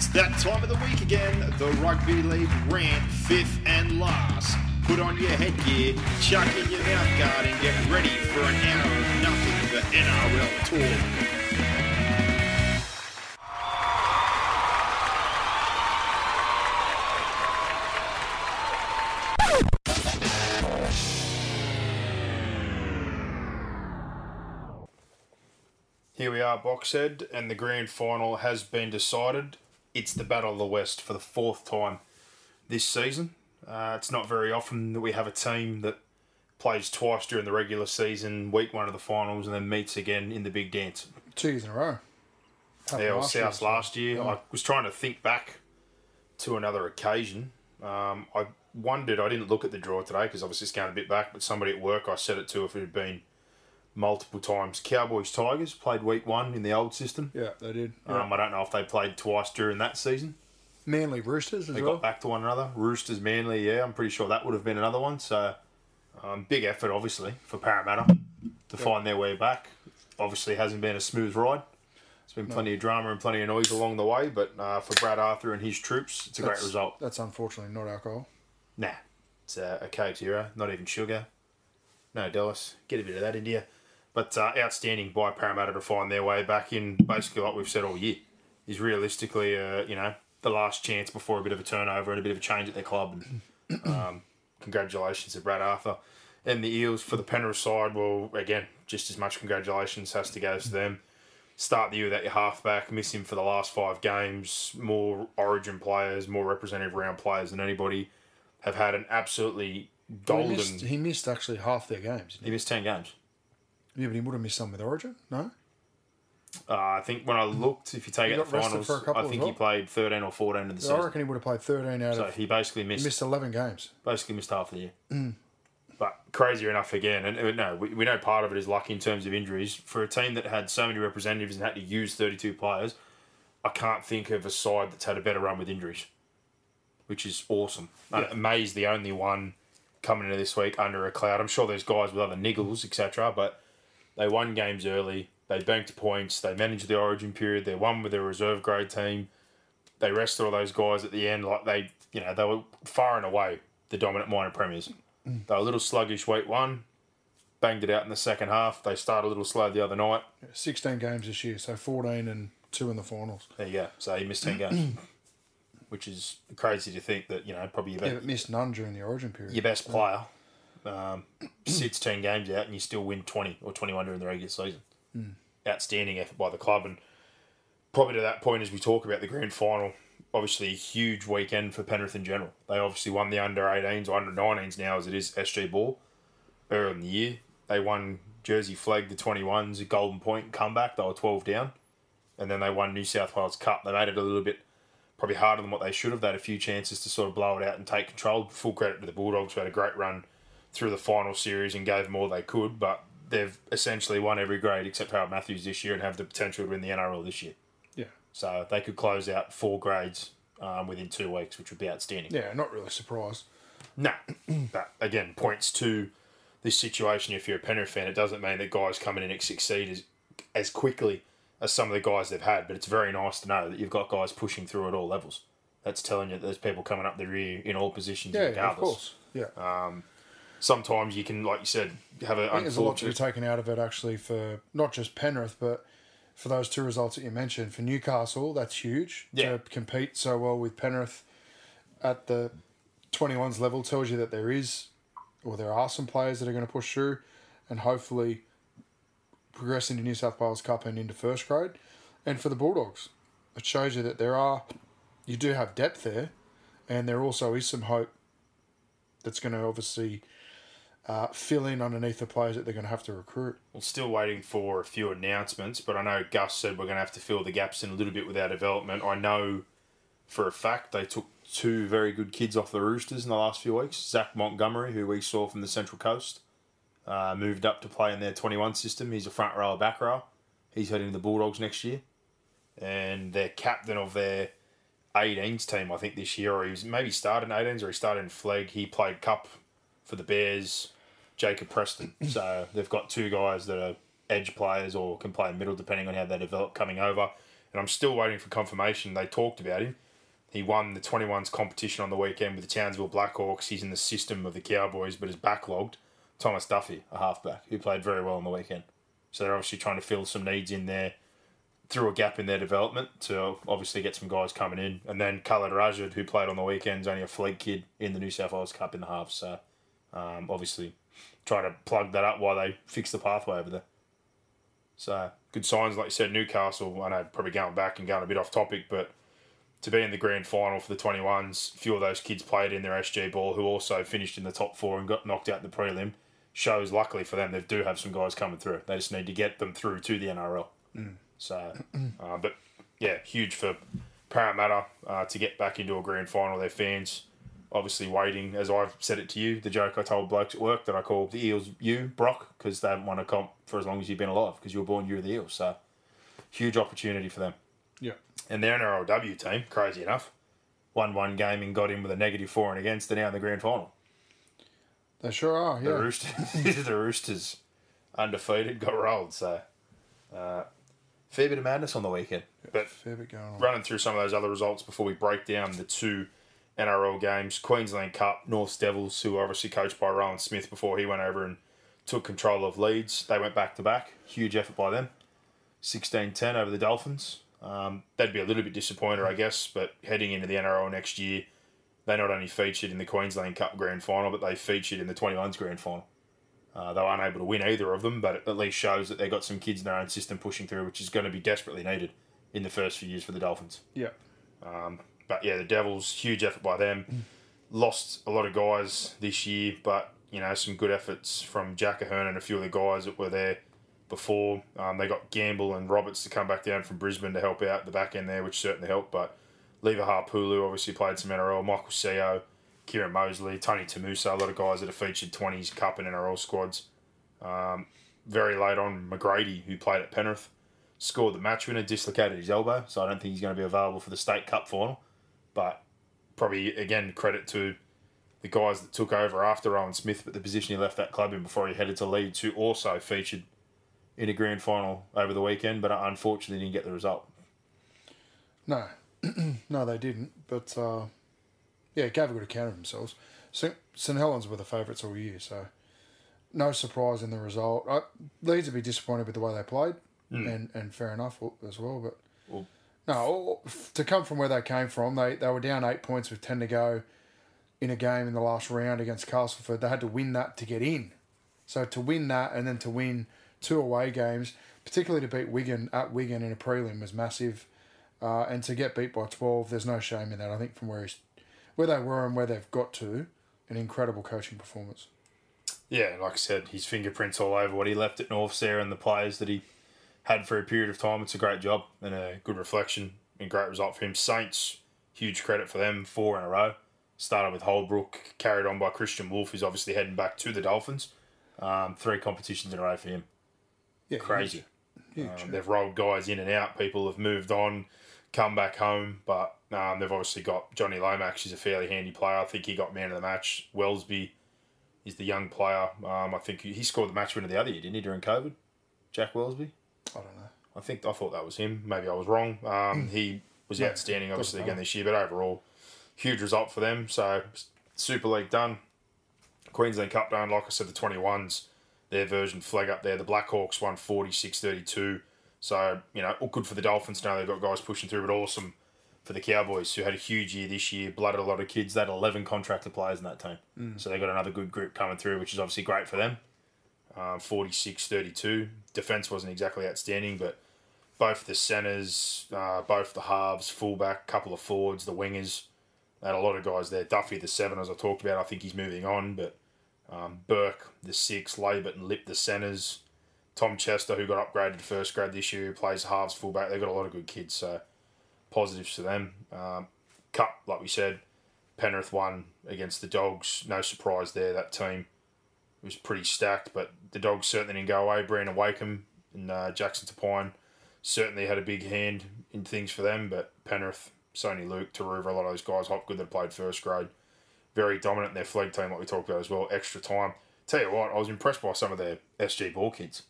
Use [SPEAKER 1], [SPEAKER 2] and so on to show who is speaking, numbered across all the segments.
[SPEAKER 1] It's that time of the week again. The Rugby League rant, fifth and last. Put on your headgear, chuck in your mouth guard, and get ready for an hour of nothing but NRL talk. Here we are, Boxhead, and the grand final has been decided. It's the Battle of the West for the fourth time this season. Uh, it's not very often that we have a team that plays twice during the regular season, week one of the finals, and then meets again in the big dance.
[SPEAKER 2] Two years in a row. Happened
[SPEAKER 1] Yeah,
[SPEAKER 2] last year,
[SPEAKER 1] South
[SPEAKER 2] so-
[SPEAKER 1] last year.
[SPEAKER 2] Yeah.
[SPEAKER 1] I was trying to think back to another occasion. Um, I wondered, I didn't look at the draw today because obviously it's going a bit back, but somebody at work I said it to if it had been multiple times. Cowboys Tigers played week one in the old system.
[SPEAKER 2] Yeah, they did. Yeah.
[SPEAKER 1] Um, I don't know if they played twice during that season.
[SPEAKER 2] Manly Roosters as
[SPEAKER 1] They
[SPEAKER 2] well.
[SPEAKER 1] got back to one another. Roosters, Manly, yeah, I'm pretty sure that would have been another one. So, um, big effort, obviously, for Parramatta to find their way back. Obviously, hasn't been a smooth ride. There's been plenty of drama and plenty of noise along the way, but uh, for Brad Arthur and his troops, it's a great result.
[SPEAKER 2] That's unfortunately not alcohol.
[SPEAKER 1] Nah, it's a, a Coke Zero, not even sugar. No Dallas. Get a bit of that into you. But uh, outstanding by Parramatta to find their way back in, basically like we've said all year, is realistically, uh, you know, the last chance before a bit of a turnover and a bit of a change at their club. And, um, congratulations to Brad Arthur. And the Eels for the Penrith side, well, again, just as much congratulations has to go to them. Start the year without your halfback, miss him for the last five games. More origin players, more representative round players than anybody have had an absolutely
[SPEAKER 2] He
[SPEAKER 1] golden.
[SPEAKER 2] missed, he missed actually half their games.
[SPEAKER 1] he missed 10 games.
[SPEAKER 2] Yeah, but he would have missed some with Origin. No,
[SPEAKER 1] Uh, I think when I looked, if you take
[SPEAKER 2] He
[SPEAKER 1] out the finals,
[SPEAKER 2] for a couple
[SPEAKER 1] I think he played 13 or 14 in the season.
[SPEAKER 2] I reckon he would have played thirteen out
[SPEAKER 1] So
[SPEAKER 2] of.
[SPEAKER 1] he basically
[SPEAKER 2] He
[SPEAKER 1] missed,
[SPEAKER 2] missed eleven games.
[SPEAKER 1] basically missed half the year. But crazier enough again, and no, we, we know part of it is luck in terms of injuries. For a team that had so many representatives and had to use 32 players, I can't think of a side that's had a better run with injuries, which is awesome. Uh, May's the only one coming into this week under a cloud. I'm sure there's guys with other niggles, etc., but they won games early. They banked points. They managed the origin period. They won with their reserve grade team. They rested all those guys at the end. Like they, you know, they were far and away the dominant minor premiers. Mm. They were a little sluggish week one. Banged it out in the second half. They started a little slow the other night.
[SPEAKER 2] Sixteen games this year, so fourteen and two in the finals.
[SPEAKER 1] There you go. So he missed ten games, which is crazy to think that you know probably your,
[SPEAKER 2] Yeah, but missed none during the Origin period.
[SPEAKER 1] your best player um, sits ten games out and you still win twenty or twenty one during the regular season. Outstanding effort by the club, and probably to that point as we talk about the grand final. Obviously, a huge weekend for Penrith in general. They obviously won the under 18s or under 19s now, as it is SG Ball. Earlier in the year, they won Jersey Flegg, the 21s, a Golden Point comeback. They were 12 down. And then they won New South Wales Cup. They made it a little bit probably harder than what they should have. They had a few chances to sort of blow it out and take control. Full credit to the Bulldogs, who had a great run through the final series and gave them all they could. But they've essentially won every grade except Harold Matthews this year and have the potential to win the NRL this year.
[SPEAKER 2] Yeah,
[SPEAKER 1] So they could close out four grades um, within two weeks, which would be outstanding.
[SPEAKER 2] yeah, not really surprised.
[SPEAKER 1] No, but again, points to this situation. If you're a Penrith fan, it doesn't mean that guys coming in and succeed as as quickly as some of the guys they've had. But it's very nice to know that you've got guys pushing through at all levels. That's telling you that there's people coming up the rear in all positions,
[SPEAKER 2] Yeah,
[SPEAKER 1] regardless.
[SPEAKER 2] of course. Yeah,
[SPEAKER 1] Uh, Sometimes you can, like you said, have an
[SPEAKER 2] I think there's a lot to be taken out of it actually for not just Penrith, but for those two results that you mentioned. For Newcastle, that's huge
[SPEAKER 1] Yeah.
[SPEAKER 2] to compete so well with Penrith at the 21s level. Tells you that there is, or there are some players that are going to push through, and hopefully progress into New South Wales Cup and into first grade. And for the Bulldogs, it shows you that there are, you do have depth there, and there also is some hope that's going to obviously uh, fill in underneath the players that they're going to have to recruit.
[SPEAKER 1] Well, still waiting for a few announcements, but I know Gus said we're going to have to fill the gaps in a little bit with our development. I know for a fact they took two very good kids off the Roosters in the last few weeks. Zach Montgomery, who we saw from the Central Coast, uh, moved up to play in their 21 system. He's a front row, back row. He's heading to the Bulldogs next year. And their captain of their 18s team, I think, this year, or he was maybe started in 18s or he started in Flegg. He played Cup for the Bears, Jacob Preston. So they've got two guys that are edge players or can play middle, depending on how they develop coming over. And I'm still waiting for confirmation. They talked about him. He won the 21s competition on the weekend with the Townsville Blackhawks. He's in the system of the Cowboys, but is backlogged. Thomas Duffy, a halfback, who played very well on the weekend. So they're obviously trying to fill some needs in there through a gap in their development to obviously get some guys coming in. And then Khaled Rajad, who played on the weekends, only a Fleet kid in the New South Wales Cup in the half. So um, obviously try to plug that up while they fix the pathway over there. So good signs, like you said, Newcastle. I know probably going back and going a bit off topic, but to be in the grand final for the 21s, a few of those kids played in their SG ball who also finished in the top four and got knocked out in the prelim. Shows, luckily for them, they do have some guys coming through. They just need to get them through to the NRL. Mm. So, uh, but yeah, huge for Parramatta uh, to get back into a grand final. Their fans obviously waiting, as I've said it to you, the joke I told blokes at work that I call the Eels you, Brock, because they haven't won a comp for as long as you've been alive, because you were born, you were the Eels. So, huge opportunity for them.
[SPEAKER 2] Yeah.
[SPEAKER 1] And they're their NRLW team, crazy enough, won one game and got in with a negative four and against, they're now in the grand final.
[SPEAKER 2] They sure are, yeah.
[SPEAKER 1] The Roosters, the Roosters undefeated, got rolled. So, uh, fair bit of madness on the weekend. But
[SPEAKER 2] Fair bit going on.
[SPEAKER 1] running through some of those other results before we break down the two NRL games Queensland Cup, North Devils, who were obviously coached by Rohan Smith before he went over and took control of Leeds. They went back to back. Huge effort by them. 16 10 over the Dolphins. Um, they'd be a little bit disappointed, I guess, but heading into the NRL next year, they not only featured in the Queensland Cup grand final, but they featured in the 21s grand final. Uh, they were unable to win either of them, but it at least shows that they've got some kids in their own system pushing through, which is going to be desperately needed in the first few years for the Dolphins.
[SPEAKER 2] Yeah.
[SPEAKER 1] But yeah, the Devils, huge effort by them. Lost a lot of guys this year, but you know some good efforts from Jack Ahern and a few of the guys that were there before. Um, they got Gamble and Roberts to come back down from Brisbane to help out the back end there, which certainly helped. But Lever Harpulu obviously played some NRL. Michael Seo, Kieran Mosley, Tony Tamusa, a lot of guys that have featured 20s Cup and NRL squads. Um, very late on, McGrady, who played at Penrith, scored the match winner, dislocated his elbow, so I don't think he's going to be available for the State Cup final. But probably, again, credit to the guys that took over after Rohan Smith, but the position he left that club in before he headed to Leeds, who also featured in a grand final over the weekend, but unfortunately didn't get the result.
[SPEAKER 2] No, no, they didn't. But uh, yeah, gave a good account of themselves. St. St Helens were the favourites all year, so no surprise in the result. I, Leeds would be disappointed with the way they played, and, and fair enough as well. But no, to come from where they came from, they they were down eight points with ten to go in a game in the last round against Castleford. They had to win that to get in. So to win that and then to win two away games, particularly to beat Wigan at Wigan in a prelim, was massive. Uh, and to get beat by twelve, there's no shame in that. I think from where he's, where they were and where they've got to, an incredible coaching performance.
[SPEAKER 1] Yeah, like I said, his fingerprints all over what he left at North there and the players that he had for a period of time. It's a great job and a good reflection and great result for him. Saints, huge credit for them, four in a row. Started with Holbrook, carried on by Kristian Woolf, who's obviously heading back to the Dolphins. Um, three competitions in a row for him.
[SPEAKER 2] Yeah,
[SPEAKER 1] Crazy.
[SPEAKER 2] Huge.
[SPEAKER 1] Um, they've rolled guys in and out. People have moved on, come back home, but um, they've obviously got Jonny Lomax. He's a fairly handy player. I think he got man of the match. Welsby is the young player. Um, I think he, he scored the match winner the other year, didn't he, during COVID? Jack Welsby.
[SPEAKER 2] I don't know.
[SPEAKER 1] I think I thought that was him. Maybe I was wrong. Um, he was outstanding, obviously, again this year, but overall, huge result for them. So Super League done, Queensland Cup done. Like I said, the twenty ones, their version Flegg up there. The Blackhawks won 46-32. So you know, all good for the Dolphins. Now they've got guys pushing through, but awesome for the Cowboys, who had a huge year this year, blooded a lot of kids. They had eleven contracted players in that team, so they got another good group coming through, which is obviously great for them. Um, 46-32. Defense wasn't exactly outstanding, but both the centers, uh, both the halves, fullback, couple of forwards, the wingers, had a lot of guys there. Duffy, the seven, as I talked about, I think he's moving on, but Um, Burke, the six, Labert and Lip, the centres. Tom Chester, who got upgraded first grade this year, plays halves fullback. They've got a lot of good kids, so positives to them. Um, Cup, like we said, Penrith won against the Dogs. No surprise there. That team was pretty stacked, but the Dogs certainly didn't go away. Brandon Wakeham and uh, Jackson Tapine certainly had a big hand in things for them, but Penrith, Soni Luke, Turuva, a lot of those guys, Hopgood that played first grade, very dominant in their Flegg team, like we talked about as well. Extra time. Tell you what, I was impressed by some of their SG ball kids.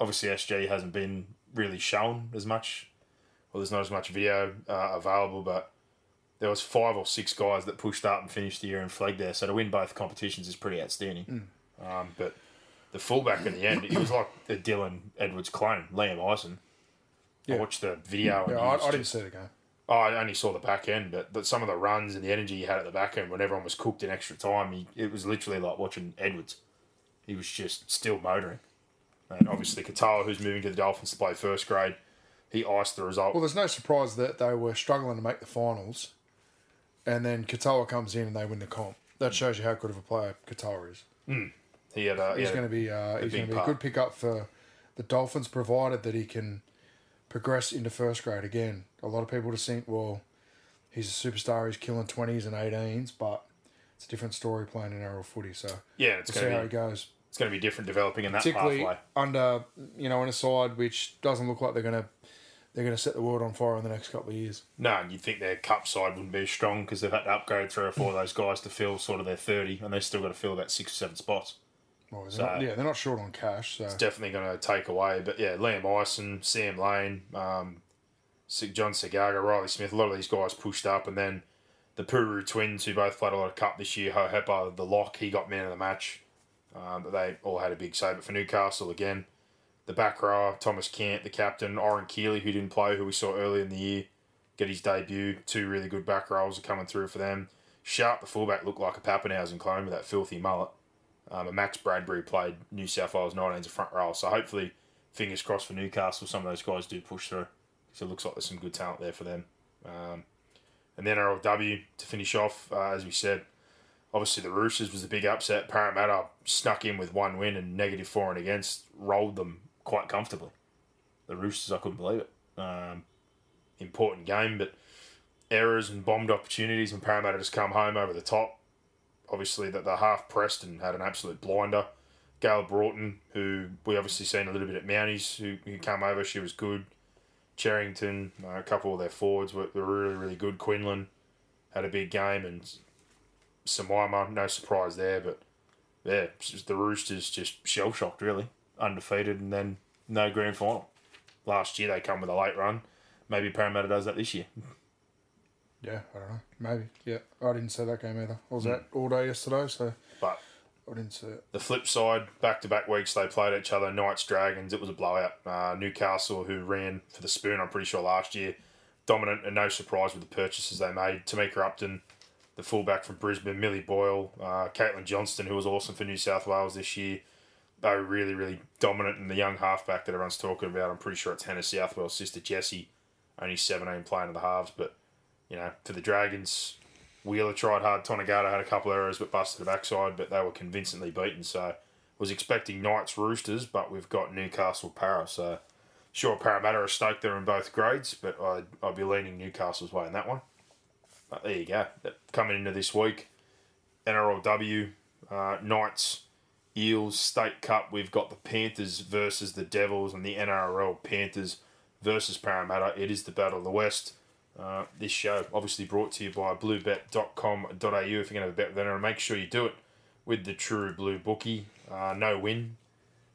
[SPEAKER 1] Obviously, SG hasn't been really shown as much, well, there's not as much video uh, available, but there was five or six guys that pushed up and finished the year in Flegg there. So to win both competitions is pretty outstanding. Um, but the fullback in the end, it was like a Dylan Edwards clone, Liam Eisen.
[SPEAKER 2] Yeah.
[SPEAKER 1] I watched the video.
[SPEAKER 2] Yeah,
[SPEAKER 1] and he
[SPEAKER 2] I, I didn't
[SPEAKER 1] just-
[SPEAKER 2] see the game.
[SPEAKER 1] Oh, I only saw the back end, but, but some of the runs and the energy he had at the back end when everyone was cooked in extra time, he, it was literally like watching Edwards. He was just still motoring. And obviously, Katoa, who's moving to the Dolphins to play first grade, he iced the result.
[SPEAKER 2] Well, there's no surprise that they were struggling to make the finals, and then Katoa comes in and they win the comp. That shows you how good of a player Katoa is.
[SPEAKER 1] He had a,
[SPEAKER 2] He's going to be uh, he's going to be a good pickup for the Dolphins, provided that he can progress into first grade again. A lot of people just think, well, he's a superstar, he's killing twenties and eighteens, but it's a different story playing in NRL footy. So
[SPEAKER 1] yeah, it's
[SPEAKER 2] we'll see
[SPEAKER 1] going
[SPEAKER 2] how
[SPEAKER 1] to
[SPEAKER 2] he
[SPEAKER 1] be
[SPEAKER 2] goes.
[SPEAKER 1] it's going to be different developing in that
[SPEAKER 2] Particularly
[SPEAKER 1] pathway.
[SPEAKER 2] under you know in a side which doesn't look like they're going to they're going to set the world on fire in the next couple of years.
[SPEAKER 1] No, and you'd think their cup side wouldn't be as strong because they've had to upgrade three or four of those guys to fill sort of their 30, and they've still got to fill about six or seven spots.
[SPEAKER 2] Well, they're
[SPEAKER 1] So-
[SPEAKER 2] not, yeah, they're not short on cash. So It's
[SPEAKER 1] definitely going to take away. But yeah, Liam Ison, Sam Lane, um, John Segaga, Riley Smith, a lot of these guys pushed up. And then the Puru twins, who both played a lot of cup this year, Ho Hepa, the lock, he got man of the match. Um, but they all had a big say. But for Newcastle, again, the back row, Thomas Kent, the captain, Oren Keeley, who didn't play, who we saw earlier in the year, get his debut. Two really good back rows are coming through for them. Sharp, the fullback, looked like a Papenhuyzen clone with that filthy mullet. Um, Max Bradbury played New South Wales 19s a front row. So hopefully, fingers crossed for Newcastle, some of those guys do push through. So it looks like there's some good talent there for them. Um, and then RLW to finish off, uh, as we said, obviously the Roosters was a big upset. Parramatta snuck in with one win and negative four and against, rolled them quite comfortably. The Roosters, I couldn't believe it. Um, important game, but errors and bombed opportunities, and Parramatta just come home over the top obviously that the half pressed and had an absolute blinder. Gail Broughton, who we obviously seen a little bit at Mounties, who, who came over, she was good. Charrington, uh, a couple of their forwards were, were really, really good. Quinlan had a big game, and Samaima, no surprise there, but yeah, the Roosters just shell shocked, really. Undefeated, and then no grand final. Last year they come with a late run. Maybe Parramatta does that this year.
[SPEAKER 2] yeah, I don't know, maybe. Yeah, I didn't see that game either. I was out all day yesterday, so
[SPEAKER 1] But
[SPEAKER 2] I didn't see it.
[SPEAKER 1] The flip side, back to back weeks they played each other. Knights Dragons, it was a blowout. Uh, Newcastle, who ran for the spoon, I'm pretty sure last year, dominant and no surprise with the purchases they made. Tamika Upton, the fullback from Brisbane, Millie Boyle, uh, Caitlin Johnston, who was awesome for New South Wales this year. They were really, really dominant. And the young halfback that everyone's talking about, I'm pretty sure it's Hannah Southwell's sister Jesse, only 17 playing in the halves. But, you know, for the Dragons, Wheeler tried hard. Tonegata had a couple errors but busted the backside, but they were convincingly beaten. So was expecting Knights Roosters, but we've got Newcastle Para. So sure, Parramatta are stoked they're in both grades, but I'd, I'd be leaning Newcastle's way in that one. But there you go. Coming into this week, NRLW, uh, Knights, Eels, State Cup, we've got the Panthers versus the Devils, and the NRL Panthers versus Parramatta. It is the Battle of the West. Uh, this show obviously brought to you by bluebet.com.au. If you're going to have a bet with NRL, make sure you do it with the True Blue Bookie. Uh, no win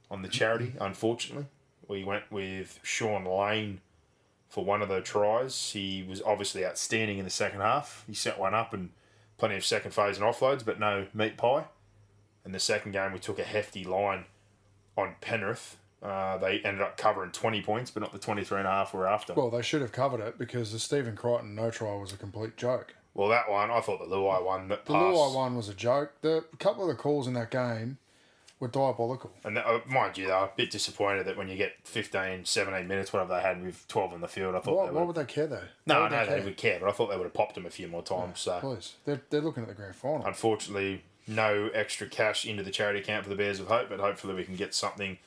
[SPEAKER 1] on the charity, unfortunately. We went with Shaun Lane for one of the tries. He was obviously outstanding in the second half. He set one up and plenty of second phase and offloads, but no meat pie. In the second game, we took a hefty line on Penrith. Uh, they ended up covering 20 points, but not the 23 and a half we're after.
[SPEAKER 2] Well, they should have covered it because the Stephen Crichton no try was a complete joke.
[SPEAKER 1] Well, that one, I thought the Luai one that
[SPEAKER 2] The
[SPEAKER 1] passed.
[SPEAKER 2] Luai one was a joke. The a couple of the calls in that game were diabolical.
[SPEAKER 1] And that, uh, mind you, they were a bit disappointed that when you get 15, 17 minutes, whatever they had with 12 on the field, I thought
[SPEAKER 2] Why,
[SPEAKER 1] they
[SPEAKER 2] why
[SPEAKER 1] would.
[SPEAKER 2] would they care though?
[SPEAKER 1] No, I know they
[SPEAKER 2] care?
[SPEAKER 1] would care, but I thought they would have popped him a few more times. So,
[SPEAKER 2] Please, they're, they're looking at the grand final.
[SPEAKER 1] unfortunately, no extra cash into the charity account for the Bears of Hope, but hopefully we can get something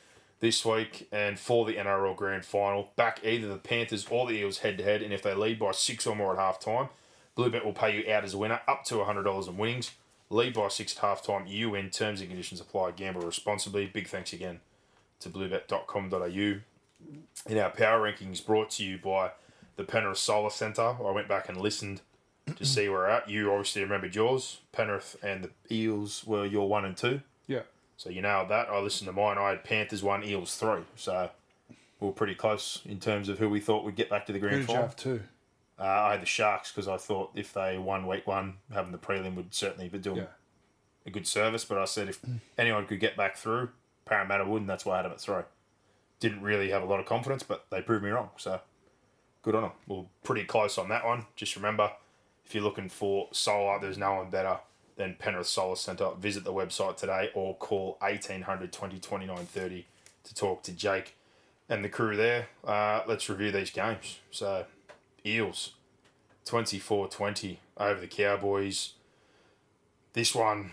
[SPEAKER 1] this week. And for the NRL Grand Final, back either the Panthers or the Eels head to head, and if they lead by six or more at half time, Bluebet will pay you out as a winner up to $100 in winnings. Lead by six at half time, you win. Terms and conditions apply. Gamble responsibly. Big thanks again to bluebet.com.au. In our power rankings brought to you by the Penrith Solar Centre. I went back and listened to see where we're at. You obviously remembered yours. Penrith and the Eels were your one and two. So you nailed that. I listened to mine. I had Panthers one, Eels three. So we were pretty close in terms of who we thought would get back to the grand final.
[SPEAKER 2] have two?
[SPEAKER 1] Uh, I had the Sharks because I thought if they won week one, having the prelim would certainly be doing
[SPEAKER 2] Yeah.
[SPEAKER 1] a good service. But I said if anyone could get back through, Parramatta would, and that's why I had them at three. Didn't really have a lot of confidence, but they proved me wrong. So good on them. We are pretty close on that one. Just remember, if you're looking for solar, there's no one better than Penrith Solar Centre. Visit the website today or call 1800 20 29 30 to talk to Jake and the crew there. Uh, let's review these games. So, Eels 24 20 over the Cowboys. This one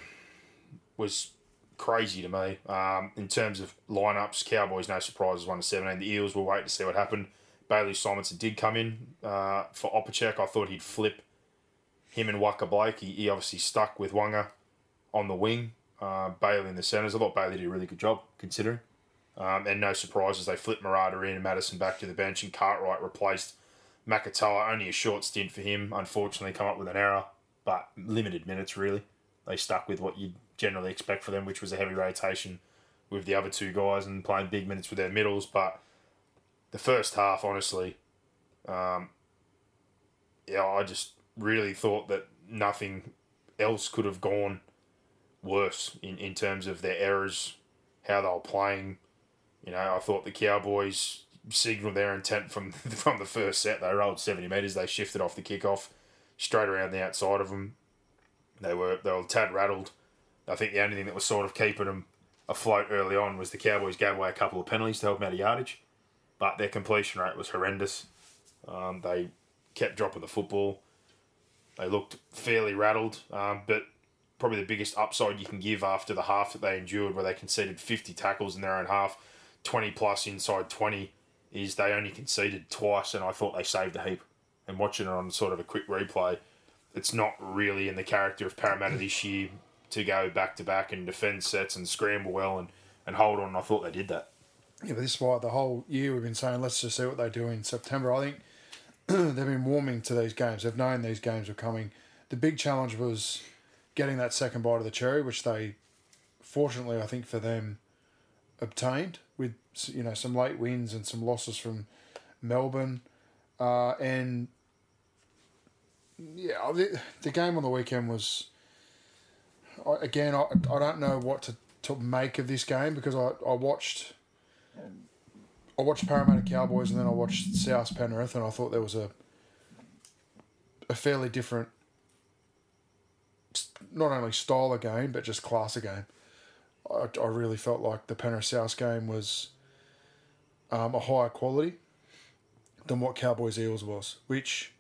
[SPEAKER 1] was crazy to me. Um, in terms of lineups, Cowboys, no surprises, 1 to 17. The Eels, we'll wait to see what happened. Bailey Simonsson did come in uh, for Opacic. I thought he'd flip him and Waqa Blake. He, he obviously stuck with Waqa on the wing, uh, Bailey in the centres. I thought Bailey did a really good job, considering. Um, and no surprises, they flipped Marata in and Matterson back to the bench, and Cartwright replaced Makatoa. Only a short stint for him, unfortunately, come up with an error, but limited minutes, really. They stuck with what you'd generally expect for them, which was a heavy rotation with the other two guys and playing big minutes with their middles. But the first half, honestly, um, yeah, I just really thought that nothing else could have gone worse in, in terms of their errors, how they were playing. You know, I thought the Cowboys signalled their intent from from the first set. They rolled seventy metres. They shifted off the kickoff straight around the outside of them. They were they were tad rattled. I think the only thing that was sort of keeping them afloat early on was the Cowboys gave away a couple of penalties to help them out of yardage, but their completion rate was horrendous. Um, they kept dropping the football. They looked fairly rattled, um, but probably the biggest upside you can give after the half that they endured, where they conceded 50 tackles in their own half, 20 plus inside 20, is they only conceded twice, and I thought they saved a heap. And watching it on sort of a quick replay, it's not really in the character of Parramatta this year to go back to back and defend sets and scramble well and, and hold on. I thought they did that.
[SPEAKER 2] Yeah, but this is why the whole year we've been saying let's just see what they do in September. I think they've been warming to these games. They've known these games were coming. The big challenge was getting that second bite of the cherry, which they, fortunately, I think for them, obtained with you know some late wins and some losses from Melbourne, uh, and yeah, the, the game on the weekend was. Again, I, I don't know what to, to make of this game because I, I watched I watched Parramatta Cowboys and then I watched South Penrith and I thought there was a a fairly different not only style of game but just class of game. I, I really felt like the Penrith South game was um, a higher quality than what Cowboys Eels was, which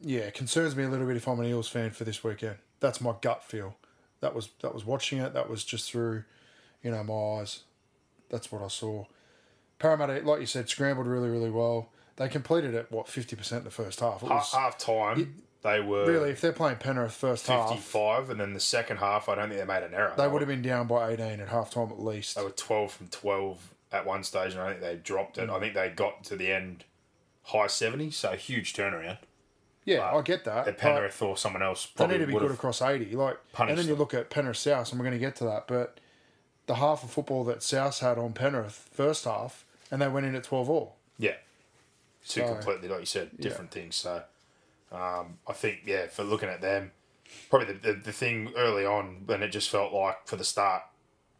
[SPEAKER 2] yeah concerns me a little bit if I'm an Eels fan for this weekend. That's my gut feel. That was that was watching it. That was just through, you know, my eyes. That's what I saw. Parramatta, like you said, scrambled really, really well. They completed it what fifty percent the first half. It
[SPEAKER 1] Half,
[SPEAKER 2] was
[SPEAKER 1] half time, they were
[SPEAKER 2] really if they're playing Penrith first half,
[SPEAKER 1] 55, and then the second half, I don't think they made an error.
[SPEAKER 2] they would have been down by eighteen at half time at least.
[SPEAKER 1] They were 12 from 12 at one stage, and I think they dropped it. I think they got to the end high seventy, so huge turnaround.
[SPEAKER 2] Yeah, I get that.
[SPEAKER 1] At
[SPEAKER 2] but
[SPEAKER 1] Penrith or someone else
[SPEAKER 2] They
[SPEAKER 1] probably
[SPEAKER 2] need to be good across eighty. Like, and then you look at Penrith South, and we're going to get to that. But the half of football that South had on Penrith first half, and they went in at twelve all.
[SPEAKER 1] Yeah. Two
[SPEAKER 2] So-
[SPEAKER 1] completely, like you said, different things. So um, I think, yeah, for looking at them, probably the, the, the thing early on when it just felt like for the start,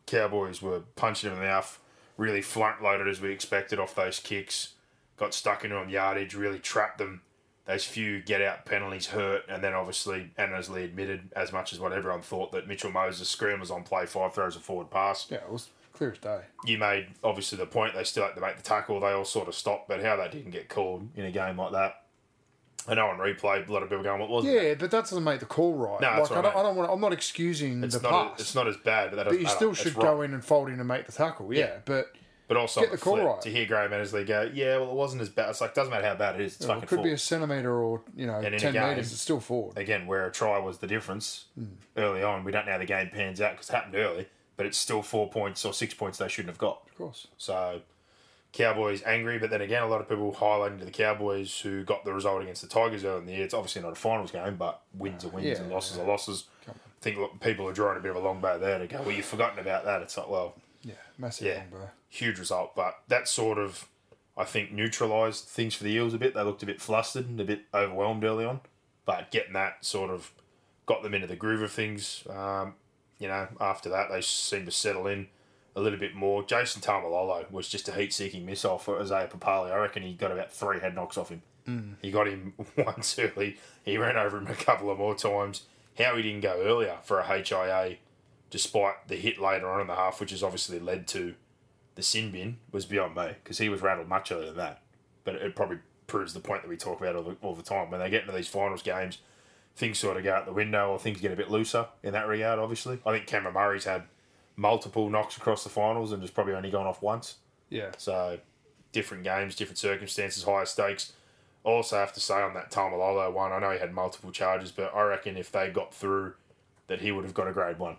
[SPEAKER 1] Cowboys were punching them in the mouth, really front loaded as we expected off those kicks, got stuck into on yardage, really trapped them. Those few get out penalties hurt, and then obviously Annesley admitted as much as what everyone thought that Mitchell Moses scrambles on play five, throws a forward pass
[SPEAKER 2] Yeah, it was clear as day.
[SPEAKER 1] you made obviously the point they still had to make the tackle. They all sort of stopped, but how that didn't get called in a game like that, I know on replay, a lot of people going, "What was it?"
[SPEAKER 2] Yeah, but that doesn't make the call right.
[SPEAKER 1] No,
[SPEAKER 2] like I don't,
[SPEAKER 1] I
[SPEAKER 2] don't want. I'm not excusing
[SPEAKER 1] It's
[SPEAKER 2] the
[SPEAKER 1] not.
[SPEAKER 2] pass.
[SPEAKER 1] it's not as bad, but that doesn't
[SPEAKER 2] but you
[SPEAKER 1] matter.
[SPEAKER 2] still
[SPEAKER 1] It's
[SPEAKER 2] should
[SPEAKER 1] wrong.
[SPEAKER 2] go in and fold in and make the tackle. Yeah, but
[SPEAKER 1] But also
[SPEAKER 2] Get the call
[SPEAKER 1] flip,
[SPEAKER 2] right.
[SPEAKER 1] to hear Graham Annesley go, "Yeah, well, it wasn't as bad." It's like doesn't matter how bad it is. It's
[SPEAKER 2] well,
[SPEAKER 1] fucking
[SPEAKER 2] it could be a centimetre or you know
[SPEAKER 1] in a
[SPEAKER 2] ten
[SPEAKER 1] game-
[SPEAKER 2] metres. It's still forward.
[SPEAKER 1] again, where a try was the difference
[SPEAKER 2] Hmm.
[SPEAKER 1] early on. We don't know how the game pans out because it happened early, but it's still four points or six points they shouldn't have got.
[SPEAKER 2] Of course.
[SPEAKER 1] So, Cowboys angry, but then again, a lot of people highlighting to the Cowboys who got the result against the Tigers early in the year. It's obviously not a finals game, but wins are wins
[SPEAKER 2] Yeah,
[SPEAKER 1] and losses are losses. I think look, people are drawing a bit of a long bow there to go, well, you've forgotten about that. It's like, well,
[SPEAKER 2] Yeah, massive
[SPEAKER 1] Yeah.
[SPEAKER 2] bow.
[SPEAKER 1] huge result, but that sort of, I think, neutralised things for the Eels a bit. They looked a bit flustered and a bit overwhelmed early on, but getting that sort of got them into the groove of things. Um, you know, after that, they seemed to settle in a little bit more. Jason Taumalolo was just a heat-seeking missile for Isaiah Papali. I reckon he got about three head knocks off him. He got him once early. He ran over him a couple of more times. How he didn't go earlier for a HIA, despite the hit later on in the half, which has obviously led to the sin bin, was beyond me because he was rattled much earlier than that. But it probably proves the point that we talk about all the, all the time. When they get into these finals games, things sort of go out the window or things get a bit looser in that regard, obviously. I think Cameron Murray's had multiple knocks across the finals and just probably only gone off once.
[SPEAKER 2] Yeah.
[SPEAKER 1] So different games, different circumstances, higher stakes. Also have to say on that Taumalolo one, I know he had multiple charges, but I reckon if they got through that he would have got a grade one.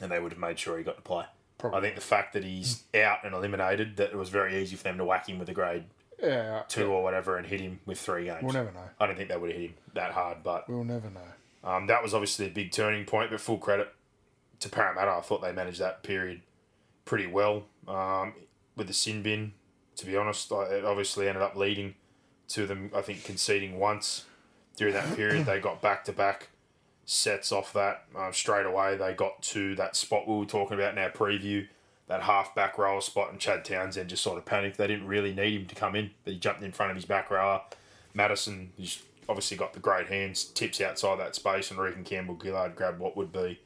[SPEAKER 1] And they would have made sure he got to play.
[SPEAKER 2] Probably.
[SPEAKER 1] I think the fact that he's out and eliminated, that it was very easy for them to whack him with a grade
[SPEAKER 2] Yeah.
[SPEAKER 1] two or whatever and hit him with three games.
[SPEAKER 2] We'll never know.
[SPEAKER 1] I don't think they would have hit him that hard, but
[SPEAKER 2] We'll never know.
[SPEAKER 1] um, that was obviously a big turning point, but full credit to Parramatta. I thought they managed that period pretty well um, with the sin bin. To be honest, it obviously ended up leading to them, I think, conceding once during that period. They got back to back sets off that. Um, straight away, they got to that spot we were talking about in our preview, that half back rower spot, and Chad Townsend just sort of panicked. They didn't really need him to come in, but he jumped in front of his back rower. Matterson, he's obviously got the great hands, tips outside that space, and Reagan Campbell Gillard grabbed what would be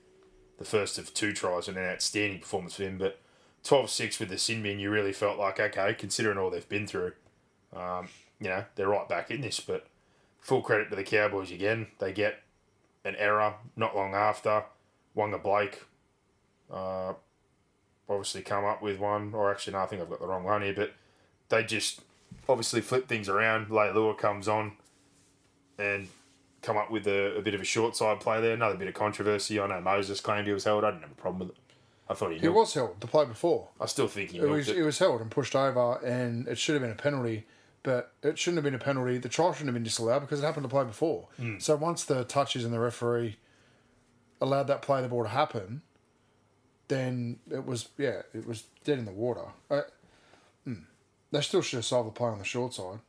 [SPEAKER 1] the first of two tries and an outstanding performance for him. But 12 6 with the sin bin, you really felt like, okay, considering all they've been through, um, you know, they're right back in this. But full credit to the Cowboys again. They get an error not long after. Waqa Blake uh, obviously come up with one, or actually, no, I think I've got the wrong one here, but they just obviously flip things around. Leilua comes on and come up with a, a bit of a short side play there. Another bit of controversy. I know Moses claimed he was held. I didn't have a problem with it. I thought he,
[SPEAKER 2] He was held the play before.
[SPEAKER 1] I still think he
[SPEAKER 2] It was
[SPEAKER 1] it.
[SPEAKER 2] it was held and pushed over, and it should have been a penalty. But it shouldn't have been a penalty. The try shouldn't have been disallowed because it happened to play before.
[SPEAKER 1] Hmm.
[SPEAKER 2] So once the touches and the referee allowed that play the ball to happen, then it was yeah, it was dead in the water. I, hmm. They still should have solved the play on the short side.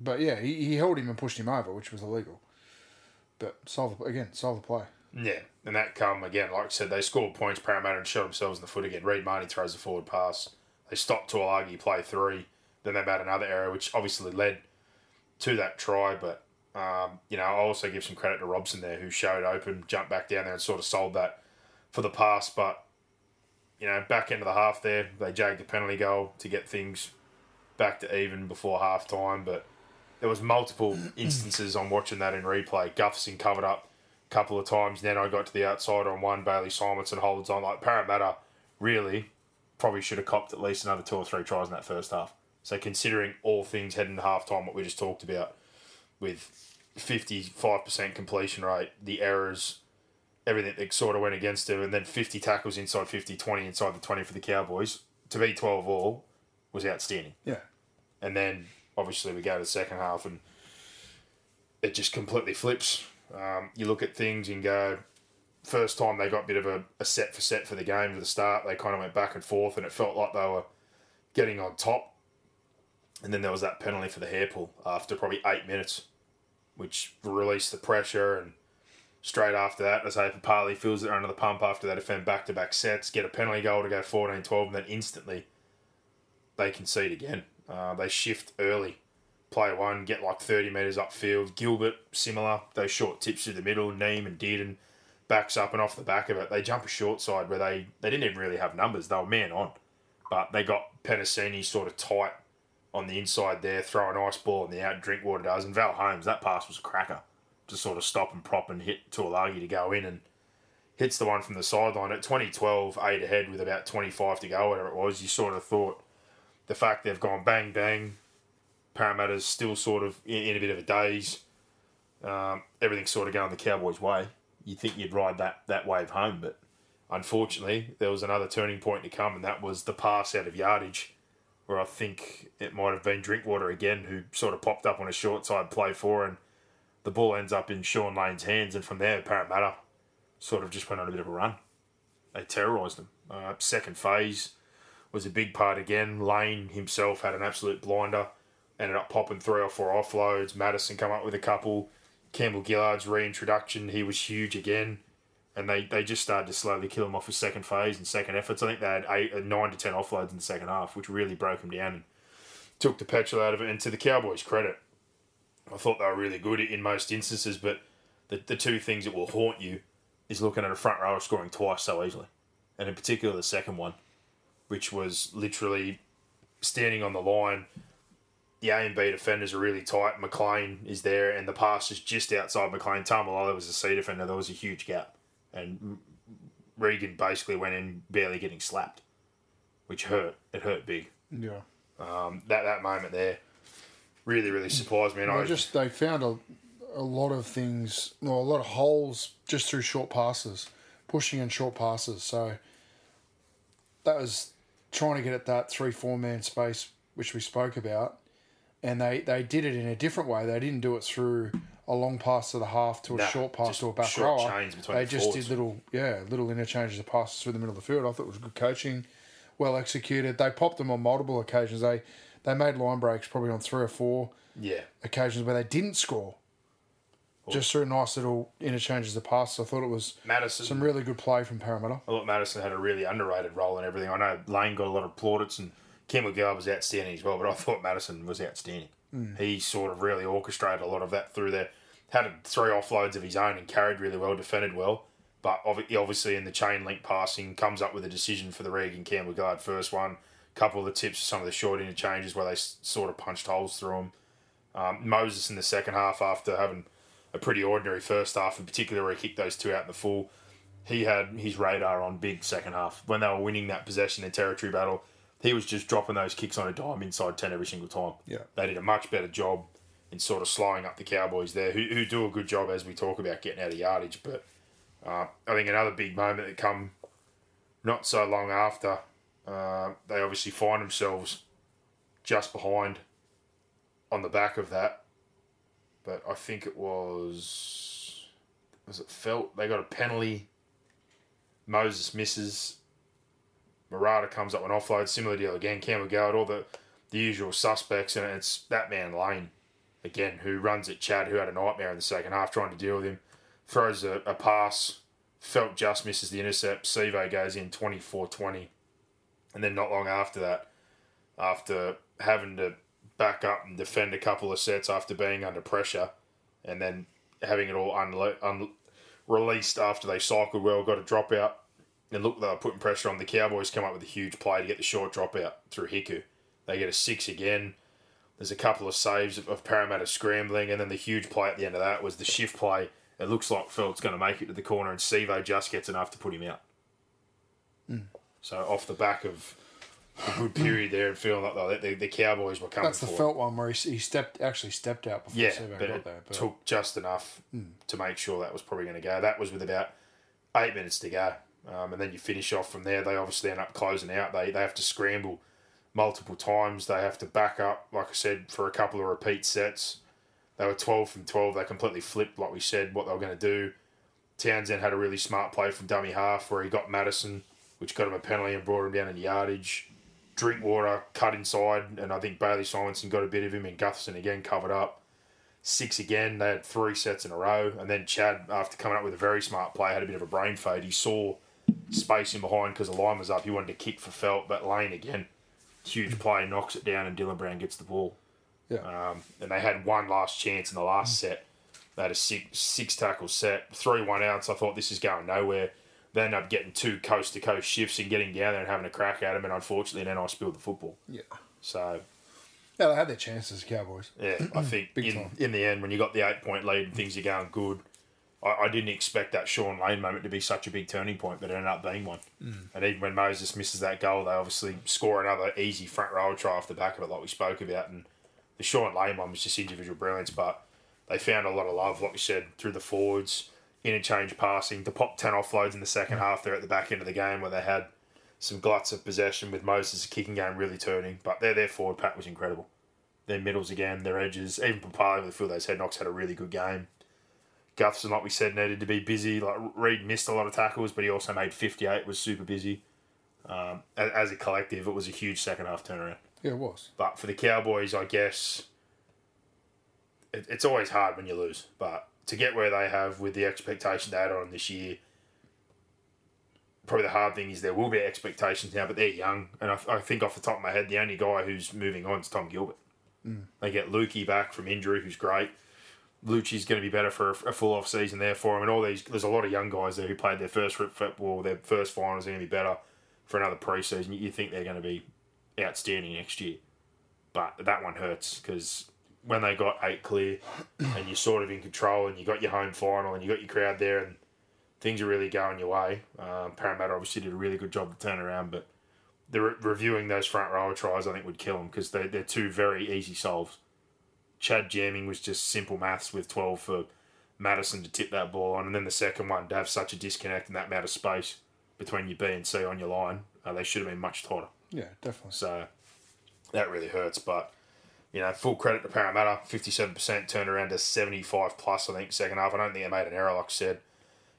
[SPEAKER 2] But yeah, he, he held him and pushed him over, which was illegal. But solve the, again, solve the play.
[SPEAKER 1] Yeah, and that come again, like I said, they scored points, Parramatta, and shot themselves in the foot again. Reed Mahoney throws a forward pass. They stopped Taulagi, play three. Then they made another error, which obviously led to that try. But, um, you know, I also give some credit to Robson there, who showed open, jumped back down there and sort of sold that for the pass. But, you know, back into the half there, they jagged the penalty goal to get things back to even before half time. But there was multiple instances on watching that in replay. Gutherson covered up a couple of times. Then I got to the outside on one. Bailey Simonsson holds on. Like Parramatta, really probably should have copped at least another two or three tries in that first half. So considering all things heading to half time, what we just talked about with fifty five percent completion rate, the errors, everything that sort of went against them, and then fifty tackles inside 50, 20 inside the twenty for the Cowboys to be twelve all was outstanding.
[SPEAKER 2] Yeah.
[SPEAKER 1] And then obviously we go to the second half and it just completely flips. Um, you look at things and go, first time they got a bit of a, a set for set for the game to the start, they kind of went back and forth and it felt like they were getting on top. And then there was that penalty for the hair pull after probably eight minutes, which released the pressure. And straight after that, as say Papali fills it under the pump after they defend back to back sets, get a penalty goal to go 14 12, and then instantly they concede again. Uh, they shift early. Play one, get like 30 metres upfield. Gilbert, similar. Those short tips through the middle. Neem and Dearden backs up and off the back of it. They jump a short side where they, they didn't even really have numbers. They were man on. But they got Penasini sort of tight on the inside there, throw an ice ball in the out, Drinkwater does. And Val Holmes, that pass was a cracker. To sort of stop and prop and hit Taulagi to go in and hits the one from the sideline. At 2012, eight ahead with about 25 to go, whatever it was, you sort of thought the fact they've gone bang, bang, Parramatta's still sort of in, in a bit of a daze. Um, everything's sort of going the Cowboys' way. You'd think you'd ride that, that wave home, but unfortunately, there was another turning point to come, and that was the pass out of yardage, where I think it might have been Drinkwater again, who sort of popped up on a short side play for, and the ball ends up in Shaun Lane's hands, and from there, Parramatta sort of just went on a bit of a run. They terrorised them. Uh, second phase was a big part again. Lane himself had an absolute blinder, ended up popping three or four offloads. Matterson come up with a couple. Campbell Gillard's reintroduction, he was huge again. And they, they just started to slowly kill him off his second phase and second efforts. I think they had eight, uh, nine to ten offloads in the second half, which really broke him down and took the petrol out of it. And to the Cowboys' credit, I thought they were really good in most instances, but the, the two things that will haunt you is looking at a front rower scoring twice so easily. And in particular, the second one, which was literally standing on the line. The A and B defenders are really tight. McLean is there, and the pass is just outside McLean. Taumalolo was a C defender. There was a huge gap. And Reagan basically went in barely getting slapped, which hurt. It hurt big.
[SPEAKER 2] Yeah.
[SPEAKER 1] Um, that, that moment there really, really surprised me. And
[SPEAKER 2] They
[SPEAKER 1] I
[SPEAKER 2] just they found a, a lot of things, well, a lot of holes just through short passes, pushing in short passes. So that was trying to get at that three four man space which we spoke about, and they they did it in a different way. They didn't do it through a long pass to the half to a
[SPEAKER 1] Nah,
[SPEAKER 2] short pass to a back rower. They
[SPEAKER 1] the
[SPEAKER 2] just
[SPEAKER 1] forwards.
[SPEAKER 2] did little yeah little interchanges of passes through the middle of the field. I thought it was good coaching, well executed. They popped them on multiple occasions. They they made line breaks probably on three or four
[SPEAKER 1] yeah,
[SPEAKER 2] occasions where they didn't score. Just through nice little interchanges of passes. I thought it was
[SPEAKER 1] Matterson.
[SPEAKER 2] some really good play from Parramatta.
[SPEAKER 1] I thought Matterson had a really underrated role in everything. I know Lane got a lot of plaudits and Campbell Gillard was outstanding as well, but I thought Matterson was outstanding. Hmm. He sort of really orchestrated a lot of that through there. Had three offloads of his own and carried really well, defended well. But obviously in the chain link passing, comes up with a decision for the Reagan Campbell Gillard first one. Couple of the tips, some of the short interchanges where they sort of punched holes through them. Um, Moses in the second half after having a pretty ordinary first half, in particular where he kicked those two out in the full he had his radar on big second half when they were winning that possession and territory battle. He was just dropping those kicks on a dime inside ten every single time.
[SPEAKER 2] Yeah.
[SPEAKER 1] they did a much better job in sort of slowing up the Cowboys there, who, who do a good job as we talk about getting out of yardage. But uh, I think another big moment that come not so long after, uh, they obviously find themselves just behind on the back of that. But I think it was was it felt they got a penalty. Moses misses. Marata comes up and an offload, similar deal again. Campbell Gillard, all the, the usual suspects, and it's that man Lane again who runs at Chad, who had a nightmare in the second half trying to deal with him. Throws a, a pass, Feldt just misses the intercept. Sivo goes in 24 20. And then not long after that, after having to back up and defend a couple of sets after being under pressure, and then having it all unle- un- released after they cycled well, got a dropout, and look, they were putting pressure on the Cowboys. Come up with a huge play to get the short dropout through Hiku. They get a six again. There's a couple of saves of, of Parramatta scrambling, and then the huge play at the end of that was the shift play. It looks like Feldt's going to make it to the corner, and Sivo just gets enough to put him out. So off the back of a good period there, and feeling like the, the, the Cowboys were coming
[SPEAKER 2] That's the
[SPEAKER 1] for it.
[SPEAKER 2] Feldt one where he, he stepped actually stepped out before
[SPEAKER 1] Yeah, Sivo
[SPEAKER 2] got
[SPEAKER 1] it
[SPEAKER 2] there. But
[SPEAKER 1] took just enough to make sure that was probably going to go. That was with about eight minutes to go. Um, and then you finish off from there. They obviously end up closing out. They, they have to scramble multiple times. They have to back up, like I said, for a couple of repeat sets. They were 12 from 12. They completely flipped, like we said, what they were going to do. Townsend had a really smart play from dummy half where he got Matterson, which got him a penalty and brought him down in yardage. Drinkwater cut inside, and I think Bailey Simonsson got a bit of him, and Gutherson again covered up. Six again, they had three sets in a row, and then Chad, after coming up with a very smart play, had a bit of a brain fade. He saw space in behind because the line was up. He wanted to kick for Feldt, but Lane again, huge play, knocks it down, and Dylan Brown gets the ball.
[SPEAKER 2] yeah,
[SPEAKER 1] Um, and they had one last chance in the last set. They had a six six tackle set, three one outs. I thought this is going nowhere. They ended up getting two coast to coast shifts and getting down there and having a crack at him. And unfortunately, then I spilled the football.
[SPEAKER 2] yeah.
[SPEAKER 1] So
[SPEAKER 2] Yeah, they had their chances, Cowboys.
[SPEAKER 1] Yeah, I think
[SPEAKER 2] Big
[SPEAKER 1] in,
[SPEAKER 2] time.
[SPEAKER 1] in the end, when you got the eight point lead and things are going good, I, I didn't expect that Shaun Lane moment to be such a big turning point, but it ended up being one.
[SPEAKER 2] Mm.
[SPEAKER 1] And even when Moses misses that goal, they obviously score another easy front row try off the back of it, like we spoke about. And the Shaun Lane one was just individual brilliance, but they found a lot of love, like we said, through the forwards, interchange passing, to pop 10 offloads in the second half there at the back end of the game where they had some gluts of possession with Moses' kicking game really turning. But their, their forward pack was incredible their middles again, their edges. Even Papali with a few of those head knocks had a really good game. Gutherson, like we said, needed to be busy. Like Reed missed a lot of tackles, but he also made fifty eight. Was super busy. Um, as, a collective, it was a huge second half turnaround.
[SPEAKER 2] Yeah, it was.
[SPEAKER 1] But for the Cowboys, I guess it, it's always hard when you lose. But to get where they have with the expectation they had on this year, probably the hard thing is there will be expectations now, but they're young. And I, I think off the top of my head, the only guy who's moving on is Tom Gilbert. They get Luki back from injury, who's great. Luki's going to be better for a, full off season there for him, and all these. There's a lot of young guys there who played their first football, their first finals are going to be better for another preseason. You think they're going to be outstanding next year, but that one hurts because when they got eight clear, and you're sort of in control, and you got your home final, and you got your crowd there, and things are really going your way. Um, Parramatta obviously did a really good job to turn around, but the re- reviewing those front row tries, I think, would kill them because they, they're two very easy solves. Chad jamming was just simple maths with 12 for Matterson to tip that ball on. And then the second one, to have such a disconnect and that amount of space between your B and C on your line, uh, they should have been much tighter.
[SPEAKER 2] Yeah, definitely.
[SPEAKER 1] So that really hurts. But, you know, full credit to Parramatta. 57% turned around to 75 plus, I think, second half. I don't think they made an error, like I said.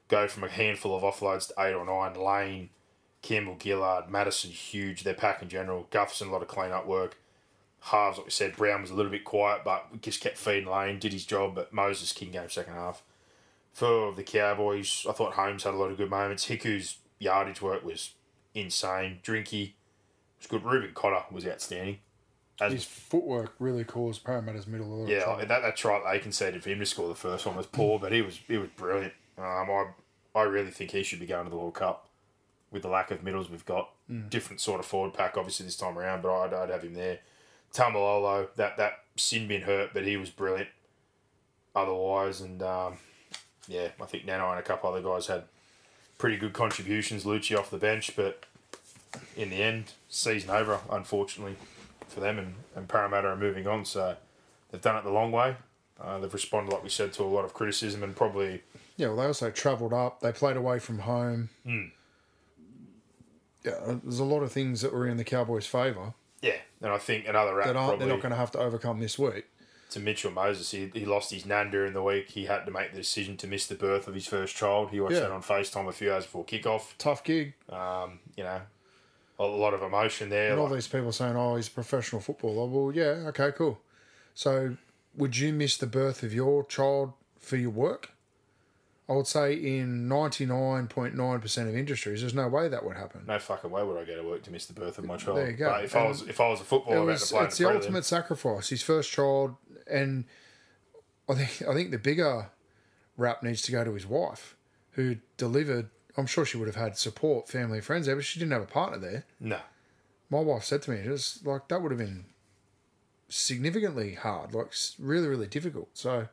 [SPEAKER 1] Go from a handful of offloads to eight or nine. Lane, Campbell Gillard, Matterson, huge. Their pack in general. Gutherson, a lot of clean up work. Halves, like we said, Brown was a little bit quiet, but just kept feeding Lane, did his job. But Moses, king game second half. For the Cowboys, I thought Holmes had a lot of good moments. Hiku's yardage work was insane. Drinky was good. Reuben Cotter was outstanding. As
[SPEAKER 2] His footwork really caused Parramatta's middle of
[SPEAKER 1] yeah,
[SPEAKER 2] trouble.
[SPEAKER 1] that that try they conceded for him to score the first one was poor, but he was he was brilliant. Um, I I really think he should be going to the World Cup with the lack of middles we've got. Different sort of forward pack, obviously this time around, but I'd, I'd have him there. Taumalolo, that that sin bin hurt, but he was brilliant. Otherwise, and um, yeah, I think Nanai and a couple other guys had pretty good contributions. Luki off the bench, but in the end, season over, unfortunately for them, and, and Parramatta are moving on. So they've done it the long way. Uh, they've responded, like we said, to a lot of criticism and probably
[SPEAKER 2] Yeah, well, they also travelled up. They played away from home.
[SPEAKER 1] Hmm.
[SPEAKER 2] Yeah, there's a lot of things that were in the Cowboys' favour.
[SPEAKER 1] And I think another rap
[SPEAKER 2] that aren't
[SPEAKER 1] probably
[SPEAKER 2] they're not going to have to overcome this week.
[SPEAKER 1] to Mitchell Moses. He, he lost his nan during the week. He had to make the decision to miss the birth of his first child. He watched
[SPEAKER 2] Yeah.
[SPEAKER 1] that on FaceTime a few hours before kickoff.
[SPEAKER 2] Tough gig.
[SPEAKER 1] Um, you know, a lot of emotion there.
[SPEAKER 2] And all
[SPEAKER 1] Like,
[SPEAKER 2] these people saying, "Oh, he's a professional footballer." Well, yeah, okay, cool. So, would you miss the birth of your child for your work? I would say in ninety nine point nine percent of industries, there's no way that would happen.
[SPEAKER 1] no fucking way would I go to work to miss the birth of my child.
[SPEAKER 2] There you go.
[SPEAKER 1] But if I was if I was a footballer about to play
[SPEAKER 2] it's
[SPEAKER 1] the
[SPEAKER 2] ultimate sacrifice. His first child, and I think I think the bigger rap needs to go to his wife, who delivered. I'm sure she would have had support, family, friends there, but she didn't have a partner there.
[SPEAKER 1] no,
[SPEAKER 2] my wife said to me, just like that would have been significantly hard, like really, really difficult. So,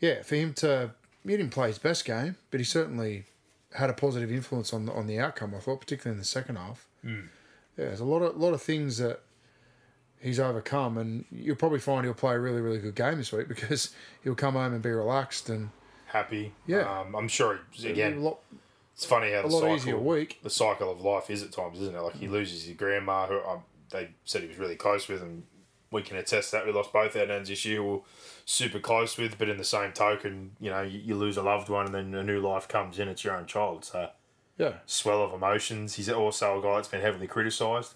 [SPEAKER 2] yeah, for him to, he didn't play his best game, but he certainly had a positive influence on the, on the outcome. I thought, particularly in the second half. Yeah, there's a lot of lot of things that he's overcome, and you'll probably find he'll play a really, really good game this week because he'll come home and be relaxed and
[SPEAKER 1] happy.
[SPEAKER 2] Yeah.
[SPEAKER 1] Um, I'm sure. Again,
[SPEAKER 2] lot,
[SPEAKER 1] it's funny how
[SPEAKER 2] a
[SPEAKER 1] the
[SPEAKER 2] lot
[SPEAKER 1] cycle,
[SPEAKER 2] easier week.
[SPEAKER 1] the cycle of life is at times, isn't it? Like he loses his grandma, who um, they said he was really close with, and we can attest that we lost both our nans this year. We're super close with, but in the same token, you know, you, you lose a loved one, and then a new life comes in. It's your own child, so
[SPEAKER 2] Yeah,
[SPEAKER 1] swell of emotions. He's also a guy that's been heavily criticised.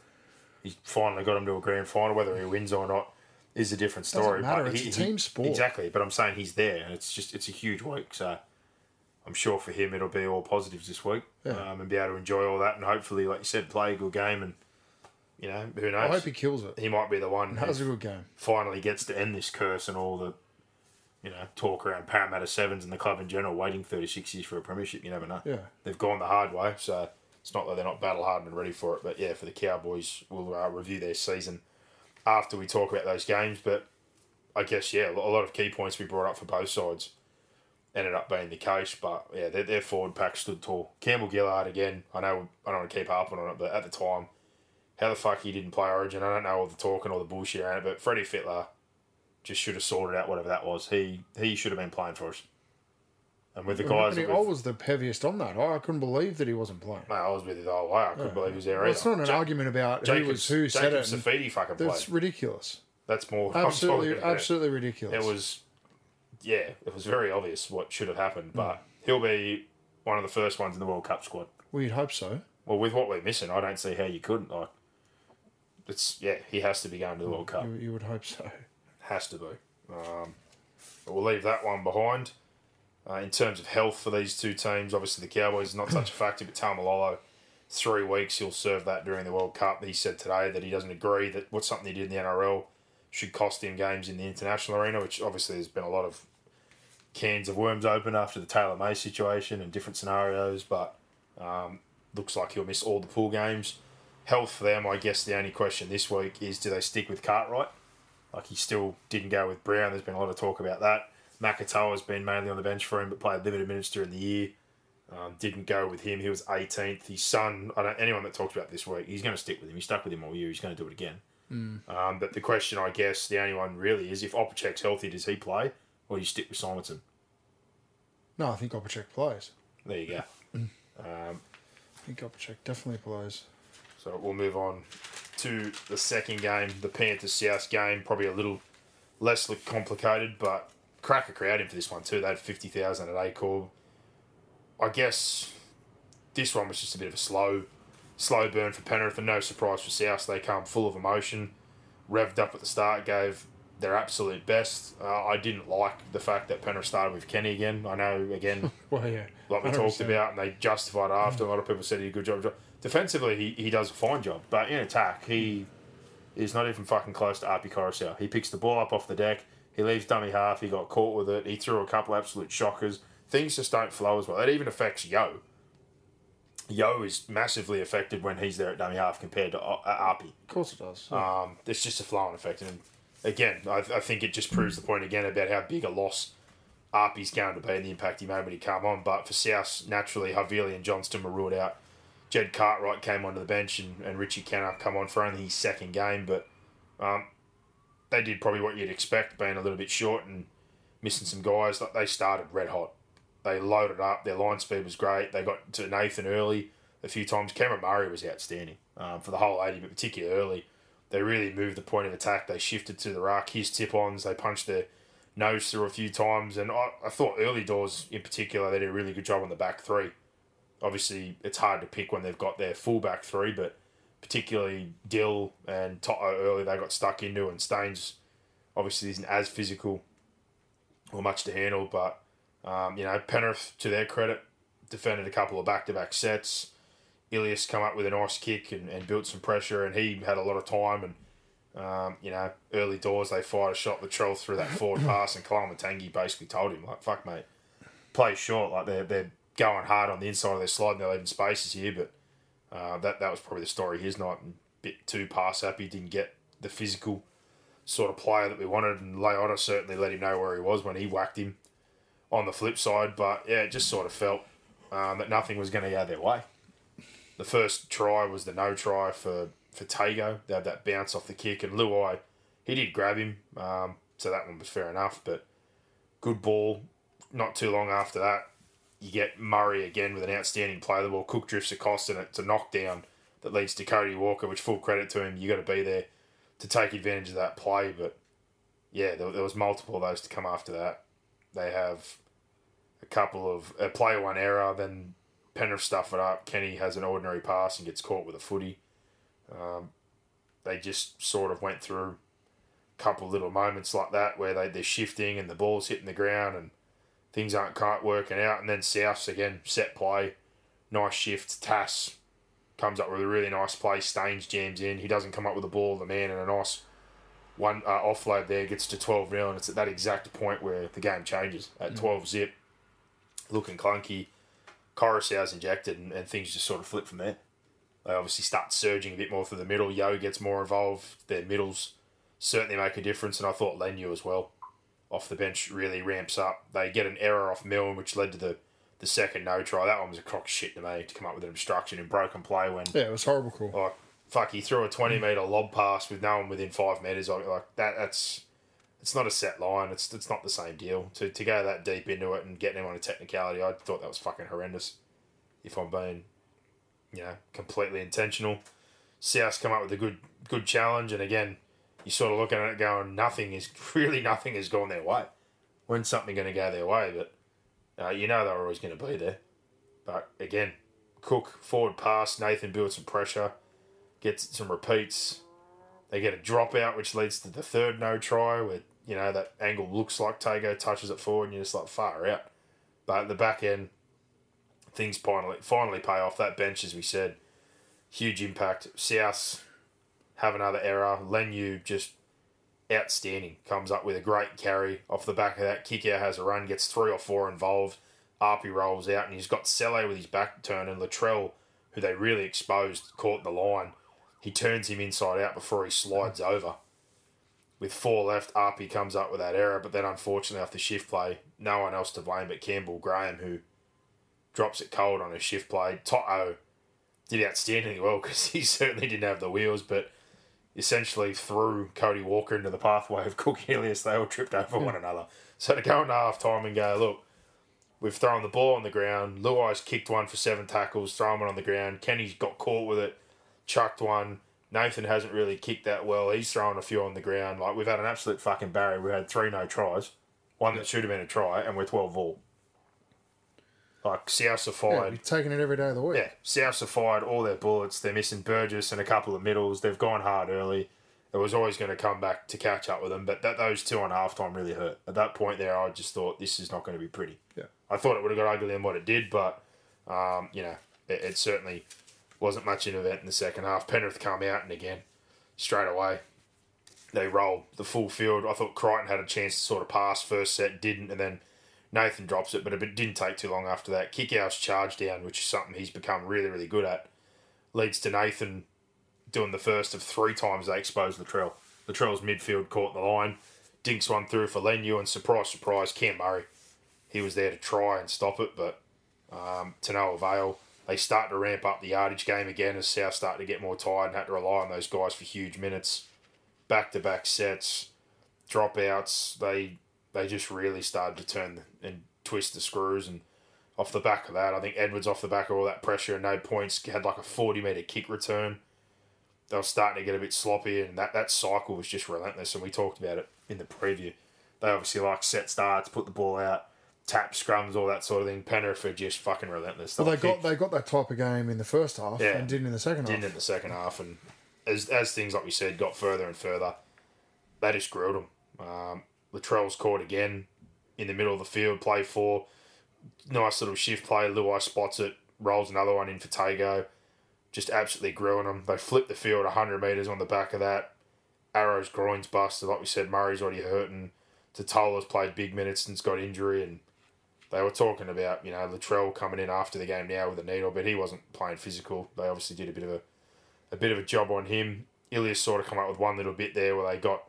[SPEAKER 1] He's finally got him to a grand final. Whether he wins or not is a different story.
[SPEAKER 2] matter,
[SPEAKER 1] but
[SPEAKER 2] it's
[SPEAKER 1] he-
[SPEAKER 2] a
[SPEAKER 1] he-
[SPEAKER 2] team sport.
[SPEAKER 1] Exactly, but I'm saying he's there, and it's just it's a huge week. So I'm sure for him it'll be all positives this week,
[SPEAKER 2] Yeah.
[SPEAKER 1] um, and be able to enjoy all that, and hopefully, like you said, play a good game, and you know who knows.
[SPEAKER 2] I hope he kills it.
[SPEAKER 1] he might be the one
[SPEAKER 2] That was a good game.
[SPEAKER 1] finally gets to end this curse and all the. You know, talk around Parramatta Sevens and the club in general, waiting 36 years for a premiership. You never know
[SPEAKER 2] Yeah.
[SPEAKER 1] they've gone the hard way. So it's not that they're not battle hardened and ready for it. But yeah, for the Cowboys, we'll uh, review their season after we talk about those games. But I guess yeah, a lot of key points we brought up for both sides ended up being the case. But yeah, their, their forward pack stood tall. Campbell Gillard again. I know I don't want to keep harping on it, but at the time, how the fuck he didn't play Origin? I don't know all the talking, all the bullshit around it. But Freddie Fittler just should have sorted out whatever that was. He he should have been playing for us. And with the guys,
[SPEAKER 2] I
[SPEAKER 1] that we've-
[SPEAKER 2] was the heaviest on that. I couldn't believe that he wasn't playing.
[SPEAKER 1] Mate, I was with you the whole way. I couldn't believe he was there
[SPEAKER 2] Well,
[SPEAKER 1] either.
[SPEAKER 2] it's not an
[SPEAKER 1] Ja-
[SPEAKER 2] argument about who was
[SPEAKER 1] Jacobs,
[SPEAKER 2] who said
[SPEAKER 1] Jacobs
[SPEAKER 2] it. and
[SPEAKER 1] Saifiti fucking played.
[SPEAKER 2] That's ridiculous.
[SPEAKER 1] That's more.
[SPEAKER 2] Absolutely, absolutely ridiculous.
[SPEAKER 1] It was, yeah, it was very obvious what should have happened. Hmm. But he'll be one of the first ones in the World Cup squad.
[SPEAKER 2] We'd hope so.
[SPEAKER 1] Well, with what we're missing, I don't see how you couldn't. Like, it's yeah, he has to be going to the World Cup.
[SPEAKER 2] You, you would hope so.
[SPEAKER 1] Has to be. Um, but we'll leave that one behind. Uh, in terms of health for these two teams, obviously the Cowboys not such a factor, but Taumalolo, three weeks, he'll serve that during the World Cup. He said today that he doesn't agree that what's something he did in the NRL should cost him games in the international arena, which obviously there's been a lot of cans of worms open after the Taylan May situation and different scenarios, but um, looks like he'll miss all the pool games. Health for them, I guess the only question this week is do they stick with Cartwright? Like he still didn't go with Brown. There's been a lot of talk about that. Makatoa's been mainly on the bench for him, but played limited minutes during the year. Um, didn't go with him. He was 18th. His son, I don't anyone that talks about this week, he's going to stick with him. He stuck with him all year. He's going to do it again. Um, but the question, I guess, the only one really is if Opacic's healthy, does he play, or do you stick with Simonsson?
[SPEAKER 2] No, I think Opacic plays.
[SPEAKER 1] There you go.
[SPEAKER 2] I think Opacic definitely plays.
[SPEAKER 1] So we'll move on to the second game, the Panthers South game. Probably a little less complicated, but cracker crowd in for this one too. They had fifty thousand at Accor. I guess this one was just a bit of a slow, slow burn for Penrith, and no surprise for South. They come full of emotion, revved up at the start, gave their absolute best. Uh, I didn't like the fact that Penrith started with Kenny again. I know again
[SPEAKER 2] Well, yeah.
[SPEAKER 1] like we talked
[SPEAKER 2] 100%.
[SPEAKER 1] about, and they justified after. A lot of people said he did a good job. Defensively, he, he does a fine job, but in attack, he is not even fucking close to Api Koroisau. He picks the ball up off the deck. He leaves dummy half. He got caught with it. He threw a couple absolute shockers. Things just don't flow as well. That even affects Yeo. Yeo is massively affected when he's there at dummy half compared to uh, Api.
[SPEAKER 2] Of course it does.
[SPEAKER 1] Um, it's just a flowing effect. And again, I, I think it just proves the point again about how big a loss Api's going to be and the impact he made when he came on. But for South, naturally, Havili and Johnston were ruled out. Jed Cartwright came onto the bench and, and Richie Kennar come on for only his second game. But um, they did probably what you'd expect, being a little bit short and missing some guys. They started red hot. They loaded up. Their line speed was great. They got to Nathan early a few times. Cameron Murray was outstanding um, for the whole 80, but particularly early. They really moved the point of attack. They shifted to the ruck. His tip ons. They punched their nose through a few times. And I, I thought early doors in particular, they did a really good job on the back three. Obviously, it's hard to pick when they've got their full back three, but particularly Dill and Toto early, they got stuck into, and Staines obviously isn't as physical or much to handle, but um, you know, Penrith, to their credit, defended a couple of back to back sets. Ilias come up with a nice kick and, and built some pressure, and he had a lot of time. And, um, you know, early doors, they fired a shot Latrell through that forward pass, and Koloamatangi basically told him, like, fuck, mate, play short. Like, they're, they're going hard on the inside of their slide, and they're leaving spaces here. But uh, that, that was probably the story his night. And bit too pass happy, didn't get the physical sort of player that we wanted. And Leota certainly let him know where he was when he whacked him on the flip side. But yeah, it just sort of felt um, that nothing was going to go their way. The first try was the no try for, for Tago. They had that bounce off the kick, and Luai, he did grab him, um, so that one was fair enough. But good ball. Not too long after that, you get Murray again with an outstanding play. The ball Cook drifts across, and it's a knockdown that leads to Cody Walker, which full credit to him. You got to be there to take advantage of that play. But yeah, there, there was multiple of those to come after that. They have a couple of a play one error, then Penrith stuff it up. Kenny has an ordinary pass and gets caught with a footy. Um, they just sort of went through a couple of little moments like that where they, they're shifting and the ball's hitting the ground and things aren't quite working out. And then Souths again, set play, nice shift. Tass comes up with a really nice play. Staines jams in. He doesn't come up with the ball. The man and a nice one uh, offload there gets to 12 nil, and it's at that exact point where the game changes at 12 zip, looking clunky. Koroisau's injected, and, and things just sort of flip from there. They obviously start surging a bit more through the middle. Yeo gets more involved. Their middles certainly make a difference. And I thought Leniu as well, off the bench, really ramps up. They get an error off Milne, which led to the, the second no try. That one was a crock shit to me to come up with an obstruction in broken play when
[SPEAKER 2] Yeah, it was horrible call.
[SPEAKER 1] like fuck he threw a twenty mm. meter lob pass with no one within five meters. Like, like that, that's it's not a set line. It's it's not the same deal. To to go that deep into it and him on a technicality, I thought that was fucking horrendous. If I'm being, you know, completely intentional. South come up with a good good challenge, and again, you sort of looking at it going, nothing is really nothing has gone their way. When's something going to go their way? But uh, you know they're always going to be there. But again, Cook forward pass. Nathan builds some pressure, gets some repeats. They get a dropout, which leads to the third no try, where you know that angle looks like Tago touches it forward, and you're just like far out. But at the back end, things finally finally pay off. That bench, as we said, huge impact. South have another error. Leniu just outstanding. Comes up with a great carry off the back of that. Kick out has a run, gets three or four involved. Api rolls out, and he's got Sele with his back turn, and Latrell, who they really exposed, caught the line. He turns him inside out before he slides over. With four left, Api comes up with that error, but then unfortunately, after shift play, no one else to blame but Campbell Graham, who drops it cold on a shift play. Toto did outstandingly well because he certainly didn't have the wheels, but essentially threw Cody Walker into the pathway of Cook Ilias. They all tripped over one another. So to go into half time and go, look, we've thrown the ball on the ground. Luai's kicked one for seven tackles, thrown one on the ground. Kenny's got caught with it, chucked one. Nathan hasn't really kicked that well. He's thrown a few on the ground. Like we've had an absolute fucking barrier. We've had three no tries, one that should have been a try, and we're twelve all. Like Souths are
[SPEAKER 2] Yeah,
[SPEAKER 1] fired.
[SPEAKER 2] you're taking it every day of the week.
[SPEAKER 1] Yeah, Souths have fired all their bullets. They're missing Burgess and a couple of middles. They've gone hard early. It was always going to come back to catch up with them, but that those two on halftime really hurt. At that point there, I just thought this is not going to be pretty.
[SPEAKER 2] Yeah.
[SPEAKER 1] I thought it would have got uglier than what it did, but um, you know, it, it certainly wasn't much an event in the second half. Penrith come out and again, straight away, they roll the full field. I thought Crichton had a chance to sort of pass first set, didn't, and then Nathan drops it, but it didn't take too long after that. Kickouts charge down, which is something he's become really, really good at, leads to Nathan doing the first of three times they exposed Latrell. Latrell's midfield caught the line, dinks one through for Leniu, and surprise, surprise, Cam Murray. He was there to try and stop it, but um, to no avail. They start to ramp up the yardage game again as South start to get more tired and had to rely on those guys for huge minutes. Back to back sets, dropouts. They they just really started to turn and twist the screws. And off the back of that, I think Edwards off the back of all that pressure and no points had like a forty meter kick return. They were starting to get a bit sloppy, and that, that cycle was just relentless. And we talked about it in the preview. They obviously like set starts, put the ball out, tap scrums, all that sort of thing. Penrith are just fucking relentless.
[SPEAKER 2] Well, they got they got that type of game in the first half
[SPEAKER 1] Yeah.
[SPEAKER 2] and didn't in the second
[SPEAKER 1] didn't
[SPEAKER 2] half.
[SPEAKER 1] in the second half, and as as things like we said got further and further, they just grilled them. Um, Latrell's caught again in the middle of the field, play four, nice little shift play. Luai spots it, rolls another one in for Tago, just absolutely grilling them. They flip the field hundred meters on the back of that. Arrow's groin's busted, like we said. Murray's already hurting. Tatola's played big minutes and's got injury, and they were talking about you know Latrell coming in after the game now with a needle, but he wasn't playing physical. They obviously did a bit of a a bit of a job on him. Ilias sort of come up with one little bit there where they got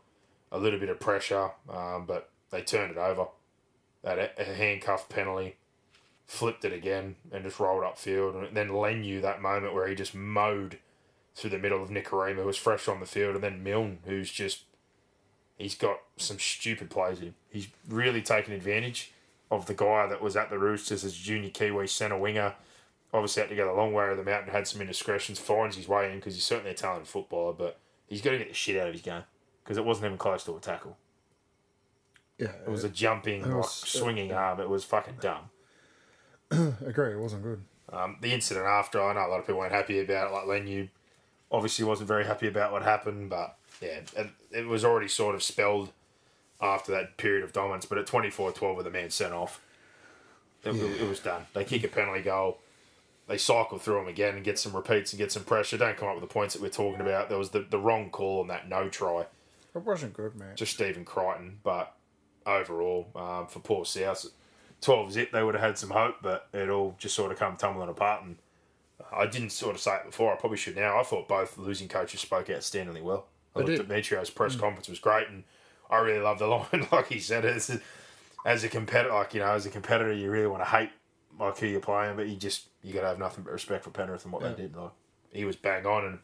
[SPEAKER 1] a little bit of pressure, um, but they turned it over. That handcuff penalty, flipped it again, and just rolled upfield. And then Leniu that moment where he just mowed through the middle of Nikorima, who was fresh on the field, and then Milne, who's just he's got some stupid plays. He's really taken advantage of the guy that was at the Roosters as junior Kiwi centre winger. Obviously, had to go the long way of the mountain, had some indiscretions, finds his way in because he's certainly a talented footballer, but he's got to get the shit out of his game because it wasn't even close to a tackle.
[SPEAKER 2] Yeah,
[SPEAKER 1] It was a jumping,
[SPEAKER 2] It
[SPEAKER 1] like,
[SPEAKER 2] was-
[SPEAKER 1] swinging arm. It was fucking dumb.
[SPEAKER 2] agree. It wasn't good.
[SPEAKER 1] Um, the incident after, I know a lot of people weren't happy about it. Like Leniu obviously wasn't very happy about what happened, but yeah, it, it was already sort of spelled after that period of dominance. But at 24 12 with a man sent off, it, it was done. They kick a penalty goal. They cycle through them again and get some repeats and get some pressure. Don't come up with the points that we're talking about. There was the, the wrong call on that no try
[SPEAKER 2] It wasn't good, man.
[SPEAKER 1] to Stephen Crichton, but overall, um, for poor South, 12 zip, they would have had some hope, but it all just sort of come tumbling apart. And I didn't sort of say it before, I probably should now. I thought both losing coaches spoke outstandingly well. I looked
[SPEAKER 2] did.
[SPEAKER 1] Metrio's press conference was great, and I really love the line. Like he said, as a, as a competitor, like you know, as a competitor, you really want to hate like who you're playing, but you just you got to have nothing but respect for Penrith and what they did. Like he was bang on, and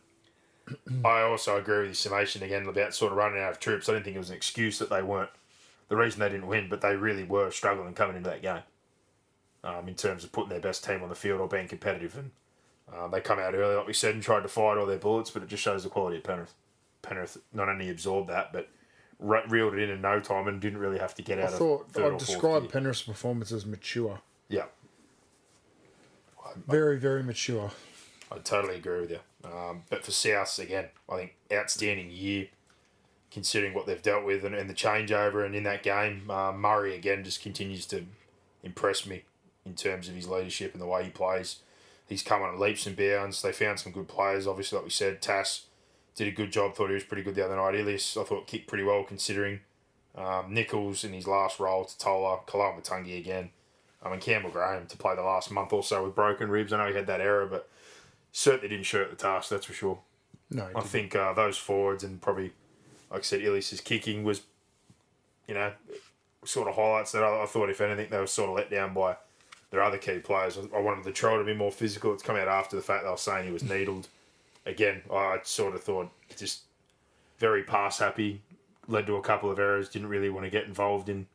[SPEAKER 1] I also agree with your summation again about sort of running out of troops. I didn't think it was an excuse that they weren't the reason they didn't win, but they really were struggling coming into that game. Um, in terms of putting their best team on the field or being competitive, and uh, they come out early, like we said, and tried to fight all their bullets, but it just shows the quality of Penrith. Penrith not only absorbed that, but re- reeled it in in no time and didn't really have to get
[SPEAKER 2] I
[SPEAKER 1] out
[SPEAKER 2] thought
[SPEAKER 1] of third
[SPEAKER 2] I'd describe. Penrith's performance as mature.
[SPEAKER 1] Yeah,
[SPEAKER 2] Very, very mature.
[SPEAKER 1] I totally agree with you. Um, but for Souths, again, I think outstanding year considering what they've dealt with and, and the changeover. And in that game, uh, Murray, again, just continues to impress me in terms of his leadership and the way he plays. He's come on leaps and bounds. They found some good players, obviously, like we said. Tass did a good job. Thought he was pretty good the other night. Ilias, I thought, kicked pretty well considering. Um, Nichols in his last role, to Tola, Matungi again. I mean, Campbell Graham to play the last month or so with broken ribs. I know he had that error, but certainly didn't shirt the task, that's for sure.
[SPEAKER 2] No,
[SPEAKER 1] I
[SPEAKER 2] didn't.
[SPEAKER 1] think uh, those forwards and probably, like I said, Ilias's kicking was, you know, sort of highlights that I, I thought, if anything, they were sort of let down by their other key players. I, I wanted the trial to be more physical. It's come out after the fact they were saying he was needled. Again, I sort of thought just very pass happy, led to a couple of errors, didn't really want to get involved in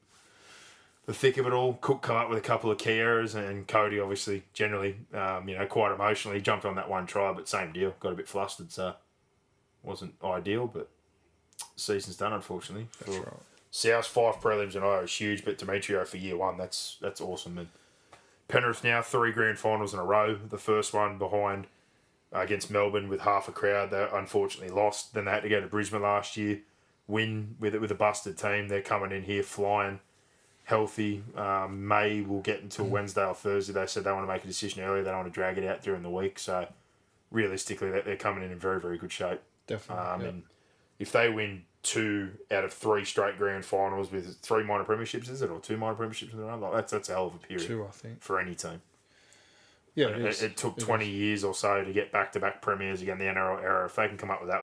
[SPEAKER 1] the thick of it all. Cook come up with a couple of key errors, and Cody obviously generally, um, you know, quite emotionally jumped on that one try, but same deal, got a bit flustered, so wasn't ideal, but season's done unfortunately.
[SPEAKER 2] That's right.
[SPEAKER 1] South five prelims and I is huge, but Demetriou for year one, that's that's awesome. And Penrith now three grand finals in a row. The first one behind uh, against Melbourne with half a crowd. They unfortunately lost. Then they had to go to Brisbane last year, win with it with a busted team. They're coming in here flying, healthy. Um, May will get until Wednesday or Thursday. They said they want to make a decision early. They don't want to drag it out during the week. So realistically, they- they're coming in in very very good shape.
[SPEAKER 2] Definitely.
[SPEAKER 1] Um,
[SPEAKER 2] yeah.
[SPEAKER 1] And if they win two out of three straight grand finals with three minor premierships, is it, or two minor premierships in a row? Like, that's that's a hell of a period
[SPEAKER 2] Two, I think.
[SPEAKER 1] for any team.
[SPEAKER 2] Yeah,
[SPEAKER 1] It,
[SPEAKER 2] it, is.
[SPEAKER 1] it took
[SPEAKER 2] It
[SPEAKER 1] twenty years or so to get back to back premiers again. The NRL era. If they can come up with that,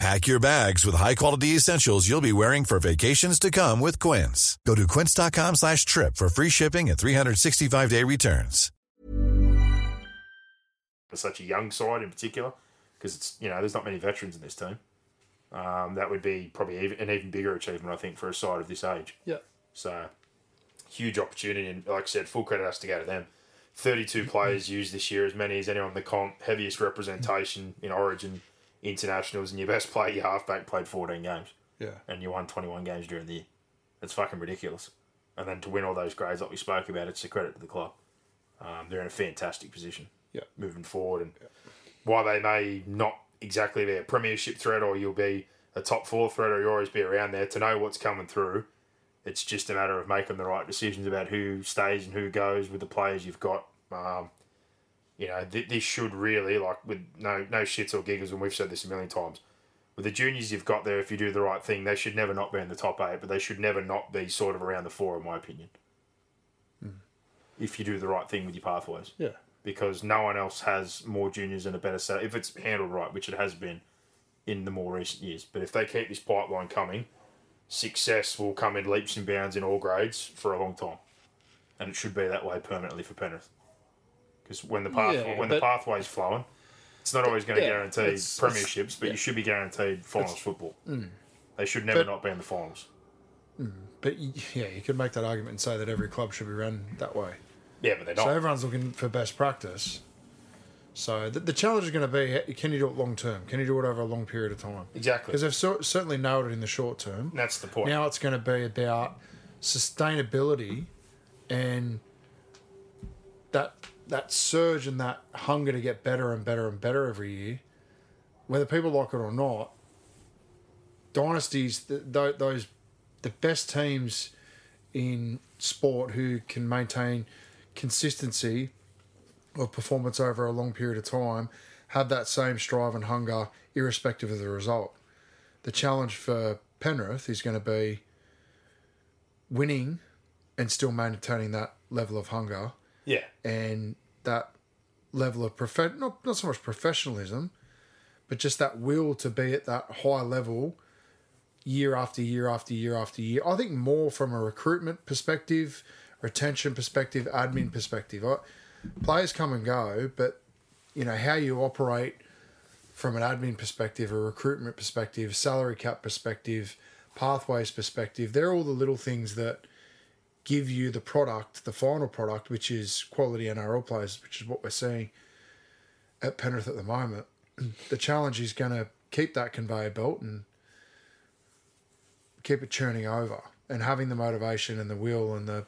[SPEAKER 3] Pack your bags with high-quality essentials you'll be wearing for vacations to come with Quince. Go to quince.com slash trip for free shipping and 365-day returns.
[SPEAKER 1] for such a young side in particular, because it's you know there's not many veterans in this team. Um, that would be probably even, an even bigger achievement, I think, for a side of this age.
[SPEAKER 2] yeah.
[SPEAKER 1] So, huge opportunity, and like I said, full credit has to go to them. 32 players used this year, as many as anyone in the comp, heaviest representation in Origin internationals, and your best player, your halfback, played 14 games,
[SPEAKER 2] Yeah.
[SPEAKER 1] and you won 21 games during the year. It's fucking ridiculous. And then to win all those grades, like we spoke about, it's a credit to the club. Um, they're in a fantastic position
[SPEAKER 2] Yeah.
[SPEAKER 1] moving forward, and while they may not exactly be a premiership threat, or you'll be a top four threat, or you'll always be around there, to know what's coming through it's just a matter of making the right decisions about who stays and who goes with the players you've got. Um, you know, th- this should really, like, with no no shits or giggles, and we've said this a million times. With the juniors you've got there, if you do the right thing, they should never not be in the top eight, but they should never not be sort of around the four, in my opinion. Hmm. If you do the right thing with your pathways
[SPEAKER 2] Yeah.
[SPEAKER 1] because no one else has more juniors and a better set if it's handled right, which it has been in the more recent years. But if they keep this pipeline coming, success will come in leaps and bounds in all grades for a long time, and it should be that way permanently for Penrith. Because when the path
[SPEAKER 2] Yeah,
[SPEAKER 1] when the pathway's flowing, it's not always going to
[SPEAKER 2] Yeah,
[SPEAKER 1] guarantee
[SPEAKER 2] it's- it's-
[SPEAKER 1] premierships, but
[SPEAKER 2] yeah.
[SPEAKER 1] you should be guaranteed finals football. Mm. They should never
[SPEAKER 2] But-
[SPEAKER 1] not be in the finals.
[SPEAKER 2] Mm. But yeah, you could make that argument and say that every club should be run that way.
[SPEAKER 1] Yeah, but they're not.
[SPEAKER 2] So everyone's looking for best practice. So the, the challenge is going to be: can you do it long term? Can you do it over a long period of time?
[SPEAKER 1] exactly.
[SPEAKER 2] Because they've so, certainly nailed it in the short term.
[SPEAKER 1] That's the point.
[SPEAKER 2] Now it's going to be about sustainability and that that surge and that hunger to get better and better and better every year, whether people like it or not. Dynasties, th- th- those the best teams in sport who can maintain consistency of performance over a long period of time, have that same strive and hunger, irrespective of the result. The challenge for Penrith is going to be winning and still maintaining that level of hunger
[SPEAKER 1] Yeah.
[SPEAKER 2] and that level of prof not not so much professionalism, but just that will to be at that high level year after year after year after year. I think more from a recruitment perspective, retention perspective, admin perspective. I, players come and go, but you know how you operate from an admin perspective, a recruitment perspective, salary cap perspective, pathways perspective. They're all the little things that give you the product, the final product, which is quality NRL players, which is what we're seeing at Penrith at the moment. The challenge is going to keep that conveyor belt and keep it churning over and having the motivation and the will and the,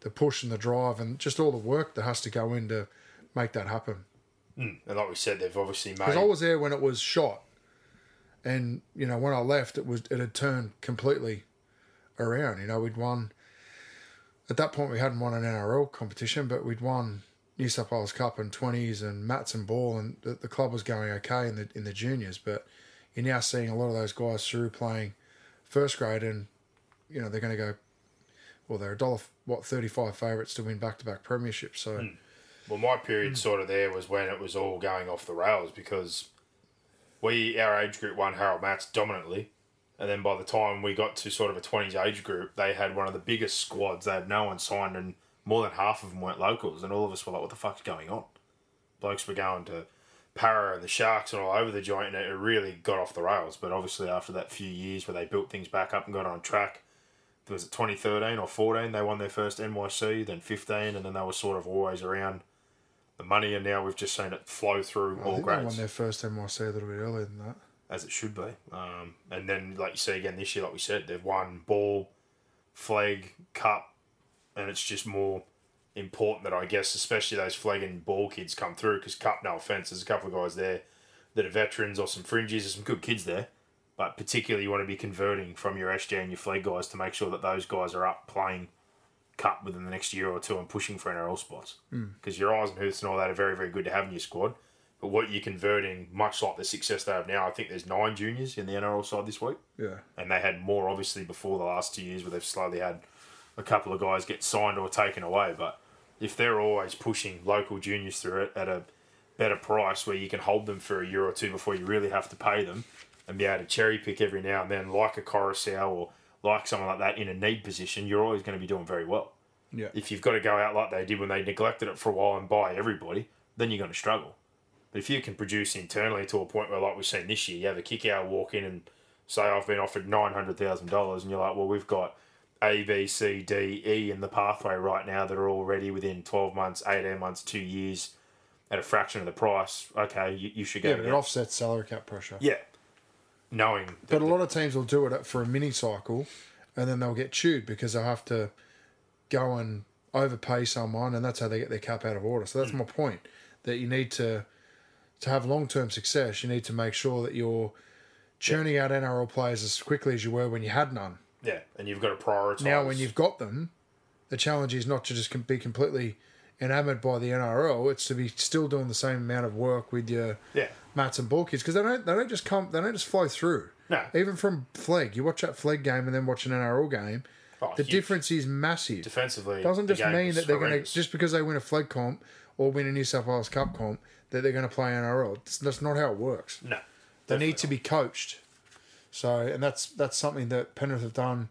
[SPEAKER 2] the push and the drive and just all the work that has to go in to make that happen. Hmm.
[SPEAKER 1] And like we said, they've obviously made.
[SPEAKER 2] Because I was there when it was shot, and you know when I left, it was it had turned completely around. You know we'd won. At that point, we hadn't won an NRL competition, but we'd won New South Wales Cup and twenties and mats and ball, and the, the club was going okay in the in the juniors. But you're now seeing a lot of those guys through playing first grade, and you know they're going to go. Well, they're a dollar what thirty five favourites to win back to back premierships. So. Hmm.
[SPEAKER 1] Well, my period hmm. sort of there was when it was all going off the rails because we, our age group, won Harold Matts dominantly. And then by the time we got to sort of a 20s age group, they had one of the biggest squads. They had no one signed, and more than half of them weren't locals. And all of us were like, what the fuck's going on? Blokes were going to Para and the Sharks and all over the joint, and it really got off the rails. But obviously, after that few years where they built things back up and got on track, was it 2013 or 14, they won their first NYC, then 15, and then they were sort of always around the money, and now we've just seen it flow through
[SPEAKER 2] I
[SPEAKER 1] all
[SPEAKER 2] think they won
[SPEAKER 1] grades
[SPEAKER 2] their first NYC a little bit earlier than that.
[SPEAKER 1] As it should be. Um, and then, like you say again this year, like we said, they've won ball, flag, cup, and it's just more important that I guess, especially those flag and ball kids come through because cup, no offense, there's a couple of guys there that are veterans or some fringes, there's some good kids there. But particularly, you want to be converting from your SJ and your flag guys to make sure that those guys are up playing cup within the next year or two and pushing for NRL spots. Because your Eisenhuths and all that are very, very good to have in your squad. But what you're converting, much like the success they have now, I think there's nine juniors in the NRL side this week.
[SPEAKER 2] Yeah.
[SPEAKER 1] And they had more, obviously, before the last two years where they've slowly had a couple of guys get signed or taken away. But if they're always pushing local juniors through it at a better price where you can hold them for a year or two before you really have to pay them and be able to cherry pick every now and then, like a Koroisau or like someone like that in a need position, you're always going to be doing very well.
[SPEAKER 2] Yeah.
[SPEAKER 1] If you've got to go out like they did when they neglected it for a while and buy everybody, then you're going to struggle. But if you can produce internally to a point where, like we've seen this year, you have a kick out, walk in and say, I've been offered $900,000, and you're like, well, we've got A, B, C, D, E in the pathway right now that are already within 12 months, 18 months, two years at a fraction of the price. Okay, you, you should go.
[SPEAKER 2] Yeah, but it offsets salary cap pressure.
[SPEAKER 1] yeah. Knowing that
[SPEAKER 2] But a lot of teams will do it for a mini cycle and then they'll get chewed because they'll have to go and overpay someone and that's how they get their cap out of order. So that's mm. my point. That you need to to have long term success, you need to make sure that you're churning out NRL players as quickly as you were when you had none.
[SPEAKER 1] yeah, and you've got to prioritise.
[SPEAKER 2] Now, when you've got them, the challenge is not to just be completely enamored by the NRL. It's to be still doing the same amount of work with your
[SPEAKER 1] yeah,
[SPEAKER 2] mats and ball kids because they don't they don't just come they don't just flow through.
[SPEAKER 1] No.
[SPEAKER 2] Even from Flegg, you watch that Flegg game and then watch an NRL game.
[SPEAKER 1] Oh,
[SPEAKER 2] the
[SPEAKER 1] huge.
[SPEAKER 2] difference is massive.
[SPEAKER 1] defensively,
[SPEAKER 2] doesn't just mean that they're going to just because they win a flag comp or win a New South Wales Cup comp that they're going to play NRL. That's, that's not how it works.
[SPEAKER 1] no.
[SPEAKER 2] They need to be coached. So, and that's that's something that Penrith have done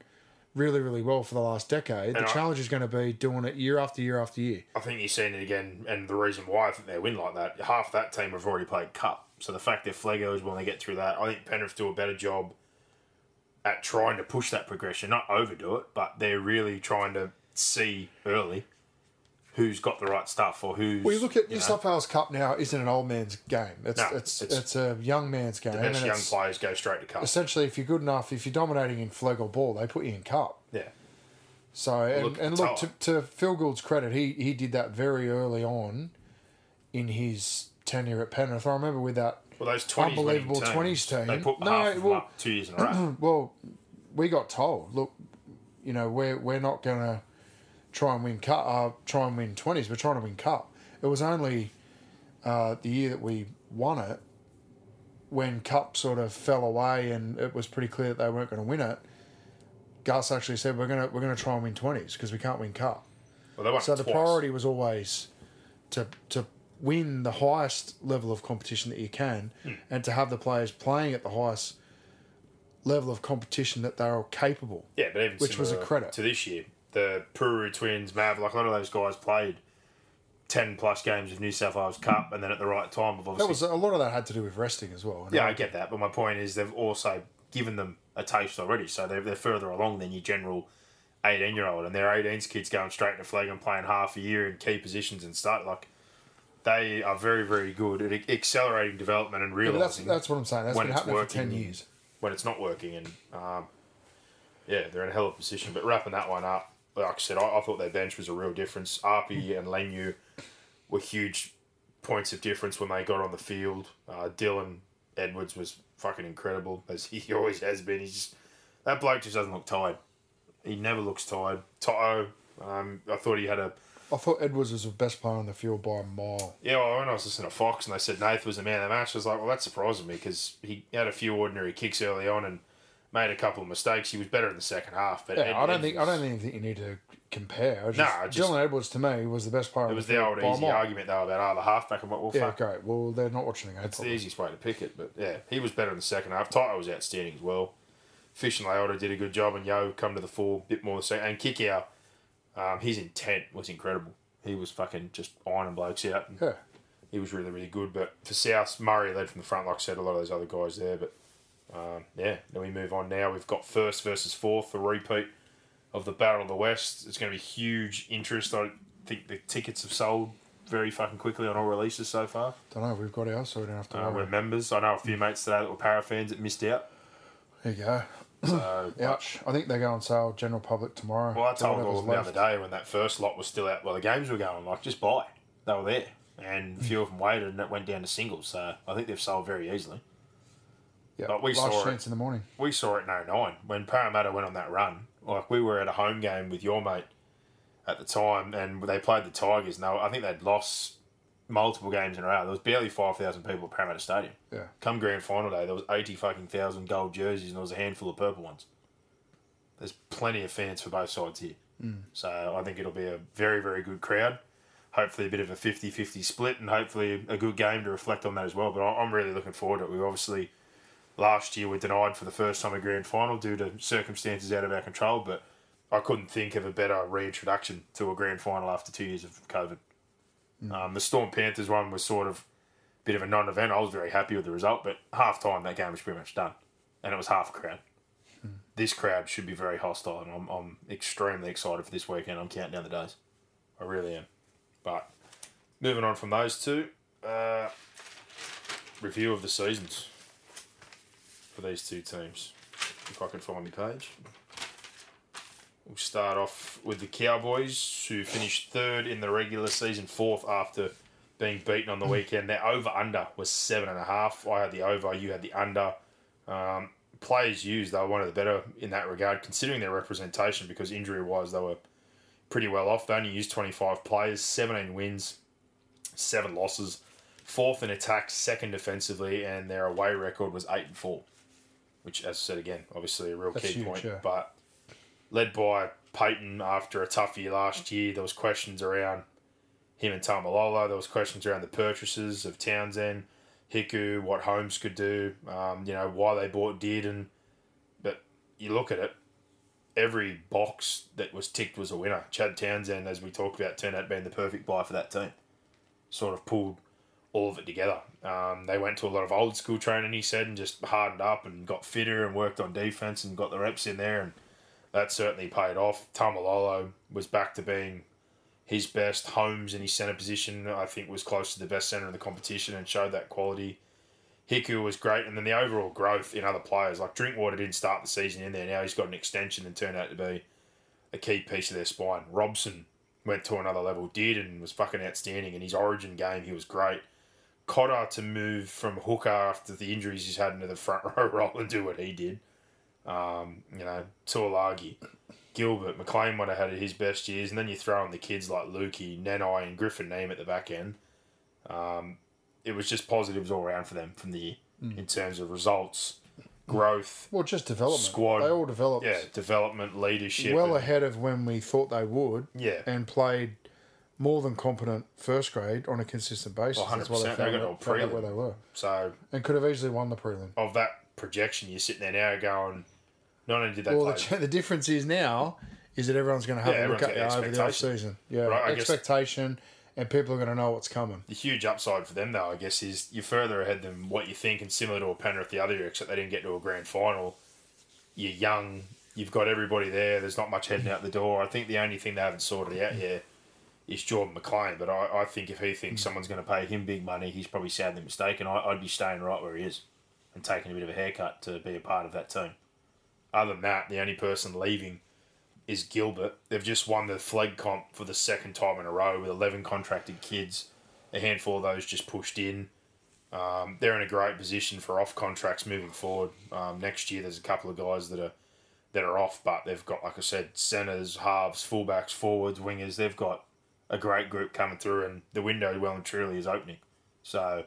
[SPEAKER 2] really, really well for the last decade.
[SPEAKER 1] And
[SPEAKER 2] the
[SPEAKER 1] I-
[SPEAKER 2] challenge is going to be doing it year after year after year.
[SPEAKER 1] I think you've seen it again, and the reason why I think they win like that, half that team have already played Cup. So the fact they're Flegos when they get through that, I think Penrith do a better job at trying to push that progression, not overdo it, but they're really trying to see early who's got the right stuff or who's.
[SPEAKER 2] Well, you look at New
[SPEAKER 1] know,
[SPEAKER 2] South Wales Cup now isn't an old man's game. It's
[SPEAKER 1] No,
[SPEAKER 2] it's,
[SPEAKER 1] it's-
[SPEAKER 2] it's a young man's game.
[SPEAKER 1] the best young players go straight to Cup.
[SPEAKER 2] essentially, if you're good enough, if you're dominating in flag or ball, they put you in cup.
[SPEAKER 1] Yeah,
[SPEAKER 2] So and
[SPEAKER 1] Look
[SPEAKER 2] and look to, to Phil Gould's credit, he he did that very early on in his tenure at Penrith. I remember with that.
[SPEAKER 1] well, those 20s
[SPEAKER 2] Unbelievable 20s team.
[SPEAKER 1] They put
[SPEAKER 2] No,
[SPEAKER 1] half of them
[SPEAKER 2] well-
[SPEAKER 1] up two years in a row.
[SPEAKER 2] Well, we got told, look, you know, we're we're not gonna try and win cup, uh, try and win twenties. We're trying to win cup. It was only uh, the year that we won it when cup sort of fell away and it was pretty clear that they weren't going to win it. Gus actually said we're gonna we're gonna try and win twenties because we can't win cup.
[SPEAKER 1] Well,
[SPEAKER 2] So the
[SPEAKER 1] twice.
[SPEAKER 2] priority was always to to win the highest level of competition that you can,
[SPEAKER 1] Hmm.
[SPEAKER 2] and to have the players playing at the highest level of competition that they're all capable.
[SPEAKER 1] Yeah, but even
[SPEAKER 2] Which was a credit.
[SPEAKER 1] to this year. The Puru twins, Mav, like a lot of those guys played ten plus games of New South Wales Cup, and then at the right time, obviously
[SPEAKER 2] That was a lot of that had to do with resting as well.
[SPEAKER 1] Yeah,
[SPEAKER 2] I-
[SPEAKER 1] get that, but my point is they've also given them a taste already, so they're, they're further along than your general 18 year old, and their 18s kids going straight to flag and playing half a year in key positions and start like they are very very good at accelerating development and
[SPEAKER 2] Yeah, that's
[SPEAKER 1] realizing
[SPEAKER 2] that's what I'm saying. That's
[SPEAKER 1] when
[SPEAKER 2] been
[SPEAKER 1] it's
[SPEAKER 2] happening for ten years.
[SPEAKER 1] when it's not working, and um, yeah, they're in a hell of a position. But wrapping that one up, like I said, I, I thought their bench was a real difference. Api and Leniu were huge points of difference when they got on the field. Uh, Dylan Edwards was fucking incredible as he always has been. He's just that bloke just doesn't look tired. He never looks tired. Toto, um, I thought he had a
[SPEAKER 2] I thought Edwards was the best player on the field by a mile.
[SPEAKER 1] yeah. Well, when I was listening to Fox and they said Nath was the man of the match, I was like, well, that surprised me because he had a few ordinary kicks early on and made a couple of mistakes. He was better in the second half, but
[SPEAKER 2] Yeah, I don't think I don't think you need to compare. I just, Dylan Edwards to me was the best player.
[SPEAKER 1] It was
[SPEAKER 2] the
[SPEAKER 1] the old easy argument though about oh the halfback and what well
[SPEAKER 2] Yeah,
[SPEAKER 1] fuck.
[SPEAKER 2] great. Well, they're not watching the game.
[SPEAKER 1] It's the easiest way to pick it, but yeah, he was better in the second half. Toto was outstanding as well. Fish and Leota did a good job, and Yeo come to the fore a bit more. So and kick out, um, his intent was incredible. He was fucking just ironing blokes out.
[SPEAKER 2] Yeah.
[SPEAKER 1] he was really really good. But for South, Murray led from the front, like I said, a lot of those other guys there. But um, yeah, then we move on now. We've got first versus fourth, the repeat of the Battle of the West. It's going to be huge interest. I think the tickets have sold very fucking quickly on all releases so far.
[SPEAKER 2] Don't know. We've got ours, so we don't have to
[SPEAKER 1] Uh,
[SPEAKER 2] worry.
[SPEAKER 1] we're members. I know a few mates today that were para fans that missed out.
[SPEAKER 2] There you go.
[SPEAKER 1] So,
[SPEAKER 2] Ouch. I think they go on sale general public tomorrow.
[SPEAKER 1] well, I told all the other day when that first lot was still out. Well, the games were going like just buy. They were there, and a few of them waited, and it went down to singles. So I think they've sold very easily.
[SPEAKER 2] Yeah,
[SPEAKER 1] But we
[SPEAKER 2] last
[SPEAKER 1] saw it.
[SPEAKER 2] in the morning.
[SPEAKER 1] we saw it in 09 when Parramatta went on that run. Like we were at a home game with your mate at the time, and they played the Tigers. Were- I think they'd lost multiple games in a row. There was barely five thousand people at Parramatta Stadium.
[SPEAKER 2] Yeah.
[SPEAKER 1] Come grand final day, there was eighty fucking thousand gold jerseys, and there was a handful of purple ones. There's plenty of fans for both sides here, hmm. so I think it'll be a very very good crowd. Hopefully a bit of a 50-50 split, and hopefully a good game to reflect on that as well. But I'm really looking forward to it. We obviously last year we were denied for the first time a grand final due to circumstances out of our control, but I couldn't think of a better reintroduction to a grand final after two years of COVID. Um, the Storm Panthers one was sort of a bit of a non-event. I was very happy with the result, but half time that game was pretty much done, and it was half a crowd. This crowd should be very hostile, and I'm, I'm extremely excited for this weekend. I'm counting down the days. I really am. But moving on from those two, uh, review of the seasons for these two teams. If I can find my page. We'll start off with the Cowboys, who finished third in the regular season, fourth after being beaten on the weekend. Their over under was seven and a half. I had the over, you had the under. Um, players used, they were one of the better in that regard, considering their representation, because injury wise, they were pretty well off. They only used 25 players, 17 wins, seven losses, fourth in attack, second defensively, and their away record was 8 and 4, which, as I said again, obviously a real
[SPEAKER 2] That's
[SPEAKER 1] key
[SPEAKER 2] huge,
[SPEAKER 1] point.
[SPEAKER 2] yeah.
[SPEAKER 1] But led by Payten after a tough year last year, there was questions around him and Taumalolo. There was questions around the purchases of Townsend, Hiku, what Holmes could do, um, you know, why they bought Dearden. But you look at it, every box that was ticked was a winner. Chad Townsend, as we talked about, turned out being the perfect buy for that team. Sort of pulled all of it together. Um, they went to a lot of old school training, he said, and just hardened up and got fitter and worked on defense and got the reps in there, and that certainly paid off. Taumalolo was back to being his best. Holmes in his centre position, I think, was close to the best centre in the competition and showed that quality. Hiku was great, and then the overall growth in other players like Drinkwater didn't start the season in there. Now he's got an extension and turned out to be a key piece of their spine. Robson went to another level, did and was fucking outstanding. In his Origin game, he was great. Cotter to move from hooker after the injuries he's had into the front row role and do what he did. Um, you know, Taulagi Gilbert, McLean might have had his best years, and then you throw in the kids like Luki, Nanai, and Griffin Neame at the back end. Um, it was just positives all around for them from the year
[SPEAKER 2] Mm.
[SPEAKER 1] in terms of results, growth,
[SPEAKER 2] Well, just development.
[SPEAKER 1] Squad.
[SPEAKER 2] They all developed
[SPEAKER 1] yeah, development, leadership.
[SPEAKER 2] well
[SPEAKER 1] and-
[SPEAKER 2] ahead of when we thought they would.
[SPEAKER 1] Yeah.
[SPEAKER 2] And played more than competent first grade on a consistent basis.
[SPEAKER 1] Well,
[SPEAKER 2] That's why they
[SPEAKER 1] 100%, they got all prelim.
[SPEAKER 2] where they were.
[SPEAKER 1] So
[SPEAKER 2] And could have easily won the prelim.
[SPEAKER 1] of that projection, you're sitting there now going, not only did they
[SPEAKER 2] Well,
[SPEAKER 1] play,
[SPEAKER 2] the, the difference is now is that everyone's going to have
[SPEAKER 1] Yeah,
[SPEAKER 2] a look at you over the off season. Yeah,
[SPEAKER 1] Right,
[SPEAKER 2] expectation, and people are going to know what's coming.
[SPEAKER 1] the huge upside for them though, I guess, is you're further ahead than what you think, and similar to a Penrith the other year, except they didn't get to a grand final. You're young, you've got everybody there. There's not much heading out the door. I think the only thing they haven't sorted out yet is Jordan McLean. But I, I think if he thinks someone's going to pay him big money, he's probably sadly mistaken. I, I'd be staying right where he is and taking a bit of a haircut to be a part of that team. Other than that, the only person leaving is Gilbert. They've just won the flag comp for the second time in a row with 11 contracted kids. A handful of those just pushed in. Um, they're in a great position for off contracts moving forward. Um, next year, there's a couple of guys that are that are off, but they've got, like I said, centers, halves, fullbacks, forwards, wingers. They've got a great group coming through, and the window well and truly is opening. So,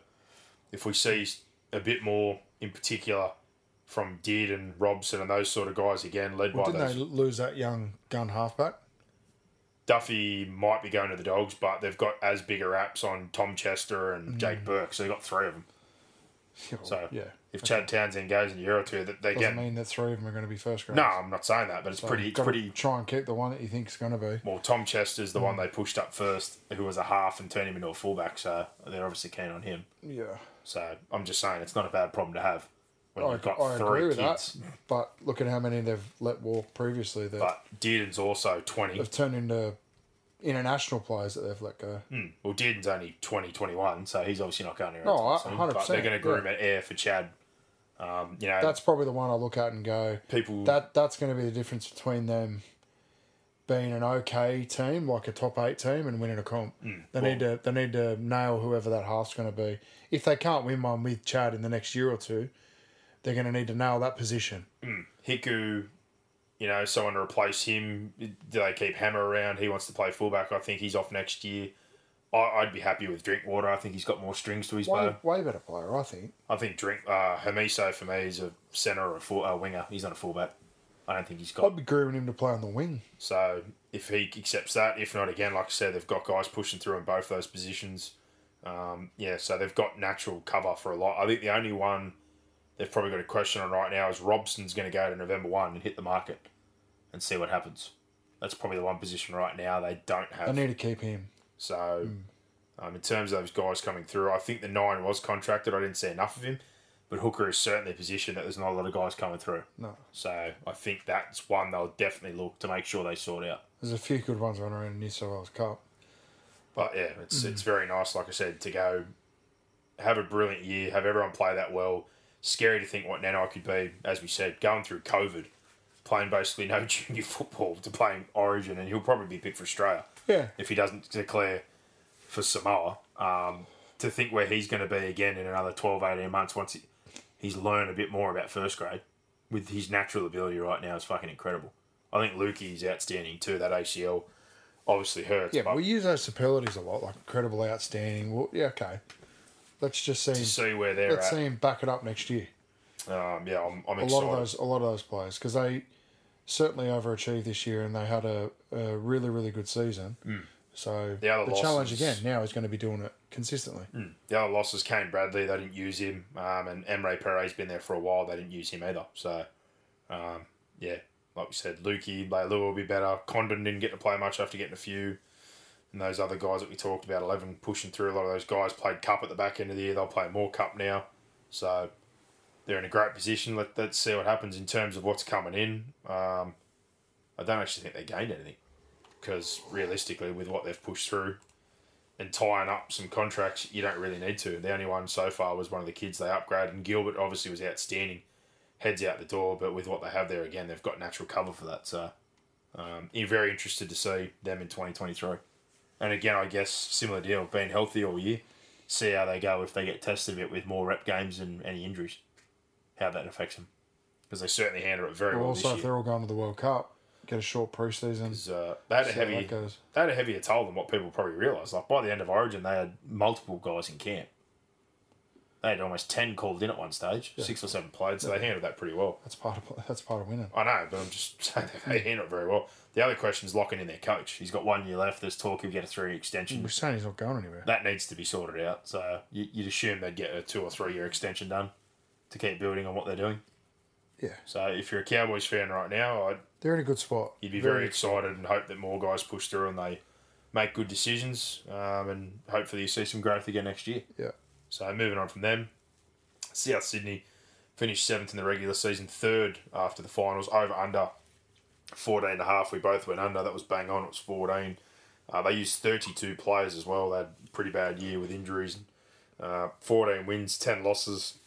[SPEAKER 1] if we see a bit more, in particular, from Did and Robson and those sort of guys again, led
[SPEAKER 2] Well,
[SPEAKER 1] by
[SPEAKER 2] didn't
[SPEAKER 1] those.
[SPEAKER 2] they lose that young gun halfback?
[SPEAKER 1] Duffy might be going to the Dogs, but they've got as bigger apps on Tom Chester and mm. Jake Burke, so they've got three of them. So
[SPEAKER 2] yeah,
[SPEAKER 1] if Chad Townsend goes in a year or two, that they
[SPEAKER 2] doesn't
[SPEAKER 1] get.
[SPEAKER 2] mean that three of them are going to be first grade.
[SPEAKER 1] No, I'm not saying that, but it's pretty. It's pretty.
[SPEAKER 2] Try and keep the one that you think is going to be.
[SPEAKER 1] Well, Tom Chester's the one mm. they pushed up first, who was a half and turned him into a fullback, so they're obviously keen on him.
[SPEAKER 2] Yeah,
[SPEAKER 1] So I'm just saying it's not a bad problem to have when
[SPEAKER 2] I,
[SPEAKER 1] you've got
[SPEAKER 2] I
[SPEAKER 1] three
[SPEAKER 2] agree with
[SPEAKER 1] kids.
[SPEAKER 2] that. But look at how many they've let walk previously. That
[SPEAKER 1] But Dearden's also 20.
[SPEAKER 2] they've turned into international players that they've let go.
[SPEAKER 1] Hmm, well, Dearden's only 20, 21, so he's obviously not going
[SPEAKER 2] No,
[SPEAKER 1] anywhere.
[SPEAKER 2] I-
[SPEAKER 1] soon,
[SPEAKER 2] 100%,
[SPEAKER 1] But they're going to groom
[SPEAKER 2] yeah.
[SPEAKER 1] an heir for Chad. Um, you know,
[SPEAKER 2] That's probably the one I look at and go.
[SPEAKER 1] people.
[SPEAKER 2] That that's going to be the difference between them being an okay team, like a top eight team, and winning a comp. they need to they need to nail whoever that half's going to be. If they can't win one with Chad in the next year or two, they're going to need to nail that position.
[SPEAKER 1] Hiku, you know, someone to replace him. Do they keep Hammer around? He wants to play fullback. I think he's off next year. I, I'd be happy with Drinkwater. I think he's got more strings to his
[SPEAKER 2] Way,
[SPEAKER 1] bow.
[SPEAKER 2] way better player, I think.
[SPEAKER 1] I think Drink uh, Hamiso for me is a centre or a full, uh, winger. He's not a fullback. I don't think he's got.
[SPEAKER 2] I'd be grooming him to play on the wing.
[SPEAKER 1] So if he accepts that, if not, again, like I said, they've got guys pushing through in both those positions. Um, yeah, so they've got natural cover for a lot. I think the only one they've probably got a question on right now is Robson's going to go to November one and hit the market and see what happens. That's probably the one position right now they don't have.
[SPEAKER 2] They need to keep him.
[SPEAKER 1] So, um, in terms of those guys coming through, I think the nine was contracted. I didn't see enough of him, but Hooker is certainly a position that there's not a lot of guys coming through.
[SPEAKER 2] No,
[SPEAKER 1] So I think that's one they'll definitely look to make sure they sort out.
[SPEAKER 2] there's a few good ones running around in New South Wales Cup.
[SPEAKER 1] But yeah, it's it's very nice, like I said, to go have a brilliant year, have everyone play that well. Scary to think what Nanai could be, as we said, going through COVID, playing basically no junior football to playing Origin, and he'll probably be picked for Australia
[SPEAKER 2] Yeah,
[SPEAKER 1] if he doesn't declare for Samoa. Um, to think where he's going to be again in another 12, 18 months once he, he's learned a bit more about first grade with his natural ability right now is fucking incredible. I think Luki is outstanding too. That ACL obviously hurts.
[SPEAKER 2] yeah.
[SPEAKER 1] but
[SPEAKER 2] we use those superlatives a lot, like incredible, outstanding. Well, yeah, okay. Let's just see.
[SPEAKER 1] to see where they're
[SPEAKER 2] Let's
[SPEAKER 1] at.
[SPEAKER 2] see him back it up next year.
[SPEAKER 1] Um, yeah, I'm, I'm
[SPEAKER 2] a
[SPEAKER 1] excited.
[SPEAKER 2] lot of those a lot of those players because they certainly overachieved this year and they had a, a really really good season. So
[SPEAKER 1] The other
[SPEAKER 2] the challenge again now is going to be doing it consistently.
[SPEAKER 1] The other losses, Kane Bradley, they didn't use him, um, and Emry Pere's been there for a while. They didn't use him either. So, um, yeah, like we said, Luki, Leilua will be better. Condon didn't get to play much after getting a few. And those other guys that we talked about, 11 pushing through, a lot of those guys played Cup at the back end of the year. They'll play more Cup now. So, they're in a great position. Let, let's see what happens in terms of what's coming in. Um, I don't actually think they gained anything because realistically, with what they've pushed through, and tying up some contracts, you don't really need to. The only one so far was one of the kids they upgraded, and Gilbert obviously was outstanding, heads out the door. But with what they have there, again, they've got natural cover for that. So, um, you're very interested to see them in 2023. And again, I guess similar deal, being healthy all year. See how they go if they get tested a bit with more rep games and any injuries, how that affects them. Because they certainly handle it very
[SPEAKER 2] Well,
[SPEAKER 1] well
[SPEAKER 2] also, if they're all going to the World Cup, get a short preseason.
[SPEAKER 1] uh, they had a heavy, they had a heavier toll than what people probably realise. Like by the end of Origin, they had multiple guys in camp. They had almost ten called in at one stage, six or seven played, so they handled that pretty well.
[SPEAKER 2] That's part of that's part of winning.
[SPEAKER 1] I know, but I'm just saying they handled it very well. The other question is locking in their coach. He's got one year left. There's talk he'll get a three year extension.
[SPEAKER 2] We're saying he's not going anywhere.
[SPEAKER 1] That needs to be sorted out. So you'd assume they'd get a two or three year extension done to keep building on what they're doing.
[SPEAKER 2] Yeah,
[SPEAKER 1] So if you're a Cowboys fan right now, I'd,
[SPEAKER 2] they're in a good spot.
[SPEAKER 1] you'd be very, excited and hope that more guys push through and they make good decisions. Um, and hopefully you see some growth again next year.
[SPEAKER 2] Yeah,
[SPEAKER 1] So moving on from them, South Sydney finished seventh in the regular season, third after the finals, over under 14 and a half. We both went under. That was bang on. It was 14. Uh, they used 32 players as well. They had a pretty bad year with injuries. Uh, 14 wins, 10 losses,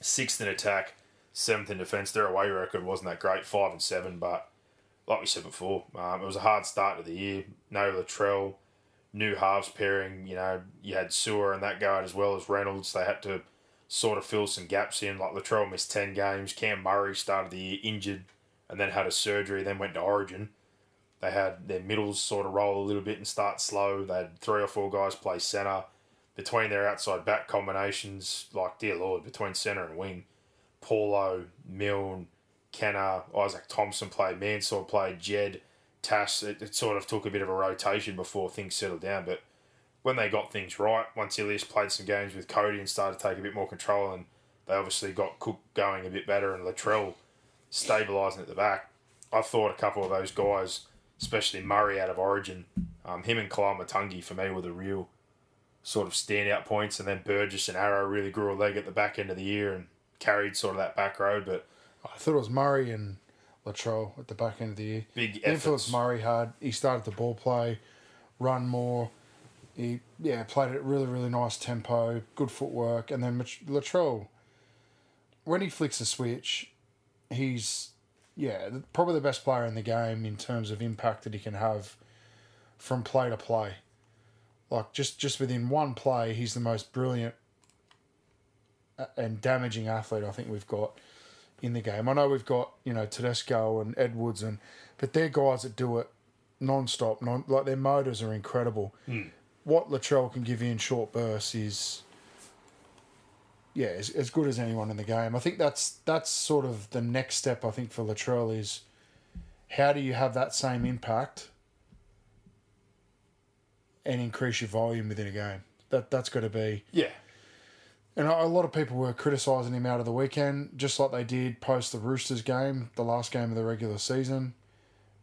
[SPEAKER 1] sixth in attack, seventh in defence. Their away record wasn't that great, five and seven, but like we said before, um, it was a hard start to the year. No Latrell, new halves pairing. You know, you had Sewer and that guard as well as Reynolds. They had to sort of fill some gaps in. Like Latrell missed ten games. Cam Murray started the year injured and then had a surgery. Then went to Origin. They had their middles sort of roll a little bit and start slow. They had three or four guys play centre. Between their outside back combinations, like dear lord, between centre and wing, Paulo, Milne, Kennar, Isaac Thompson played, Mansour played, Jed, Tass. It, it sort of took a bit of a rotation before things settled down. But when they got things right, once Ilias played some games with Cody and started to take a bit more control, and they obviously got Cook going a bit better and Latrell stabilising at the back, I thought a couple of those guys, especially Murray out of Origin, um, him and Koloamatangi for me were the real sort of standout points, and then Burgess and Arrow really grew a leg at the back end of the year and carried sort of that back road. But
[SPEAKER 2] I thought it was Murray and Latrell at the back end of the year.
[SPEAKER 1] Big
[SPEAKER 2] The influence
[SPEAKER 1] efforts.
[SPEAKER 2] Murray had. He started the ball play, run more. He yeah played at really really nice tempo, good footwork, and then Latrell. When he flicks a switch, he's yeah probably the best player in the game in terms of impact that he can have from play to play. Like just just within one play, he's the most brilliant and damaging athlete I think we've got in the game. I know we've got you know Tedesco and Edwards and but they're guys that do it non-stop. Non like their motors are incredible. Hmm. What Latrell can give you in short bursts is yeah as, as good as anyone in the game. I think that's that's sort of the next step. I think for Latrell is how do you have that same impact and increase your volume within a game. That that's got to be
[SPEAKER 1] yeah,
[SPEAKER 2] and a lot of people were criticising him out of the weekend, just like they did post the Roosters game, the last game of the regular season.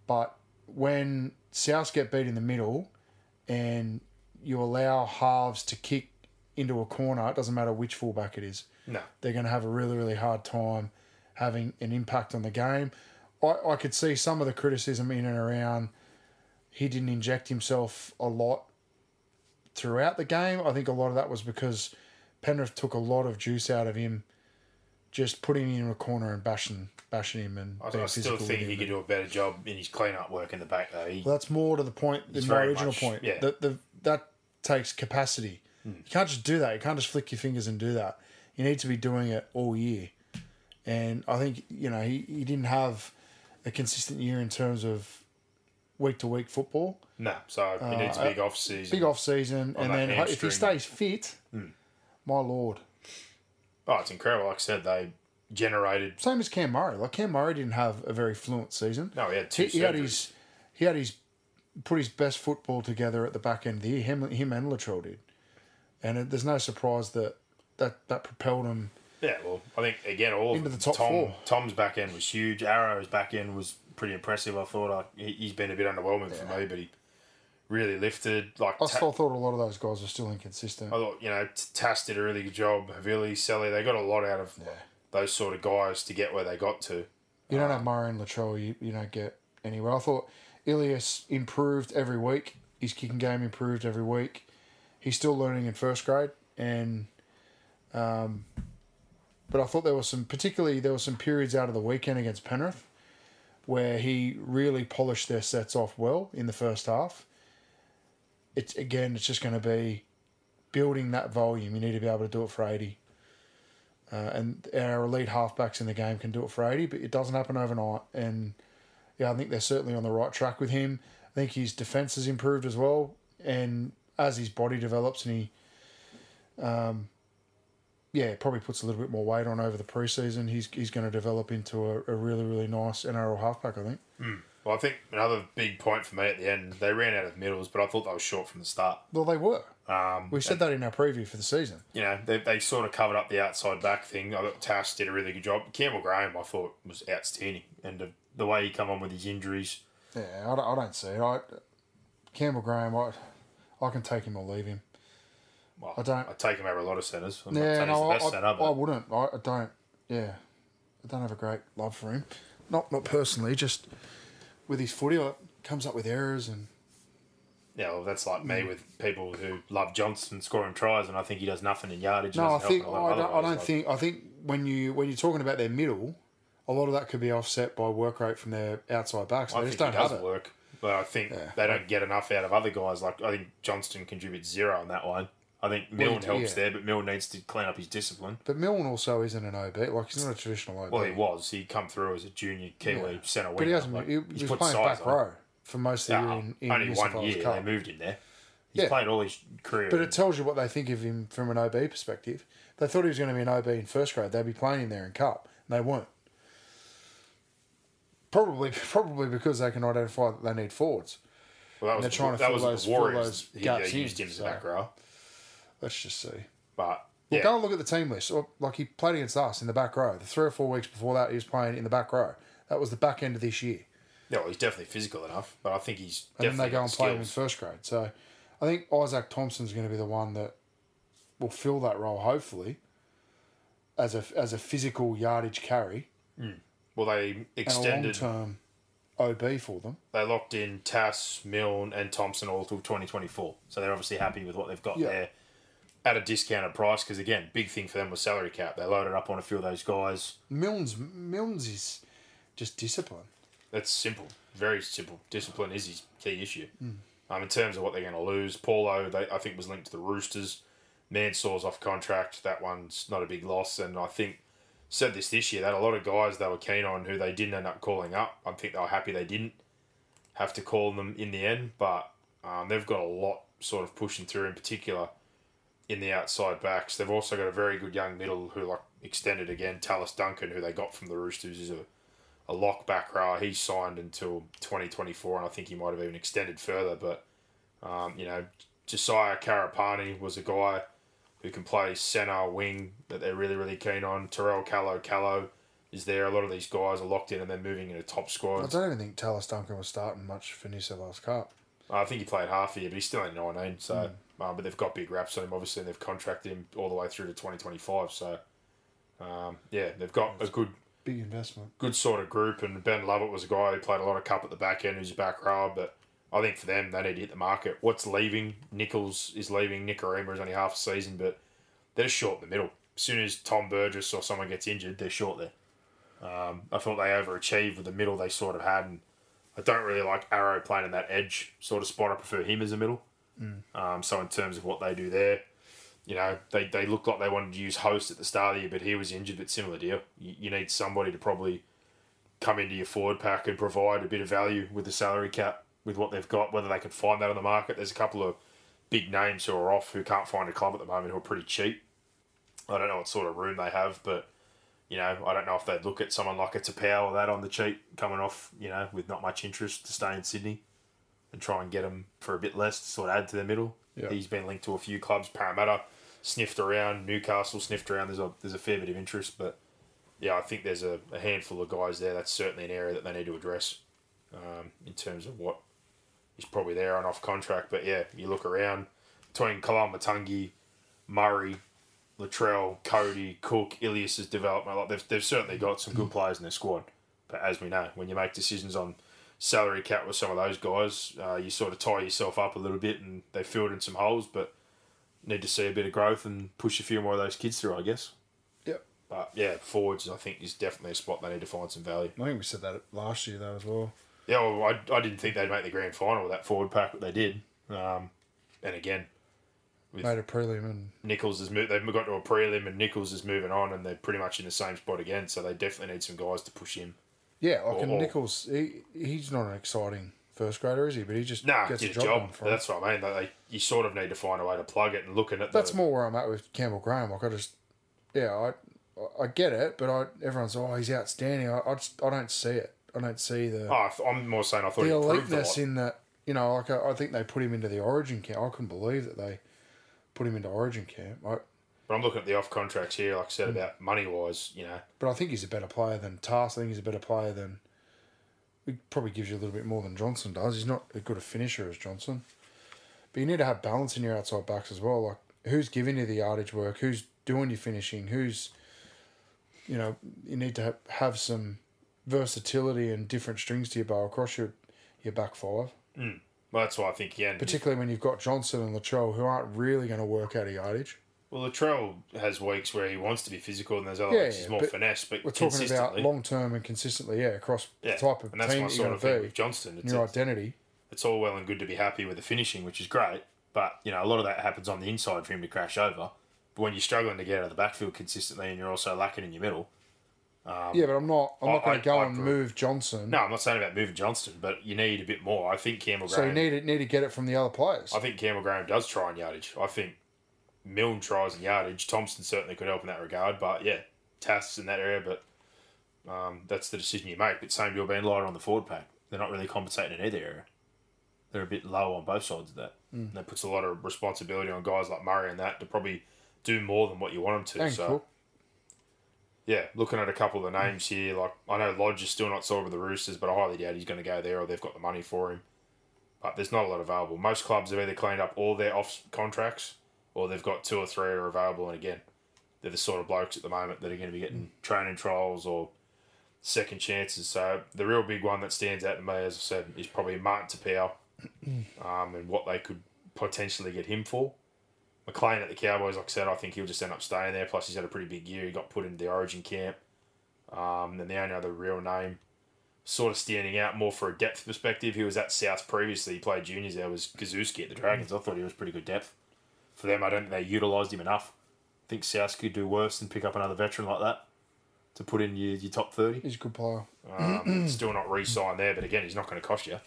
[SPEAKER 2] But when Souths get beat in the middle and you allow halves to kick into a corner, it doesn't matter which fullback it is,
[SPEAKER 1] no,
[SPEAKER 2] they're going to have a really, really hard time having an impact on the game. I, I could see some of the criticism in and around he didn't inject himself a lot throughout the game. I think a lot of that was because Penrith took a lot of juice out of him, just putting him in a corner and bashing, bashing him and
[SPEAKER 1] I,
[SPEAKER 2] being
[SPEAKER 1] I still
[SPEAKER 2] physical
[SPEAKER 1] think he could do a better job in his clean-up work in the back though. He,
[SPEAKER 2] Well, that's more to the point than my original
[SPEAKER 1] much-
[SPEAKER 2] point.
[SPEAKER 1] yeah.
[SPEAKER 2] The, the, that takes capacity. Hmm. You can't just do that. You can't just flick your fingers and do that. You need to be doing it all year. And I think, you know, he, he didn't have a consistent year in terms of week to week football.
[SPEAKER 1] no, so he needs a big off season.
[SPEAKER 2] Big off season. And
[SPEAKER 1] that
[SPEAKER 2] then ho- if he
[SPEAKER 1] hamstring.
[SPEAKER 2] stays fit, hmm. my lord.
[SPEAKER 1] Oh, it's incredible. Like I said, they generated.
[SPEAKER 2] Same as Cam Murray. Like Cam Murray didn't have a very fluent season.
[SPEAKER 1] No, he had two
[SPEAKER 2] he, he had
[SPEAKER 1] surgeries.
[SPEAKER 2] his he had his put his best football together at the back end of the year. Him, him and Latrell did, and it, there's no surprise that that that propelled him.
[SPEAKER 1] Yeah, well, I think again, all
[SPEAKER 2] Into the
[SPEAKER 1] them.
[SPEAKER 2] top
[SPEAKER 1] Tom,
[SPEAKER 2] four.
[SPEAKER 1] Tom's back end was huge. Arrow's back end was pretty impressive. I thought I, he, he's been a bit underwhelming for me, but he really lifted. Like
[SPEAKER 2] I
[SPEAKER 1] Ta-
[SPEAKER 2] still thought a lot of those guys are still inconsistent.
[SPEAKER 1] I thought you know Tass did a really good job. Havili, Sele, they got a lot out of those sort of guys to get where they got to.
[SPEAKER 2] You don't have Murray and Latrell, you, you don't get anywhere. I thought Ilias improved every week. His kicking game improved every week. He's still learning in first grade, and um, but I thought there was some, particularly there were some periods out of the weekend against Penrith, where he really polished their sets off well in the first half. It's again, it's just going to be building that volume. You need to be able to do it for eighty. Uh, and our elite halfbacks in the game can do it for 80, but it doesn't happen overnight. And yeah, I think they're certainly on the right track with him. I think his defense has improved as well, and as his body develops and he, um, yeah, probably puts a little bit more weight on over the preseason. He's he's going to develop into a, a really really nice NRL halfback. I think.
[SPEAKER 1] Well, I think another big point for me at the end, they ran out of middles, but I thought they were short from the start.
[SPEAKER 2] Well, they were.
[SPEAKER 1] Um,
[SPEAKER 2] We said that in our preview for the season.
[SPEAKER 1] you know, they, they sort of covered up the outside back thing. I thought Tass did a really good job. Campbell Graham, I thought, was outstanding. And the, the way he come on with his injuries,
[SPEAKER 2] Yeah, I don't, I don't see it. I, Campbell Graham, I, I can take him or leave him.
[SPEAKER 1] Well,
[SPEAKER 2] I don't-
[SPEAKER 1] I take him over a lot of centres. I'm not
[SPEAKER 2] Yeah, no,
[SPEAKER 1] the
[SPEAKER 2] I,
[SPEAKER 1] centre,
[SPEAKER 2] I wouldn't. I, I don't. Yeah, I don't have a great love for him. Not not personally, just with his footy, it comes up with errors and
[SPEAKER 1] yeah, well, that's like me with people who love Johnston scoring tries, and I think he does nothing in yardage.
[SPEAKER 2] no, I think I
[SPEAKER 1] in a lot of
[SPEAKER 2] don't, I don't
[SPEAKER 1] like-
[SPEAKER 2] think I think when you when you're talking about their middle, a lot of that could be offset by work rate from their outside backs. They
[SPEAKER 1] I
[SPEAKER 2] just
[SPEAKER 1] think
[SPEAKER 2] don't
[SPEAKER 1] he
[SPEAKER 2] have it.
[SPEAKER 1] work, but I think
[SPEAKER 2] Yeah.
[SPEAKER 1] they don't get enough out of other guys. Like I think Johnston contributes zero on that line. I think Milne
[SPEAKER 2] he-
[SPEAKER 1] helps
[SPEAKER 2] yeah.
[SPEAKER 1] there, but Milne needs to clean up his discipline.
[SPEAKER 2] But Milne also isn't an OB. Like he's not a traditional OB.
[SPEAKER 1] Well, he was. He come through as a junior Kiwi
[SPEAKER 2] Yeah.
[SPEAKER 1] centre winger.
[SPEAKER 2] but he hasn't.
[SPEAKER 1] Like,
[SPEAKER 2] he,
[SPEAKER 1] he's
[SPEAKER 2] he was playing back
[SPEAKER 1] on.
[SPEAKER 2] row for most of the
[SPEAKER 1] Yeah,
[SPEAKER 2] year in, in
[SPEAKER 1] only
[SPEAKER 2] New
[SPEAKER 1] one year
[SPEAKER 2] Cup.
[SPEAKER 1] they moved him there. He's
[SPEAKER 2] Yeah.
[SPEAKER 1] played all his career.
[SPEAKER 2] But it tells you what they think of him from an OB perspective. They thought he was going to be an OB in first grade. They'd be playing him there in Cup, and they weren't. Probably, probably because they can identify that they need forwards.
[SPEAKER 1] well, that was
[SPEAKER 2] they're trying to
[SPEAKER 1] that
[SPEAKER 2] fill
[SPEAKER 1] was
[SPEAKER 2] those-
[SPEAKER 1] the
[SPEAKER 2] fill
[SPEAKER 1] Warriors.
[SPEAKER 2] those
[SPEAKER 1] he, uh,
[SPEAKER 2] gaps
[SPEAKER 1] they used
[SPEAKER 2] in,
[SPEAKER 1] him as
[SPEAKER 2] so-
[SPEAKER 1] a back row.
[SPEAKER 2] Let's just see.
[SPEAKER 1] But
[SPEAKER 2] Well,
[SPEAKER 1] yeah,
[SPEAKER 2] go and look at the team list. Like he played against us in the back row. The three or four weeks before that, he was playing in the back row. That was the back end of this year.
[SPEAKER 1] yeah, well, he's definitely physical enough. But I think he's
[SPEAKER 2] And then they go and
[SPEAKER 1] the
[SPEAKER 2] play him in first grade. So I think Isaac Thompson's going to be the one that will fill that role, hopefully, as a as a physical yardage carry hmm.
[SPEAKER 1] Well, they
[SPEAKER 2] and a long
[SPEAKER 1] extended.
[SPEAKER 2] term OB for them.
[SPEAKER 1] They locked in Tass, Milne, and Thompson all till 2024. So they're obviously happy with what they've got
[SPEAKER 2] Yeah.
[SPEAKER 1] there at a discounted price. Because again, big thing for them was salary cap. They loaded up on a few of those guys.
[SPEAKER 2] Milnes Milnes is just discipline.
[SPEAKER 1] That's simple, very simple. Discipline is his key issue.
[SPEAKER 2] Hmm.
[SPEAKER 1] Um, in terms of what they're going to lose, Paulo, they, I think, was linked to the Roosters. Mansour's off contract. That one's not a big loss. And I think, said this this year, that a lot of guys they were keen on who they didn't end up calling up. I think they were happy they didn't have to call them in the end. But um, they've got a lot sort of pushing through, in particular in the outside backs. They've also got a very good young middle who, like, extended again. Tallis Duncan, who they got from the Roosters, is a a lock back row. He's signed until 2024, and I think he might have even extended further. But, um, you know, Josiah Karapani was a guy who can play centre, wing that they're really, really keen on. Terrell Callow Callow is there. A lot of these guys are locked in and they're moving into top squads.
[SPEAKER 2] I don't even think Tallis Duncan was starting much for New South Wales Cup.
[SPEAKER 1] I think he played half a year, but he's still only 19. So,
[SPEAKER 2] Hmm.
[SPEAKER 1] Um, but they've got big raps on him, obviously, and they've contracted him all the way through to 2025. So, um, yeah, they've got a good
[SPEAKER 2] Big investment.
[SPEAKER 1] good sort of group, and Ben Lovett was a guy who played a lot of cup at the back end, who's a back row. But I think for them, they need to hit the market. What's leaving? Nicholls is leaving. Nikorima is only half a season, but they're short in the middle. As soon as Tom Burgess or someone gets injured, they're short there. Um, I thought they overachieved with the middle they sort of had, and I don't really like Arrow playing in that edge sort of spot. I prefer him as a middle. Um, so in terms of what they do there, you know, they, they looked like they wanted to use Host at the start of the year, but he was injured, but similar deal. You, you need somebody to probably come into your forward pack and provide a bit of value with the salary cap with what they've got, whether they can find that on the market. There's a couple of big names who are off who can't find a club at the moment who are pretty cheap. I don't know what sort of room they have, but you know, I don't know if they'd look at someone like it's a Taupau or that on the cheap coming off, you know, with not much interest to stay in Sydney and try and get him for a bit less to sort of add to the middle.
[SPEAKER 2] Yeah.
[SPEAKER 1] He's been linked to a few clubs. Parramatta sniffed around, Newcastle sniffed around. There's a there's a fair bit of interest, but yeah, I think there's a, a handful of guys there. That's certainly an area that they need to address um, in terms of what is probably there on off contract. But yeah, you look around between Koloamatangi, Murray, Latrell, Cody, Cook, Ilias's development. Like they've, they've certainly got some good players in their squad. But as we know, when you make decisions on salary cap with some of those guys, uh, you sort of tie yourself up a little bit and they filled in some holes, but need to see a bit of growth and push a few more of those kids through, I guess.
[SPEAKER 2] Yep.
[SPEAKER 1] But yeah, forwards, I think, is definitely a spot they need to find some value.
[SPEAKER 2] I think we said that last year though as well.
[SPEAKER 1] Yeah, well, I, I didn't think they'd make the grand final with that forward pack, but they did. Um, and again, with
[SPEAKER 2] Made a prelim and
[SPEAKER 1] Nicholls is mo- they've got to a prelim and Nicholls is moving on, and they're pretty much in the same spot again. So they definitely need some guys to push him
[SPEAKER 2] Yeah, like
[SPEAKER 1] Or-
[SPEAKER 2] and Nicholls, he, he's not an exciting first grader, is he? But he just
[SPEAKER 1] Nah,
[SPEAKER 2] gets
[SPEAKER 1] get
[SPEAKER 2] a job, him.
[SPEAKER 1] That's what I mean. You sort of need to find a way to plug it and looking at the,
[SPEAKER 2] That's more where I'm at with Campbell Graham. Like I just, yeah, I, I get it, but I everyone's oh he's outstanding. I, I just I don't see it. I don't see the
[SPEAKER 1] Oh, I'm more saying I thought
[SPEAKER 2] the
[SPEAKER 1] he improved a
[SPEAKER 2] eliteness in that. You know, like I, I think they put him into the Origin camp. I couldn't believe that they put him into Origin camp. I,
[SPEAKER 1] But I'm looking at the off contracts here, like I said hmm. about money wise. You know,
[SPEAKER 2] but I think he's a better player than Tass. I think he's a better player than. He probably gives you a little bit more than Johnston does. He's not as good a finisher as Johnston. But you need to have balance in your outside backs as well. Like who's giving you the yardage work? Who's doing your finishing? Who's, you know, you need to have, have some versatility and different strings to your bow across your your back five. Hmm.
[SPEAKER 1] well, that's why I think yeah.
[SPEAKER 2] Particularly when you've got Johnston and Latrell who aren't really going to work out of yardage.
[SPEAKER 1] Well, Latrell has weeks where he wants to be physical, and there's other
[SPEAKER 2] Yeah,
[SPEAKER 1] weeks he's more
[SPEAKER 2] but
[SPEAKER 1] finesse. But
[SPEAKER 2] We're talking about long term and consistently, yeah, across
[SPEAKER 1] yeah,
[SPEAKER 2] the type of
[SPEAKER 1] and that's
[SPEAKER 2] team
[SPEAKER 1] my sort
[SPEAKER 2] you're
[SPEAKER 1] of thing
[SPEAKER 2] to
[SPEAKER 1] with. Johnston. It's,
[SPEAKER 2] your identity.
[SPEAKER 1] it's all well and good to be happy with the finishing, which is great. But you know, a lot of that happens on the inside for him to crash over. But when you're struggling to get out of the backfield consistently, and you're also lacking in your middle, um,
[SPEAKER 2] yeah, but I'm not. I'm
[SPEAKER 1] I-
[SPEAKER 2] not going to go
[SPEAKER 1] I
[SPEAKER 2] and move Johnston.
[SPEAKER 1] no, I'm not saying about moving Johnston, but you need a bit more. I think Campbell
[SPEAKER 2] so you need it. Need to get it from the other players.
[SPEAKER 1] I think Campbell Graham does try in yardage. I think Milne tries and yardage. Thompson certainly could help in that regard, but yeah, Tass in that area. But um, that's the decision you make. But same deal being lighter on the forward pack. They're not really compensating in either area. They're a bit low on both sides of that. And that puts a lot of responsibility on guys like Murray and that to probably do more than what you want them to. so
[SPEAKER 2] Cook.
[SPEAKER 1] yeah, looking at a couple of the names here, like I know Lodge is still not sold with the Roosters, but I highly doubt he's going to go there or they've got the money for him. But there's not a lot available. Most clubs have either cleaned up all their off contracts or they've got two or three are available. And again, they're the sort of blokes at the moment that are going to be getting training trials or second chances. So the real big one that stands out to me, as I said, is probably Martin Taupau um, and what they could potentially get him for. McLean at the Cowboys, like I said, I think he'll just end up staying there. Plus, he's had a pretty big year. He got put into the Origin camp. Um, and the only other real name, sort of standing out more for a depth perspective, he was at South previously. He played juniors there. Was Kazuski at the Dragons. I thought he was pretty good depth for them. I don't think they utilised him enough. I think South could do worse than pick up another veteran like that to put in your, your top thirty.
[SPEAKER 2] He's a good player.
[SPEAKER 1] Um, still not re-signed there, but again, he's not going to cost you.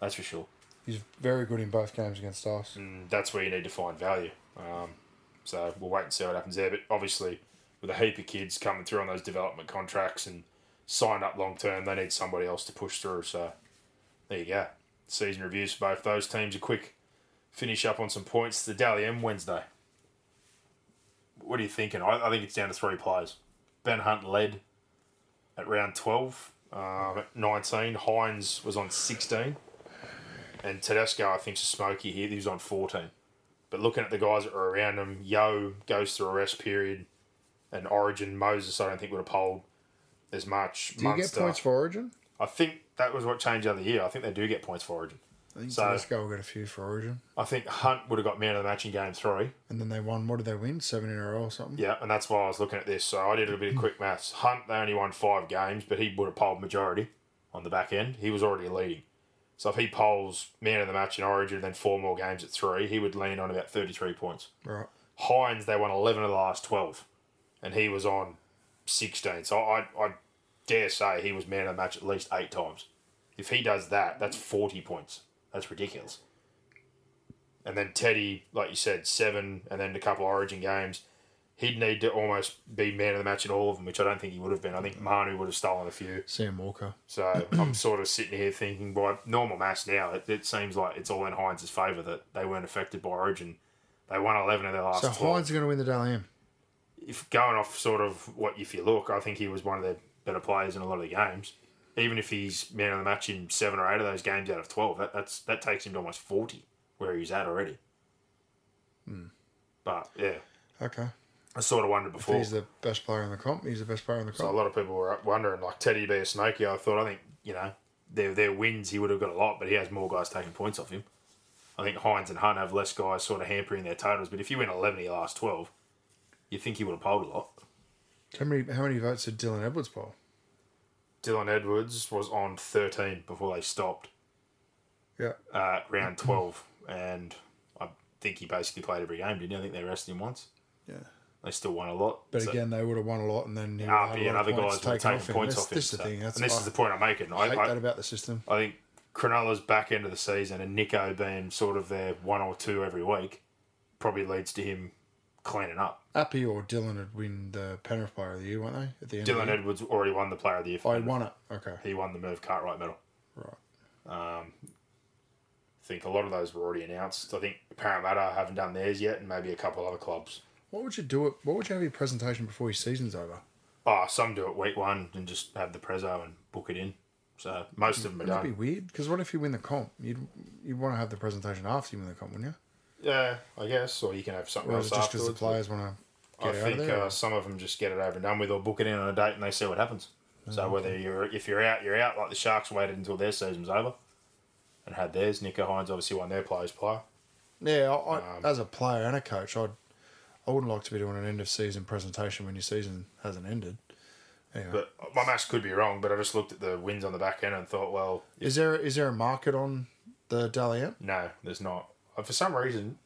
[SPEAKER 1] That's for sure.
[SPEAKER 2] He's very good in both games against us.
[SPEAKER 1] and that's where you need to find value. Um, so we'll wait and see what happens there. But obviously, with a heap of kids coming through on those development contracts and signed up long term, they need somebody else to push through. So there you go. Season reviews for both those teams. are quick finish up on some points. The Dally M Wednesday. What are you thinking? I, I think it's down to three players. Ben Hunt led at round 12. Um, at 19, Hynes was on 16. And Tedesco, I think, is smoky here. He was on 14. But looking at the guys that were around him, Yeo goes through a rest period. And Origin, Moses, I don't think would have polled as much.
[SPEAKER 2] Do you get points for Origin?
[SPEAKER 1] I think that was what changed the other year. I think they do get points for Origin.
[SPEAKER 2] I think
[SPEAKER 1] So-
[SPEAKER 2] Tedesco will get a few for Origin.
[SPEAKER 1] I think Hunt would have got man of the match in game three.
[SPEAKER 2] And then they won. What did they win? Seven in a row or something.
[SPEAKER 1] Yeah, and that's why I was looking at this. So I did a bit of quick maths. Hunt, they only won five games, but he would have polled majority on the back end. He was already leading. So if he polls man of the match in Origin and then four more games at three, he would lean on about 33 points.
[SPEAKER 2] Right.
[SPEAKER 1] Hynes, they won 11 of the last 12, and he was on 16. So I, I dare say he was man of the match at least eight times. If he does that, that's 40 points. That's ridiculous. And then Teddy, like you said, seven, and then a couple of Origin games. He'd need to almost be man of the match in all of them, which I don't think he would have been. I think Manu would have stolen a few.
[SPEAKER 2] Sam Walker.
[SPEAKER 1] So I'm sort of sitting here thinking, by normal maths now, it, it seems like it's all in Hynes' favour that they weren't affected by Origin. They won 11 of their last
[SPEAKER 2] So
[SPEAKER 1] 12.
[SPEAKER 2] Hynes are going to win the Dally M.
[SPEAKER 1] If going off sort of what if you look, I think he was one of the better players in a lot of the games. Even if he's man of the match in seven or eight of those games out of 12, that, that's that takes him to almost 40 where he's at already. Hmm. But yeah,
[SPEAKER 2] Okay.
[SPEAKER 1] I sort of wondered
[SPEAKER 2] If
[SPEAKER 1] before.
[SPEAKER 2] he's the best player in the comp, he's the best player in the comp.
[SPEAKER 1] So a lot of people were wondering, like Teddy be a. I thought, I think you know, their their wins, he would have got a lot, but he has more guys taking points off him. I think Hynes and Hunt have less guys sort of hampering their totals. But if you win eleven your last twelve, you think he would have polled a lot.
[SPEAKER 2] How many how many votes did Dylan Edwards poll?
[SPEAKER 1] Dylan Edwards was on thirteen before they stopped
[SPEAKER 2] Yeah.
[SPEAKER 1] uh, round twelve, and I think he basically played every game. Didn't he? I think they rested him once.
[SPEAKER 2] Yeah.
[SPEAKER 1] They still won a lot.
[SPEAKER 2] But
[SPEAKER 1] So-
[SPEAKER 2] again, they would have won a lot, and then Api
[SPEAKER 1] and other guys
[SPEAKER 2] taken
[SPEAKER 1] taking
[SPEAKER 2] off
[SPEAKER 1] points off him.
[SPEAKER 2] This is the
[SPEAKER 1] so-
[SPEAKER 2] thing. That's
[SPEAKER 1] and this
[SPEAKER 2] I
[SPEAKER 1] is the point I'm making.
[SPEAKER 2] I hate
[SPEAKER 1] I,
[SPEAKER 2] that about the system.
[SPEAKER 1] I think Cronulla's back end of the season and Nicho being sort of their one or two every week probably leads to him cleaning up.
[SPEAKER 2] Api or Dylan would win the Penrith Player of the Year, weren't they? At the end. of
[SPEAKER 1] Dylan? Edwards already won the Player of the Year. For
[SPEAKER 2] Oh, he
[SPEAKER 1] Penrith.
[SPEAKER 2] won it. Okay.
[SPEAKER 1] He won the Merv Cartwright medal.
[SPEAKER 2] Right.
[SPEAKER 1] Um, I think a lot of those were already announced. I think Parramatta haven't done theirs yet, and maybe a couple other clubs.
[SPEAKER 2] What would you do? It. What would you have your presentation before your season's over?
[SPEAKER 1] Oh, some do it week one and just have the prezzo and book it in. So most of them are
[SPEAKER 2] Wouldn't that be weird? Because what if you win the comp? You'd you'd want to have the presentation after you win the comp, wouldn't you?
[SPEAKER 1] Yeah, I guess. Or you can have something
[SPEAKER 2] Or
[SPEAKER 1] else
[SPEAKER 2] just because the players want to
[SPEAKER 1] I
[SPEAKER 2] get out
[SPEAKER 1] think
[SPEAKER 2] of there?
[SPEAKER 1] uh, some of them just get it over and done with, or book it in on a date and they see what happens. So whether you're if you're out, you're out. Like the Sharks waited until their season was over and had theirs. Nicho Hynes obviously won their players player.
[SPEAKER 2] yeah, I, I,
[SPEAKER 1] um,
[SPEAKER 2] as a player and a coach, I'd I wouldn't like to be doing an end of season presentation when your season hasn't ended. Anyway,
[SPEAKER 1] But my maths could be wrong. But I just looked at the wins on the back end and thought, well,
[SPEAKER 2] is there is there a market on the Dally M?
[SPEAKER 1] No, there's not. Uh, For some reason,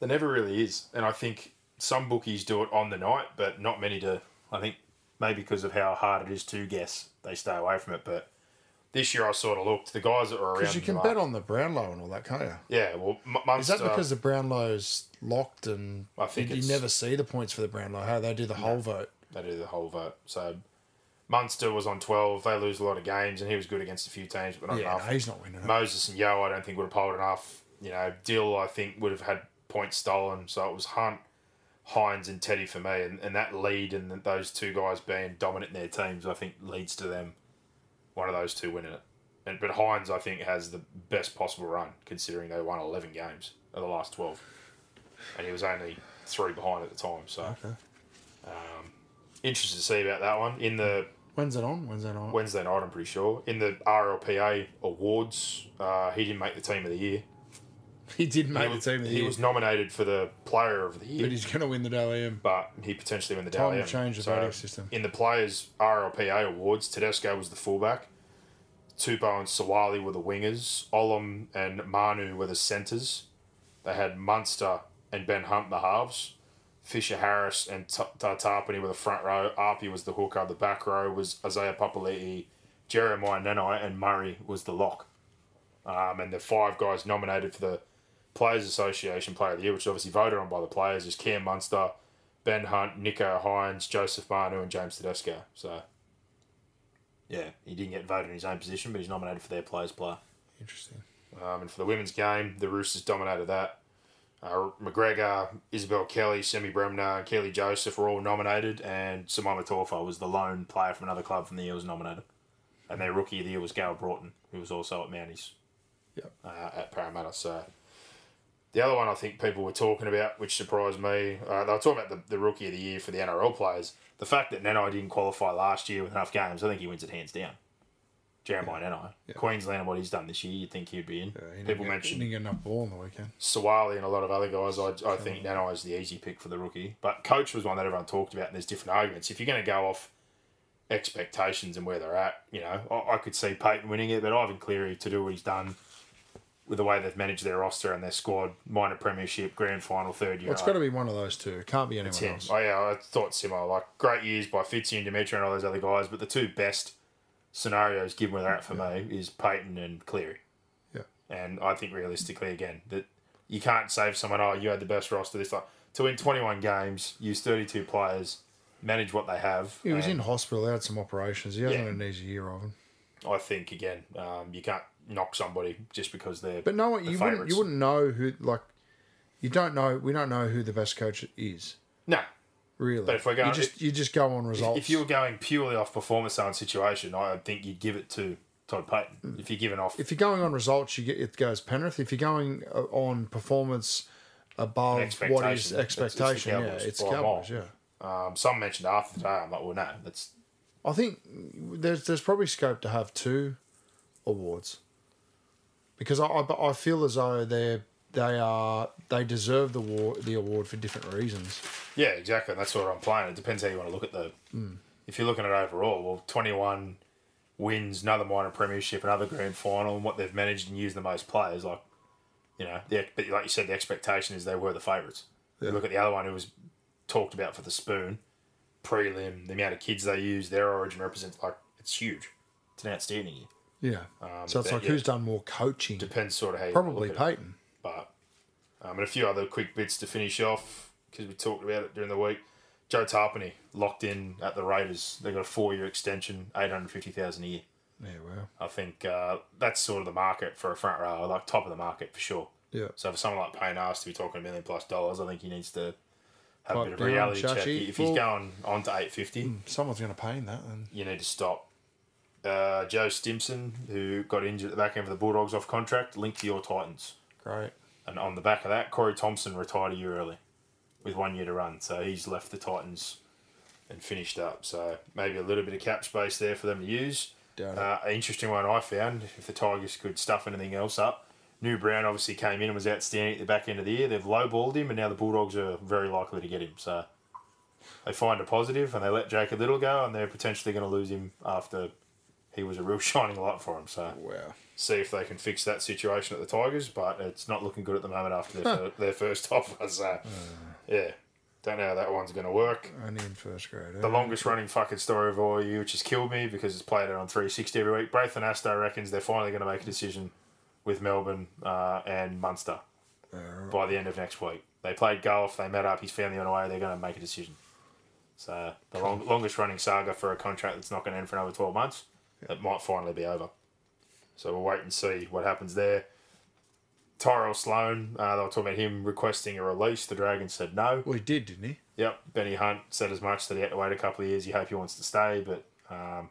[SPEAKER 1] there never really is. And I think some bookies do it on the night, but not many do. I think maybe because of how hard it is to guess, they stay away from it. But this year I sort of looked. The guys that were around.
[SPEAKER 2] Because you can bet on the Brownlow and all that, can't you?
[SPEAKER 1] Yeah, well, M-
[SPEAKER 2] Is that because the Brownlow's locked and
[SPEAKER 1] I think
[SPEAKER 2] you, you never see the points for the Brownlow? How they do the whole vote?
[SPEAKER 1] they do the whole vote. So Munster was on 12. They lose a lot of games, and he was good against a few teams, but not
[SPEAKER 2] Yeah,
[SPEAKER 1] enough.
[SPEAKER 2] no, he's not winning.
[SPEAKER 1] Moses and Yeo, I don't think would have polled enough. You know, Dill, I think would have had points stolen. So it was Hunt, Hynes, and Teddy for me, and, and that lead and those two guys being dominant in their teams, I think leads to them one of those two winning it. And but Hynes, I think, has the best possible run considering they won eleven games of the last twelve, and he was only three behind at the time. So um, interested to see about that one in the
[SPEAKER 2] When's it on? That on?
[SPEAKER 1] Wednesday night, I'm pretty sure. In the RLPA awards, uh, he didn't make the team of the year.
[SPEAKER 2] he did make
[SPEAKER 1] he
[SPEAKER 2] the
[SPEAKER 1] was,
[SPEAKER 2] team of the
[SPEAKER 1] he
[SPEAKER 2] year,
[SPEAKER 1] was nominated for the player of the year,
[SPEAKER 2] but he's going to win the Dally M.
[SPEAKER 1] but he potentially win the
[SPEAKER 2] Time to
[SPEAKER 1] Dally M.
[SPEAKER 2] change the voting system.
[SPEAKER 1] In the players' RLPA awards, Tedesco was the fullback. Tupou and Sawali were the wingers. Olam and Manu were the centres. They had Munster and Ben Hunt the halves. Fisher Harris and Tapine were the front row. Api was the hooker. The back row was Isaiah Papali'i, Jeremiah Nanai, and Murray was the lock. Um, and the five guys nominated for the Players Association Player of the Year, which is obviously voted on by the players, is Cam Munster, Ben Hunt, Nicho Hynes, Joseph Manu, and James Tedesco. So, yeah, he didn't get voted in his own position, but he's nominated for their Players Player.
[SPEAKER 2] Interesting.
[SPEAKER 1] Um, and for the women's game, the Roosters dominated that. Uh, McGregor, Isabelle Kelly, Semi Bremner, and Kelly Joseph were all nominated, and Simaima Taufa was the lone player from another club from the year was nominated. And their rookie of the year was Gayle Broughton, who was also at Mounties
[SPEAKER 2] Yep.
[SPEAKER 1] uh, at Parramatta. So the other one I think people were talking about, which surprised me, uh, they were talking about the, the rookie of the year for the NRL players. The fact that Nanai didn't qualify last year with enough games, I think he wins it hands down. Jeremiah Nanai. Queensland and what he's done this year, you'd think he'd be in.
[SPEAKER 2] Yeah, he
[SPEAKER 1] people
[SPEAKER 2] get,
[SPEAKER 1] mentioned
[SPEAKER 2] he didn't get enough ball on the weekend.
[SPEAKER 1] Sawali and a lot of other guys, I, I think Nanai is the easy pick for the rookie. But coach was one that everyone talked about, and there's different arguments. If you're going to go off expectations and where they're at, you know, I, I could see Payten winning it, but Ivan Cleary to do what he's done with the way they've managed their roster and their squad, minor premiership, grand final, third year.
[SPEAKER 2] Well, it's got to be one of those two. It can't be anyone else.
[SPEAKER 1] Oh yeah, I thought similar. Like great years by Fitzy and Demetriou and all those other guys, but the two best scenarios, given where they're at for me, is Payten and Cleary.
[SPEAKER 2] Yeah.
[SPEAKER 1] And I think realistically, again, that you can't save someone. Oh, you had the best roster. This like to win twenty one games, use thirty two players, manage what they have.
[SPEAKER 2] He was in hospital. He had some operations. He hasn't
[SPEAKER 1] Yeah.
[SPEAKER 2] had an easy year of them.
[SPEAKER 1] I think again, um, you can't knock somebody just because they're.
[SPEAKER 2] But no, you wouldn't. You wouldn't know who. Like, you don't know. We don't know who the best coach is.
[SPEAKER 1] No,
[SPEAKER 2] Really.
[SPEAKER 1] But if we're going-
[SPEAKER 2] you just you just go on results.
[SPEAKER 1] if you were going purely off performance on situation, I think you'd give it to Todd. Payten. If you're giving off
[SPEAKER 2] if you're going on results, you get it goes Penrith. If you're going uh, on performance above what is
[SPEAKER 1] Expectation. It's- it's
[SPEAKER 2] yeah, it's Cowboys. Yeah,
[SPEAKER 1] Um, some mentioned after the day, I'm like, well, no, that's
[SPEAKER 2] I think there's there's probably scope to have two awards because I I, I feel as though they they are they deserve the award the award for different reasons.
[SPEAKER 1] yeah, exactly. That's what I'm playing. It depends how you want to look at the.
[SPEAKER 2] Hmm.
[SPEAKER 1] If you're looking at overall, well, 21 wins, another minor premiership, another grand final, and what they've managed and used the most players, like you know, the, but like you said, the expectation is they were the favourites. You look at the other one who was talked about for the spoon, prelim, the amount of kids they use, their origin represents like it's huge. It's an outstanding year.
[SPEAKER 2] Yeah. so it's like
[SPEAKER 1] yeah.
[SPEAKER 2] who's done more coaching?
[SPEAKER 1] Depends sort of how you
[SPEAKER 2] Probably
[SPEAKER 1] look at it.
[SPEAKER 2] Payten.
[SPEAKER 1] But um, and a few other quick bits to finish off because we talked about it during the week. Joe Tapine locked in at the Raiders. They got a four year extension, eight hundred fifty thousand a year.
[SPEAKER 2] Yeah, well.
[SPEAKER 1] I think uh, that's sort of the market for a front row, like top of the market for sure.
[SPEAKER 2] Yeah.
[SPEAKER 1] So for someone like Payne Haas to be talking a million plus dollars, I think he needs to have a bit of reality check. If he's going on to eight fifty,
[SPEAKER 2] Someone's going to pay him that. And
[SPEAKER 1] you need to stop. Uh, Joe Stimson, who got injured at the back end of the Bulldogs off contract, linked to your Titans.
[SPEAKER 2] great.
[SPEAKER 1] And on the back of that, Corey Thompson retired a year early with one year to run. So he's left the Titans and finished up. So maybe a little bit of cap space there for them to use. Uh, an interesting one I found, if the Tigers could stuff anything else up. New Brown obviously came in and was outstanding at the back end of the year. They've lowballed him, and now the Bulldogs are very likely to get him. So they find a positive and they let Jacob Liddle go, and they're potentially going to lose him after he was a real shining light for them. So
[SPEAKER 2] Wow.
[SPEAKER 1] see if they can fix that situation at the Tigers, but it's not looking good at the moment after their, fir- their first offer. So, yeah, don't know how that one's going to work.
[SPEAKER 2] Only in first grade.
[SPEAKER 1] The longest running fucking story of all year, which has killed me because it's played out on 360 every week. Braith Anasta reckons they're finally going to make a decision with Melbourne uh, and Munster by the end of next week. They played golf, they met up, he's found the on the way, they're going to make a decision. So, the long, longest running saga for a contract that's not going to end for another 12 months, it might finally be over. So, we'll wait and see what happens there. Tyrell Sloan, uh, they were talking about him requesting a release. The Dragons said no.
[SPEAKER 2] Well, he did, didn't he?
[SPEAKER 1] Yep, Benny Hunt said as much that he had to wait a couple of years. He hope he wants to stay, but um,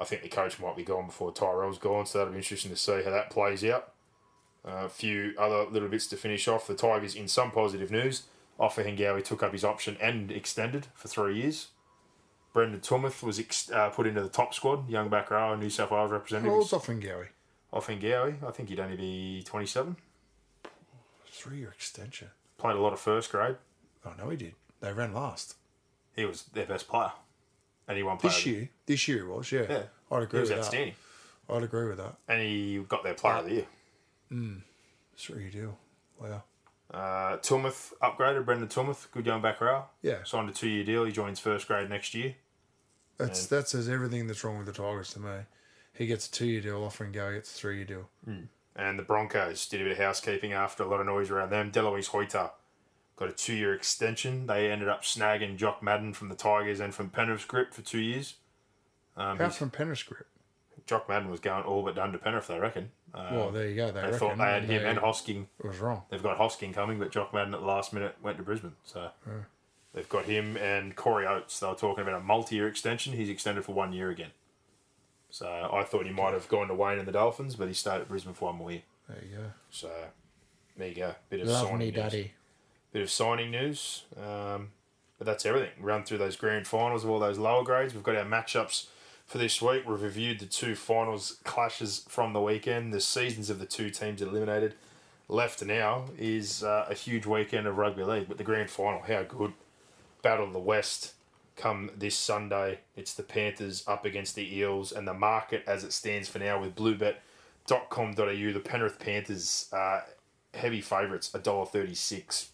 [SPEAKER 1] I think the coach might be gone before Tyrell's gone, so that'll be interesting to see how that plays out. Uh, a few other little bits to finish off. The Tigers, in some positive news, Offa Hengawi took up his option and extended for three years. Brendan Tumeth was ex- uh, put into the top squad, young back row, New South Wales representative.
[SPEAKER 2] How old's Offengowie?
[SPEAKER 1] Off Hengawi, I think he'd only be 27.
[SPEAKER 2] Three year extension.
[SPEAKER 1] Played a lot of first grade.
[SPEAKER 2] Oh, no, he did. They ran last.
[SPEAKER 1] He was their best player. And he won.
[SPEAKER 2] This year. This year he was, yeah.
[SPEAKER 1] Yeah.
[SPEAKER 2] I'd agree He
[SPEAKER 1] was
[SPEAKER 2] with
[SPEAKER 1] outstanding.
[SPEAKER 2] that. I'd agree with that.
[SPEAKER 1] And he got their player of the year.
[SPEAKER 2] Three year deal. Wow.
[SPEAKER 1] Uh, Tilmouth upgraded, Brendan Tilmouth, good young back row.
[SPEAKER 2] Yeah.
[SPEAKER 1] Signed a two year deal. He joins first grade next year.
[SPEAKER 2] That's That says everything that's wrong with the Tigers to me. He gets a two year deal, Offering Offengowie gets a three year deal.
[SPEAKER 1] And the Broncos did a bit of housekeeping after a lot of noise around them. Delouise Hoeter got a two year extension. They ended up snagging Jock Madden from the Tigers and from Penrith's grip for two years. Um,
[SPEAKER 2] How from Penrith grip?
[SPEAKER 1] Jock Madden was going all but done to Penrith, I reckon. Uh,
[SPEAKER 2] well, there you go. They,
[SPEAKER 1] they
[SPEAKER 2] reckon,
[SPEAKER 1] thought they had him
[SPEAKER 2] they-
[SPEAKER 1] and Hosking
[SPEAKER 2] It was wrong.
[SPEAKER 1] They've got Hosking coming, but Jock Madden at the last minute went to Brisbane. So they've got him and Corey Oates. They were talking about a multi-year extension. He's extended for one year again. So I thought he might have gone to Wayne and the Dolphins, but he stayed at Brisbane for one more year.
[SPEAKER 2] There you go.
[SPEAKER 1] So there you go. Bit of
[SPEAKER 2] Love
[SPEAKER 1] signing
[SPEAKER 2] me,
[SPEAKER 1] news.
[SPEAKER 2] daddy.
[SPEAKER 1] Bit of signing news. Um, but that's everything. Run through those grand finals of all those lower grades. We've got our matchups for this week. We've reviewed the two finals clashes from the weekend. The seasons of the two teams eliminated. Left now is uh, a huge weekend of rugby league, but the grand final, how good. Battle of the West come this Sunday. It's the Panthers up against the Eels, and the market as it stands for now with bluebet.com.au, the Penrith Panthers uh, heavy favourites, $1.36.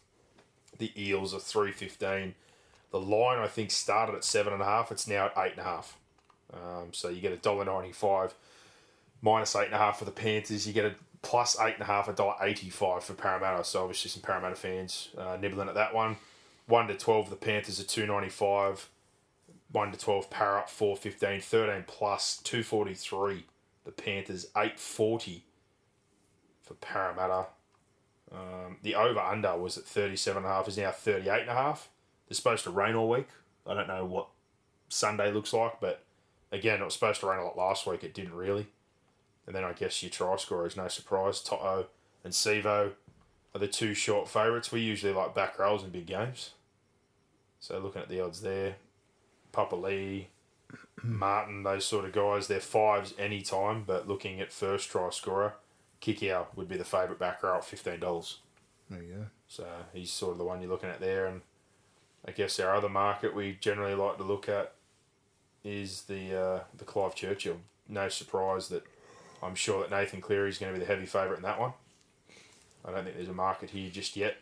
[SPEAKER 1] The Eels are three fifteen. The line I think started at seven and a half. It's now at eight and a half. Um, so you get a dollar ninety five minus eight and a half for the Panthers. You get a plus eight and a half, a dollar eighty five for Parramatta. So obviously some Parramatta fans uh, nibbling at that one. One to twelve, the Panthers are two ninety five. One to twelve, Para up four fifteen. Thirteen plus two forty three. The Panthers eight forty for Parramatta. Um, the over under was at 37 and a half is now 38 and a half. It's supposed to rain all week. I don't know what Sunday looks like, but again, it was supposed to rain a lot last week. It didn't really. And then I guess your try scorers, no surprise. To'o and Sivo are the two short favourites. We usually like back rows in big games. So looking at the odds there, Papali'i, Martin, those sort of guys, they're fives any time. but looking at first try scorer, Kikau would be the favourite back row at $15.
[SPEAKER 2] There you go.
[SPEAKER 1] So he's sort of the one you're looking at there. And I guess our other market we generally like to look at is the uh, the Clive Churchill. No surprise that I'm sure that Nathan Cleary is going to be the heavy favourite in that one. I don't think there's a market here just yet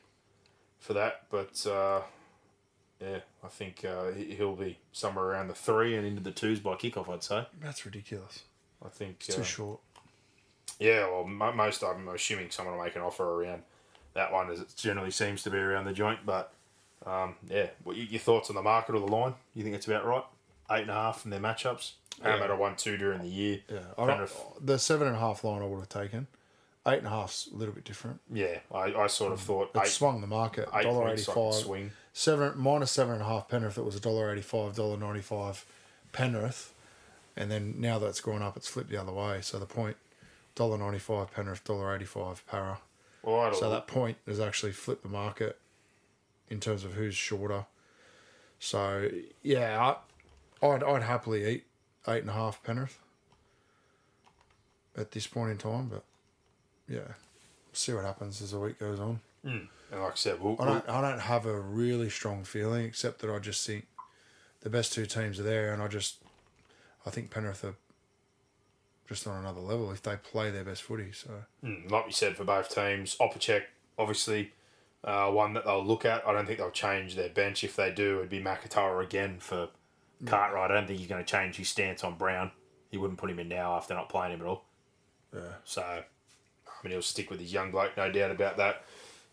[SPEAKER 1] for that, but uh, yeah, I think uh, he- he'll be somewhere around the three and into the twos by kickoff. I'd say.
[SPEAKER 2] That's ridiculous.
[SPEAKER 1] I think.
[SPEAKER 2] It's
[SPEAKER 1] uh,
[SPEAKER 2] too short.
[SPEAKER 1] Yeah, well, mo- most I'm assuming someone will make an offer around that one, as it generally seems to be around the joint. But um, yeah, what your thoughts on the market or the line? You think it's about right? Eight and a half in their matchups. Parramatta won two during the year.
[SPEAKER 2] Yeah, I don't,
[SPEAKER 1] Penrith-
[SPEAKER 2] the seven and a half line I would have taken. Eight and a half's a little bit different.
[SPEAKER 1] yeah. I, I sort of mm. thought
[SPEAKER 2] It
[SPEAKER 1] eight,
[SPEAKER 2] swung the market.
[SPEAKER 1] eight
[SPEAKER 2] Dollar eighty five.
[SPEAKER 1] swing.
[SPEAKER 2] Seven minus seven and a half Penrith. It was a dollar eighty five, dollar ninety five Penrith, and then now that's gone up, it's flipped the other way. So the point dollar ninety five Penrith, dollar eighty five Para.
[SPEAKER 1] Well,
[SPEAKER 2] So that point has actually flipped the market in terms of who's shorter. So yeah, I, I'd I'd happily eat eight and a half Penrith at this point in time, but yeah, see what happens as the week goes on.
[SPEAKER 1] and like I said, we'll,
[SPEAKER 2] I
[SPEAKER 1] we'll-
[SPEAKER 2] don't I don't have a really strong feeling except that I just think the best two teams are there, and I just I think Penrith are just on another level if they play their best footy. So
[SPEAKER 1] Mm, like we said for both teams, Opacic obviously uh, one that they'll look at. I don't think they'll change their bench. If they do, it'd be Makatoa again for Cartwright. I don't think he's going to change his stance on Brown. He wouldn't put him in now after not playing him at all.
[SPEAKER 2] yeah,
[SPEAKER 1] So, I mean, he'll stick with his young bloke, no doubt about that.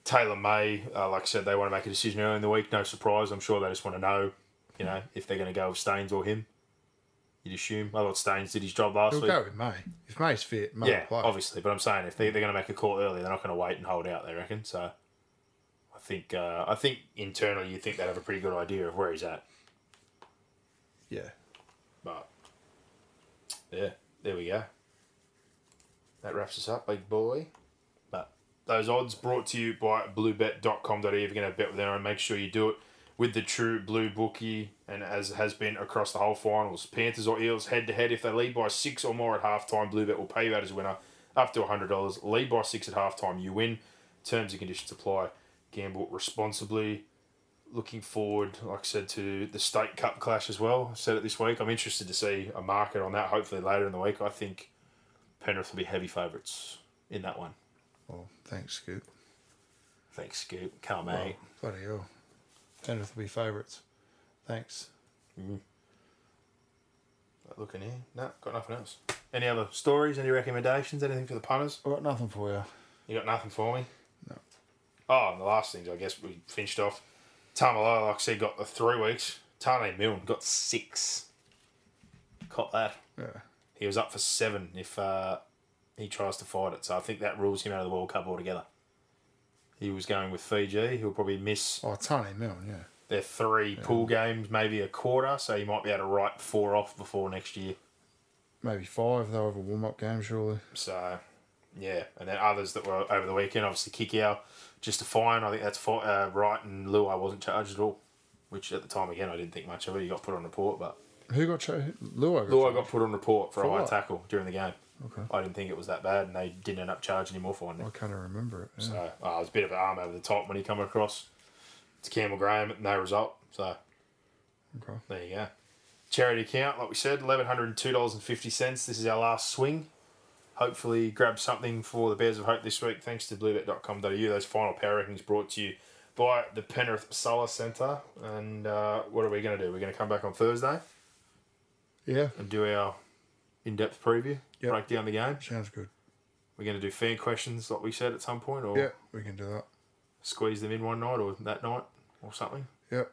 [SPEAKER 1] Taylan May, uh, like I said, they want to make a decision early in the week. No surprise. I'm sure they just want to know, you know, if they're going to go with Staines or him. You'd assume. I thought Staines did his job last
[SPEAKER 2] he'll
[SPEAKER 1] week.
[SPEAKER 2] go with May if May's fit. May
[SPEAKER 1] Yeah,
[SPEAKER 2] will play.
[SPEAKER 1] obviously, but I'm saying if they, they're going to make a call early, they're not going to wait and hold out. They reckon. So, I think uh, I think internally you think they'd have a pretty good idea of where he's at.
[SPEAKER 2] Yeah,
[SPEAKER 1] But yeah, there we go. That wraps us up, big boy. But those odds brought to you by bluebet.com.au. If you're going to bet with them, make sure you do it with the true blue bookie. And as has been across the whole finals, Panthers or Eels head to head. If they lead by six or more at halftime, Bluebet will pay you out as winner up to $100. Lead by six at halftime, you win. Terms and conditions apply. Gamble responsibly looking forward, like I said, to the State Cup clash as well. I said it this week. I'm interested to see a market on that. Hopefully later in the week. I think Penrith will be heavy favourites in that one.
[SPEAKER 2] well, thanks, Scoop.
[SPEAKER 1] Thanks, Scoop. Come, mate.
[SPEAKER 2] Bloody hell, Penrith will be favourites. Thanks. Mm-hmm.
[SPEAKER 1] Looking here, no, got nothing else. Any other stories? Any recommendations? Anything for the punters?
[SPEAKER 2] I got nothing for you.
[SPEAKER 1] You got nothing for me?
[SPEAKER 2] No.
[SPEAKER 1] Oh, and the last things I guess we finished off. Taumalolo, like I said, got the three weeks. Taane Milne got six. Caught that.
[SPEAKER 2] Yeah,
[SPEAKER 1] He was up for seven if uh, he tries to fight it. So I think that rules him out of the World Cup altogether. He was going with Fiji. He'll probably miss
[SPEAKER 2] oh, Taane Milne, yeah.
[SPEAKER 1] their three pool games, maybe a quarter. So he might be able to write four off before next year.
[SPEAKER 2] Maybe five. They'll have a warm up game, surely.
[SPEAKER 1] So, yeah. And then others that were over the weekend, obviously Kikau, just a fine. I think that's fi- uh, right. And Luai wasn't charged at all, which at the time, again, I didn't think much of it. He got put on report, but
[SPEAKER 2] Who got cho- Luai got charged?
[SPEAKER 1] got put on report for,
[SPEAKER 2] For
[SPEAKER 1] a high
[SPEAKER 2] what?
[SPEAKER 1] tackle during the game.
[SPEAKER 2] Okay.
[SPEAKER 1] I didn't think it was that bad, and they didn't end up charging him or finding him.
[SPEAKER 2] I can't remember it. Yeah.
[SPEAKER 1] So uh, it was a bit of an arm over the top when he come across to Campbell Graham, no result. So
[SPEAKER 2] Okay.
[SPEAKER 1] there you go. Charity account, like we said, eleven hundred and two dollars and fifty cents. This is our last swing. Hopefully, grab something for the Bears of Hope this week. Thanks to bluebet.com.au. Those final power rankings brought to you by the Penrith Solar Centre. And uh, what are we going to do? We're going to come back on Thursday
[SPEAKER 2] Yeah,
[SPEAKER 1] and do our in-depth preview,
[SPEAKER 2] Yep.
[SPEAKER 1] break down the game.
[SPEAKER 2] sounds good.
[SPEAKER 1] We're going to do fan questions, like we said at some point, or
[SPEAKER 2] Yeah, we can do that.
[SPEAKER 1] squeeze them in one night or that night or something.
[SPEAKER 2] Yep.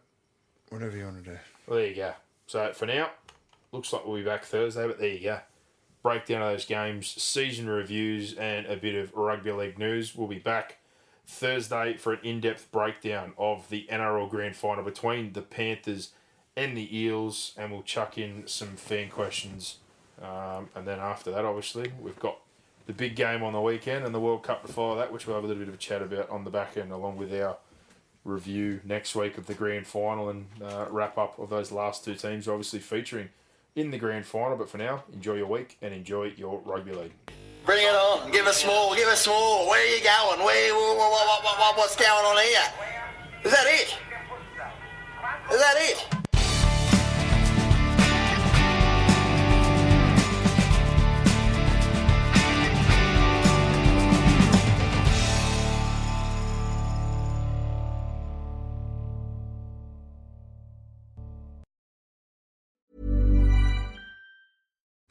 [SPEAKER 2] Whatever you want to do.
[SPEAKER 1] Well, there you go. So for now, looks like we'll be back Thursday, but there you go. Breakdown of those games, season reviews, and a bit of rugby league news. We'll be back Thursday for an in depth breakdown of the NRL Grand Final between the Panthers and the Eels, and we'll chuck in some fan questions. Um, and then after that, obviously, we've got the big game on the weekend and the World Cup to follow that, which we'll have a little bit of a chat about on the back end, along with our review next week of the grand final and uh, wrap up of those last two teams, obviously featuring in the grand final. But for now, enjoy your week and enjoy your rugby league.
[SPEAKER 4] Bring it on. Give us more. Give us more. Where are you going? Where? What, what, what, what, what's going on here? Is that it? Is that it?